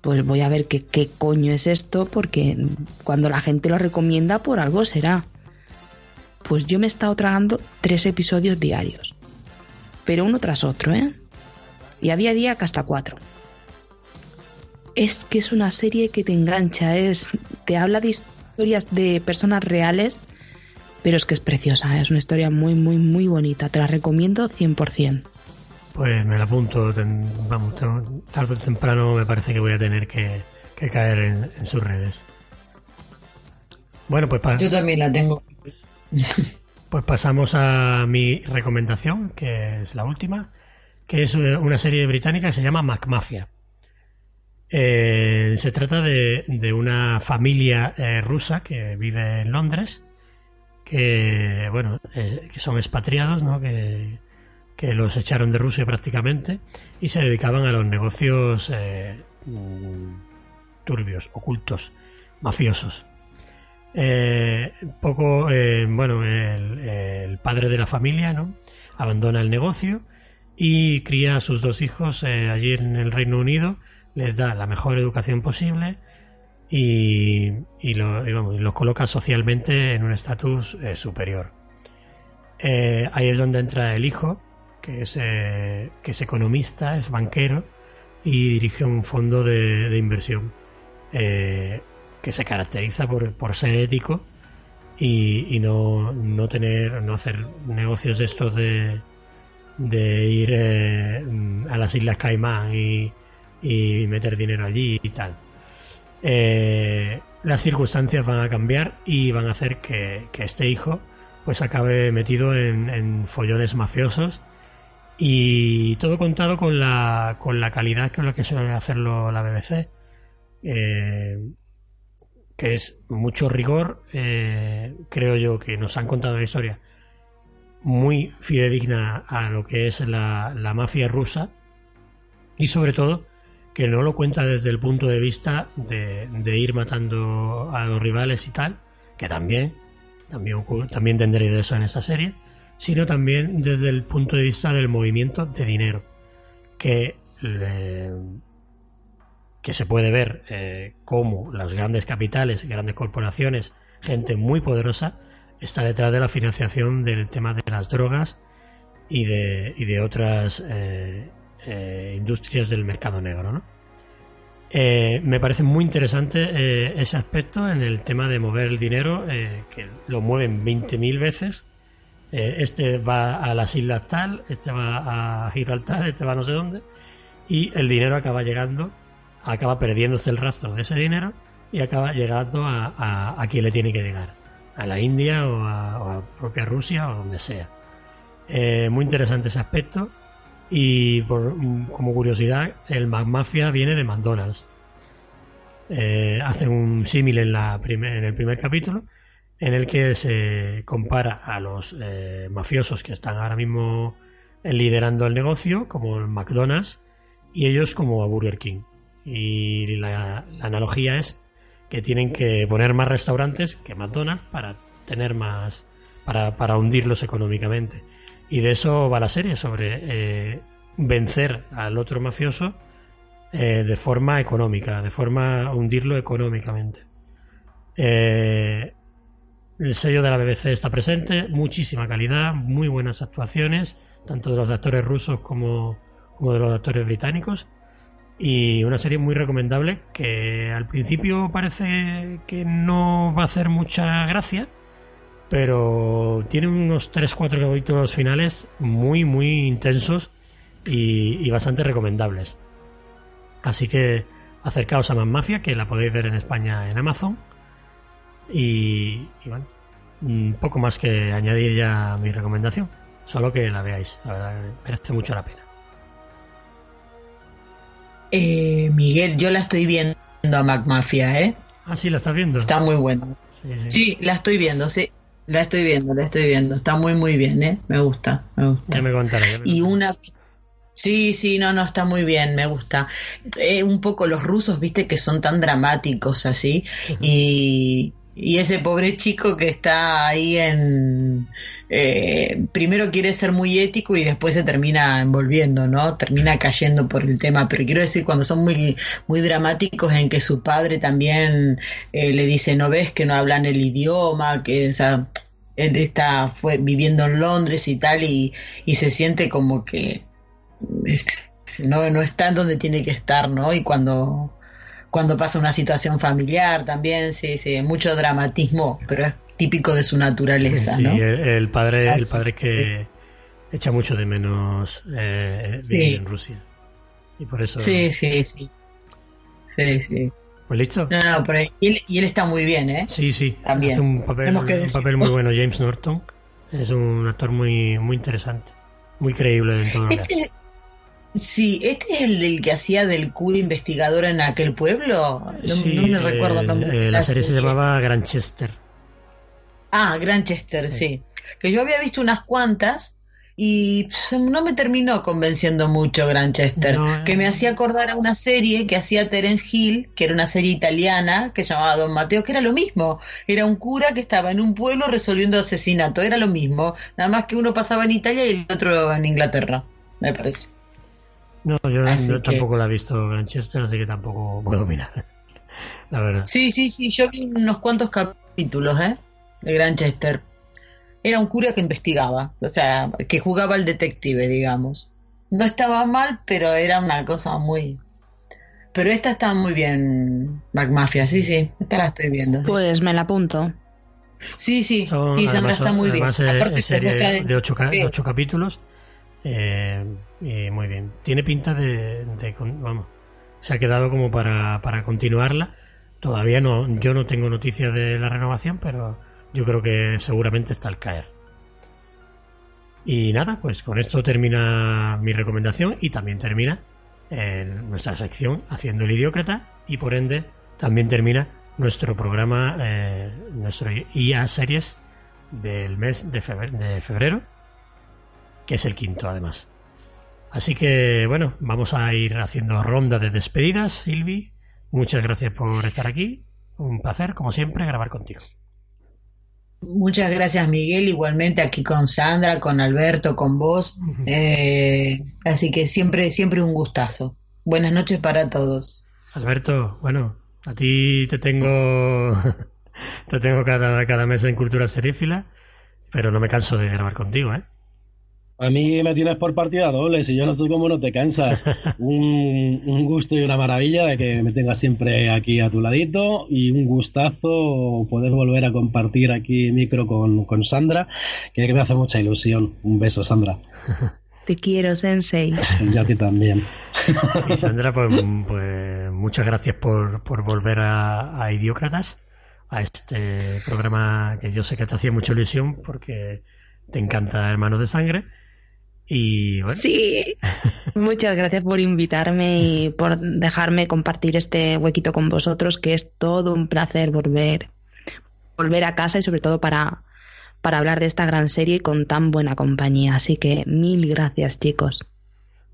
Speaker 1: pues voy a ver qué, qué coño es esto, porque cuando la gente lo recomienda, por algo será. Pues yo me he estado tragando tres episodios diarios. pero uno tras otro, ¿eh? Y había día que hasta cuatro. Es que es una serie que te engancha, es, te habla de historias de personas reales, pero es que es preciosa, ¿eh? es una historia muy, muy, muy bonita. Te la recomiendo 100%.
Speaker 2: Pues me la apunto, vamos, tarde o temprano me parece que voy a tener que, caer en, sus redes. Bueno, pues
Speaker 4: yo también la tengo.
Speaker 2: Pues pasamos a mi recomendación, que es la última, que es eh, una serie británica que se llama MacMafia. Eh, se trata de, una familia eh, rusa que vive en Londres, que bueno, que son expatriados, ¿no? Que, que, los echaron de Rusia prácticamente y se dedicaban a los negocios mm, turbios, ocultos, mafiosos. Eh, poco, eh, bueno, el, padre de la familia, ¿no? Abandona el negocio y cría a sus dos hijos eh, allí en el Reino Unido, les da la mejor educación posible y, y, los coloca socialmente en un estatus superior. ahí es donde entra el hijo, que es, que es economista, es banquero y dirige un fondo de, inversión que se caracteriza por, por ser ético y, no, no, tener, no hacer negocios de estos de, de ir eh, a las Islas Caimán y, y, meter dinero allí y tal. Eh, las circunstancias van a cambiar y van a hacer que, que este hijo pues acabe metido en, follones mafiosos y todo contado con la, con la calidad es lo que suele hacerlo la BBC. Eh, que es mucho rigor, eh, creo yo que nos han contado la historia muy fidedigna a lo que es la, mafia rusa y sobre todo que no lo cuenta desde el punto de vista de, ir matando a los rivales y tal, que también, también, también tendré eso en esa serie, sino también desde el punto de vista del movimiento de dinero, que que se puede ver eh, cómo las grandes capitales, grandes corporaciones, gente muy poderosa, está detrás de la financiación del tema de las drogas y de, y de otras eh, eh, industrias del mercado negro. ¿no? me parece muy interesante ese aspecto en el tema de mover el dinero, que lo mueven 20.000 veces. este va a las islas tal, este va a Gibraltar, este va a no sé dónde, y el dinero acaba llegando acaba perdiéndose el rastro de ese dinero y acaba llegando a, a, quien le tiene que llegar, a la India o a, propia Rusia o donde sea. Eh, muy interesante ese aspecto y por, como curiosidad, el Mafia viene de McDonald's. Eh, hace un símil en, la en el primer capítulo en el que se compara a los eh, mafiosos que están ahora mismo liderando el negocio como el McDonald's y ellos como a Burger King y la, analogía es que tienen que poner más restaurantes que McDonald's para tener más, para, para hundirlos económicamente. Y de eso va la serie, sobre eh, vencer al otro mafioso eh, de forma económica, de forma hundirlo económicamente. Eh, el sello de la BBC está presente, muchísima calidad, muy buenas actuaciones, tanto de los actores rusos como, como de los actores británicos y una serie muy recomendable que al principio parece que no va a hacer mucha gracia, pero tiene unos 3-4 capítulos finales muy, muy intensos y, bastante recomendables. Así que acercaos a Más Mafia, que la podéis ver en España en Amazon. Y, y bueno, un poco más que añadir ya mi recomendación, solo que la veáis, la verdad merece mucho la pena.
Speaker 4: Eh, Miguel, yo la estoy viendo a Mac Mafia, ¿eh?
Speaker 2: Ah, sí, la estás viendo.
Speaker 4: Está muy buena. Sí, la estoy viendo, sí. La estoy viendo, la estoy viendo. Está muy, muy bien, ¿eh? Me gusta, me gusta.
Speaker 2: Ya me
Speaker 4: y una... Sí, sí, no, no, está muy bien, me gusta. Eh, un poco los rusos, viste, que son tan dramáticos así. y, y ese pobre chico que está ahí en eh, primero quiere ser muy ético y después se termina envolviendo, ¿no? Termina cayendo por el tema. Pero quiero decir, cuando son muy, muy dramáticos en que su padre también eh, le dice, no ves que no hablan el idioma, que, o él está fue viviendo en Londres y tal y, se siente como que no, no está en donde tiene que estar, ¿no? Y cuando, cuando pasa una situación familiar también, sí, sí, mucho dramatismo, pero es típico de su naturaleza,
Speaker 2: sí, el, padre, el padre que echa mucho de menos eh, en Rusia. Y por eso...
Speaker 4: Sí, sí, sí. Sí, sí.
Speaker 2: Pues listo.
Speaker 4: No, no, pero él, y él está muy bien, ¿eh?
Speaker 2: Sí, sí. También. Hace un papel, un papel muy bueno. James Norton es un actor muy, muy interesante. Muy creíble en todo lo que este
Speaker 4: Sí, ¿este es el del que hacía del Q de investigador en aquel pueblo? No, me recuerdo el nombre.
Speaker 2: Eh, la serie se llamaba Granchester.
Speaker 4: Ah, Granchester, sí. Que yo había visto unas cuantas y no me terminó convenciendo mucho Granchester, que me hacía acordar a una serie que hacía Terence Hill, que era una serie italiana que llamaba Don Mateo, que era lo mismo, era un cura que estaba en un pueblo resolviendo asesinato, era lo mismo, nada más que uno pasaba en Italia y el otro en Inglaterra, me parece.
Speaker 2: No, yo tampoco la he visto Granchester, así que tampoco puedo opinar. La verdad.
Speaker 4: Sí, sí, sí, yo vi unos cuantos capítulos, ¿eh? De Granchester. Era un cura que investigaba, o sea, que jugaba al detective, digamos. No estaba mal, pero era una cosa muy... Pero esta está muy bien, McMafia, sí, sí, esta la estoy viendo.
Speaker 1: Pues me la apunto.
Speaker 4: Sí, sí, sí, Sandra está muy bien.
Speaker 2: Aparte, serie de, ocho, ocho capítulos eh, muy bien. Tiene pinta de, Vamos. Se ha quedado como para, para continuarla. Todavía no. Yo no tengo noticias de la renovación, pero yo creo que seguramente está al caer. Y nada, pues con esto termina mi recomendación y también termina nuestra sección Haciendo el Idiócrata y por ende también termina nuestro programa, eh, nuestro IA Series del mes de febrero que es el quinto además. Así que bueno, vamos a ir haciendo ronda de despedidas, Silvi. Muchas gracias por estar aquí. Un placer, como siempre, grabar contigo.
Speaker 4: Muchas gracias, Miguel. Igualmente aquí con Sandra, con Alberto, con vos. Eh, así que siempre, siempre un gustazo. Buenas noches para todos.
Speaker 2: Alberto, bueno, a ti te tengo, te tengo cada, cada mes en Cultura Serífila, pero no me canso de grabar contigo, ¿eh?
Speaker 3: A mí me tienes por partida doble, si yo no estoy como no te cansas. Un, gusto y una maravilla de que me tengas siempre aquí a tu ladito y un gustazo poder volver a compartir aquí micro con, con Sandra, que me hace mucha ilusión. Un beso, Sandra.
Speaker 1: Te quiero, Sensei.
Speaker 3: Y a ti también.
Speaker 2: Y Sandra, pues, pues muchas gracias por, por volver a, a Idiócratas, a este programa que yo sé que te hacía mucha ilusión porque te encanta Hermanos de Sangre y
Speaker 1: Sí, muchas gracias por invitarme y por dejarme compartir este huequito con vosotros, que es todo un placer volver, volver a casa y sobre todo para, para hablar de esta gran serie con tan buena compañía. Así que mil gracias, chicos.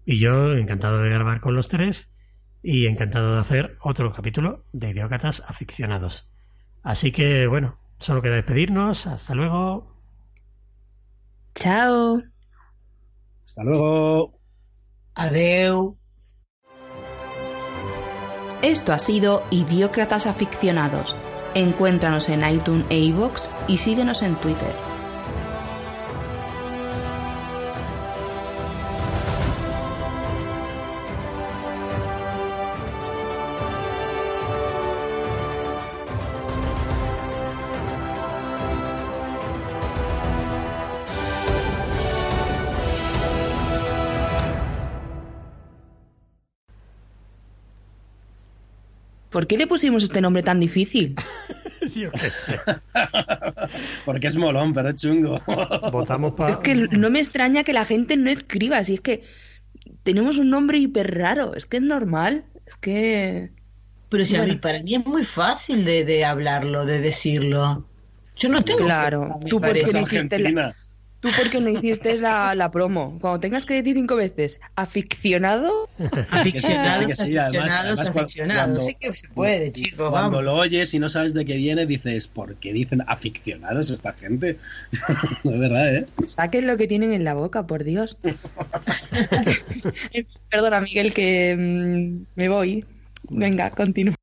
Speaker 2: Y yo encantado de grabar con los tres y encantado de hacer otro capítulo de Ideócatas aficionados. Así que bueno, solo queda despedirnos. Hasta luego.
Speaker 1: Chao.
Speaker 3: Hasta luego.
Speaker 4: Adeu.
Speaker 1: Esto ha sido Idiócratas Aficionados. Encuéntranos en iTunes e iVoox y síguenos en Twitter. ¿Por qué le pusimos este nombre tan difícil?
Speaker 2: Yo qué sé.
Speaker 3: Porque es molón, pero es chungo.
Speaker 2: Votamos para.
Speaker 1: Es que no me extraña que la gente no escriba, si es que tenemos un nombre hiper raro, es que es normal, es que.
Speaker 4: Pero si a mí, para mí es muy fácil de, hablarlo, de decirlo. Yo no tengo.
Speaker 1: Claro, tú porque no hiciste la, ¿Tú por qué no hiciste la, la promo? Cuando tengas que decir cinco veces, ¿aficionado?
Speaker 4: Aficionado, sí, aficionado, sí que se puede, chicos.
Speaker 3: Cuando lo oyes y no sabes de qué viene, dices, ¿por qué dicen aficionados esta gente? es verdad, ¿eh?
Speaker 1: Saquen lo que tienen en la boca, por Dios. Perdona, Miguel, que mm, me voy. Venga, continúa.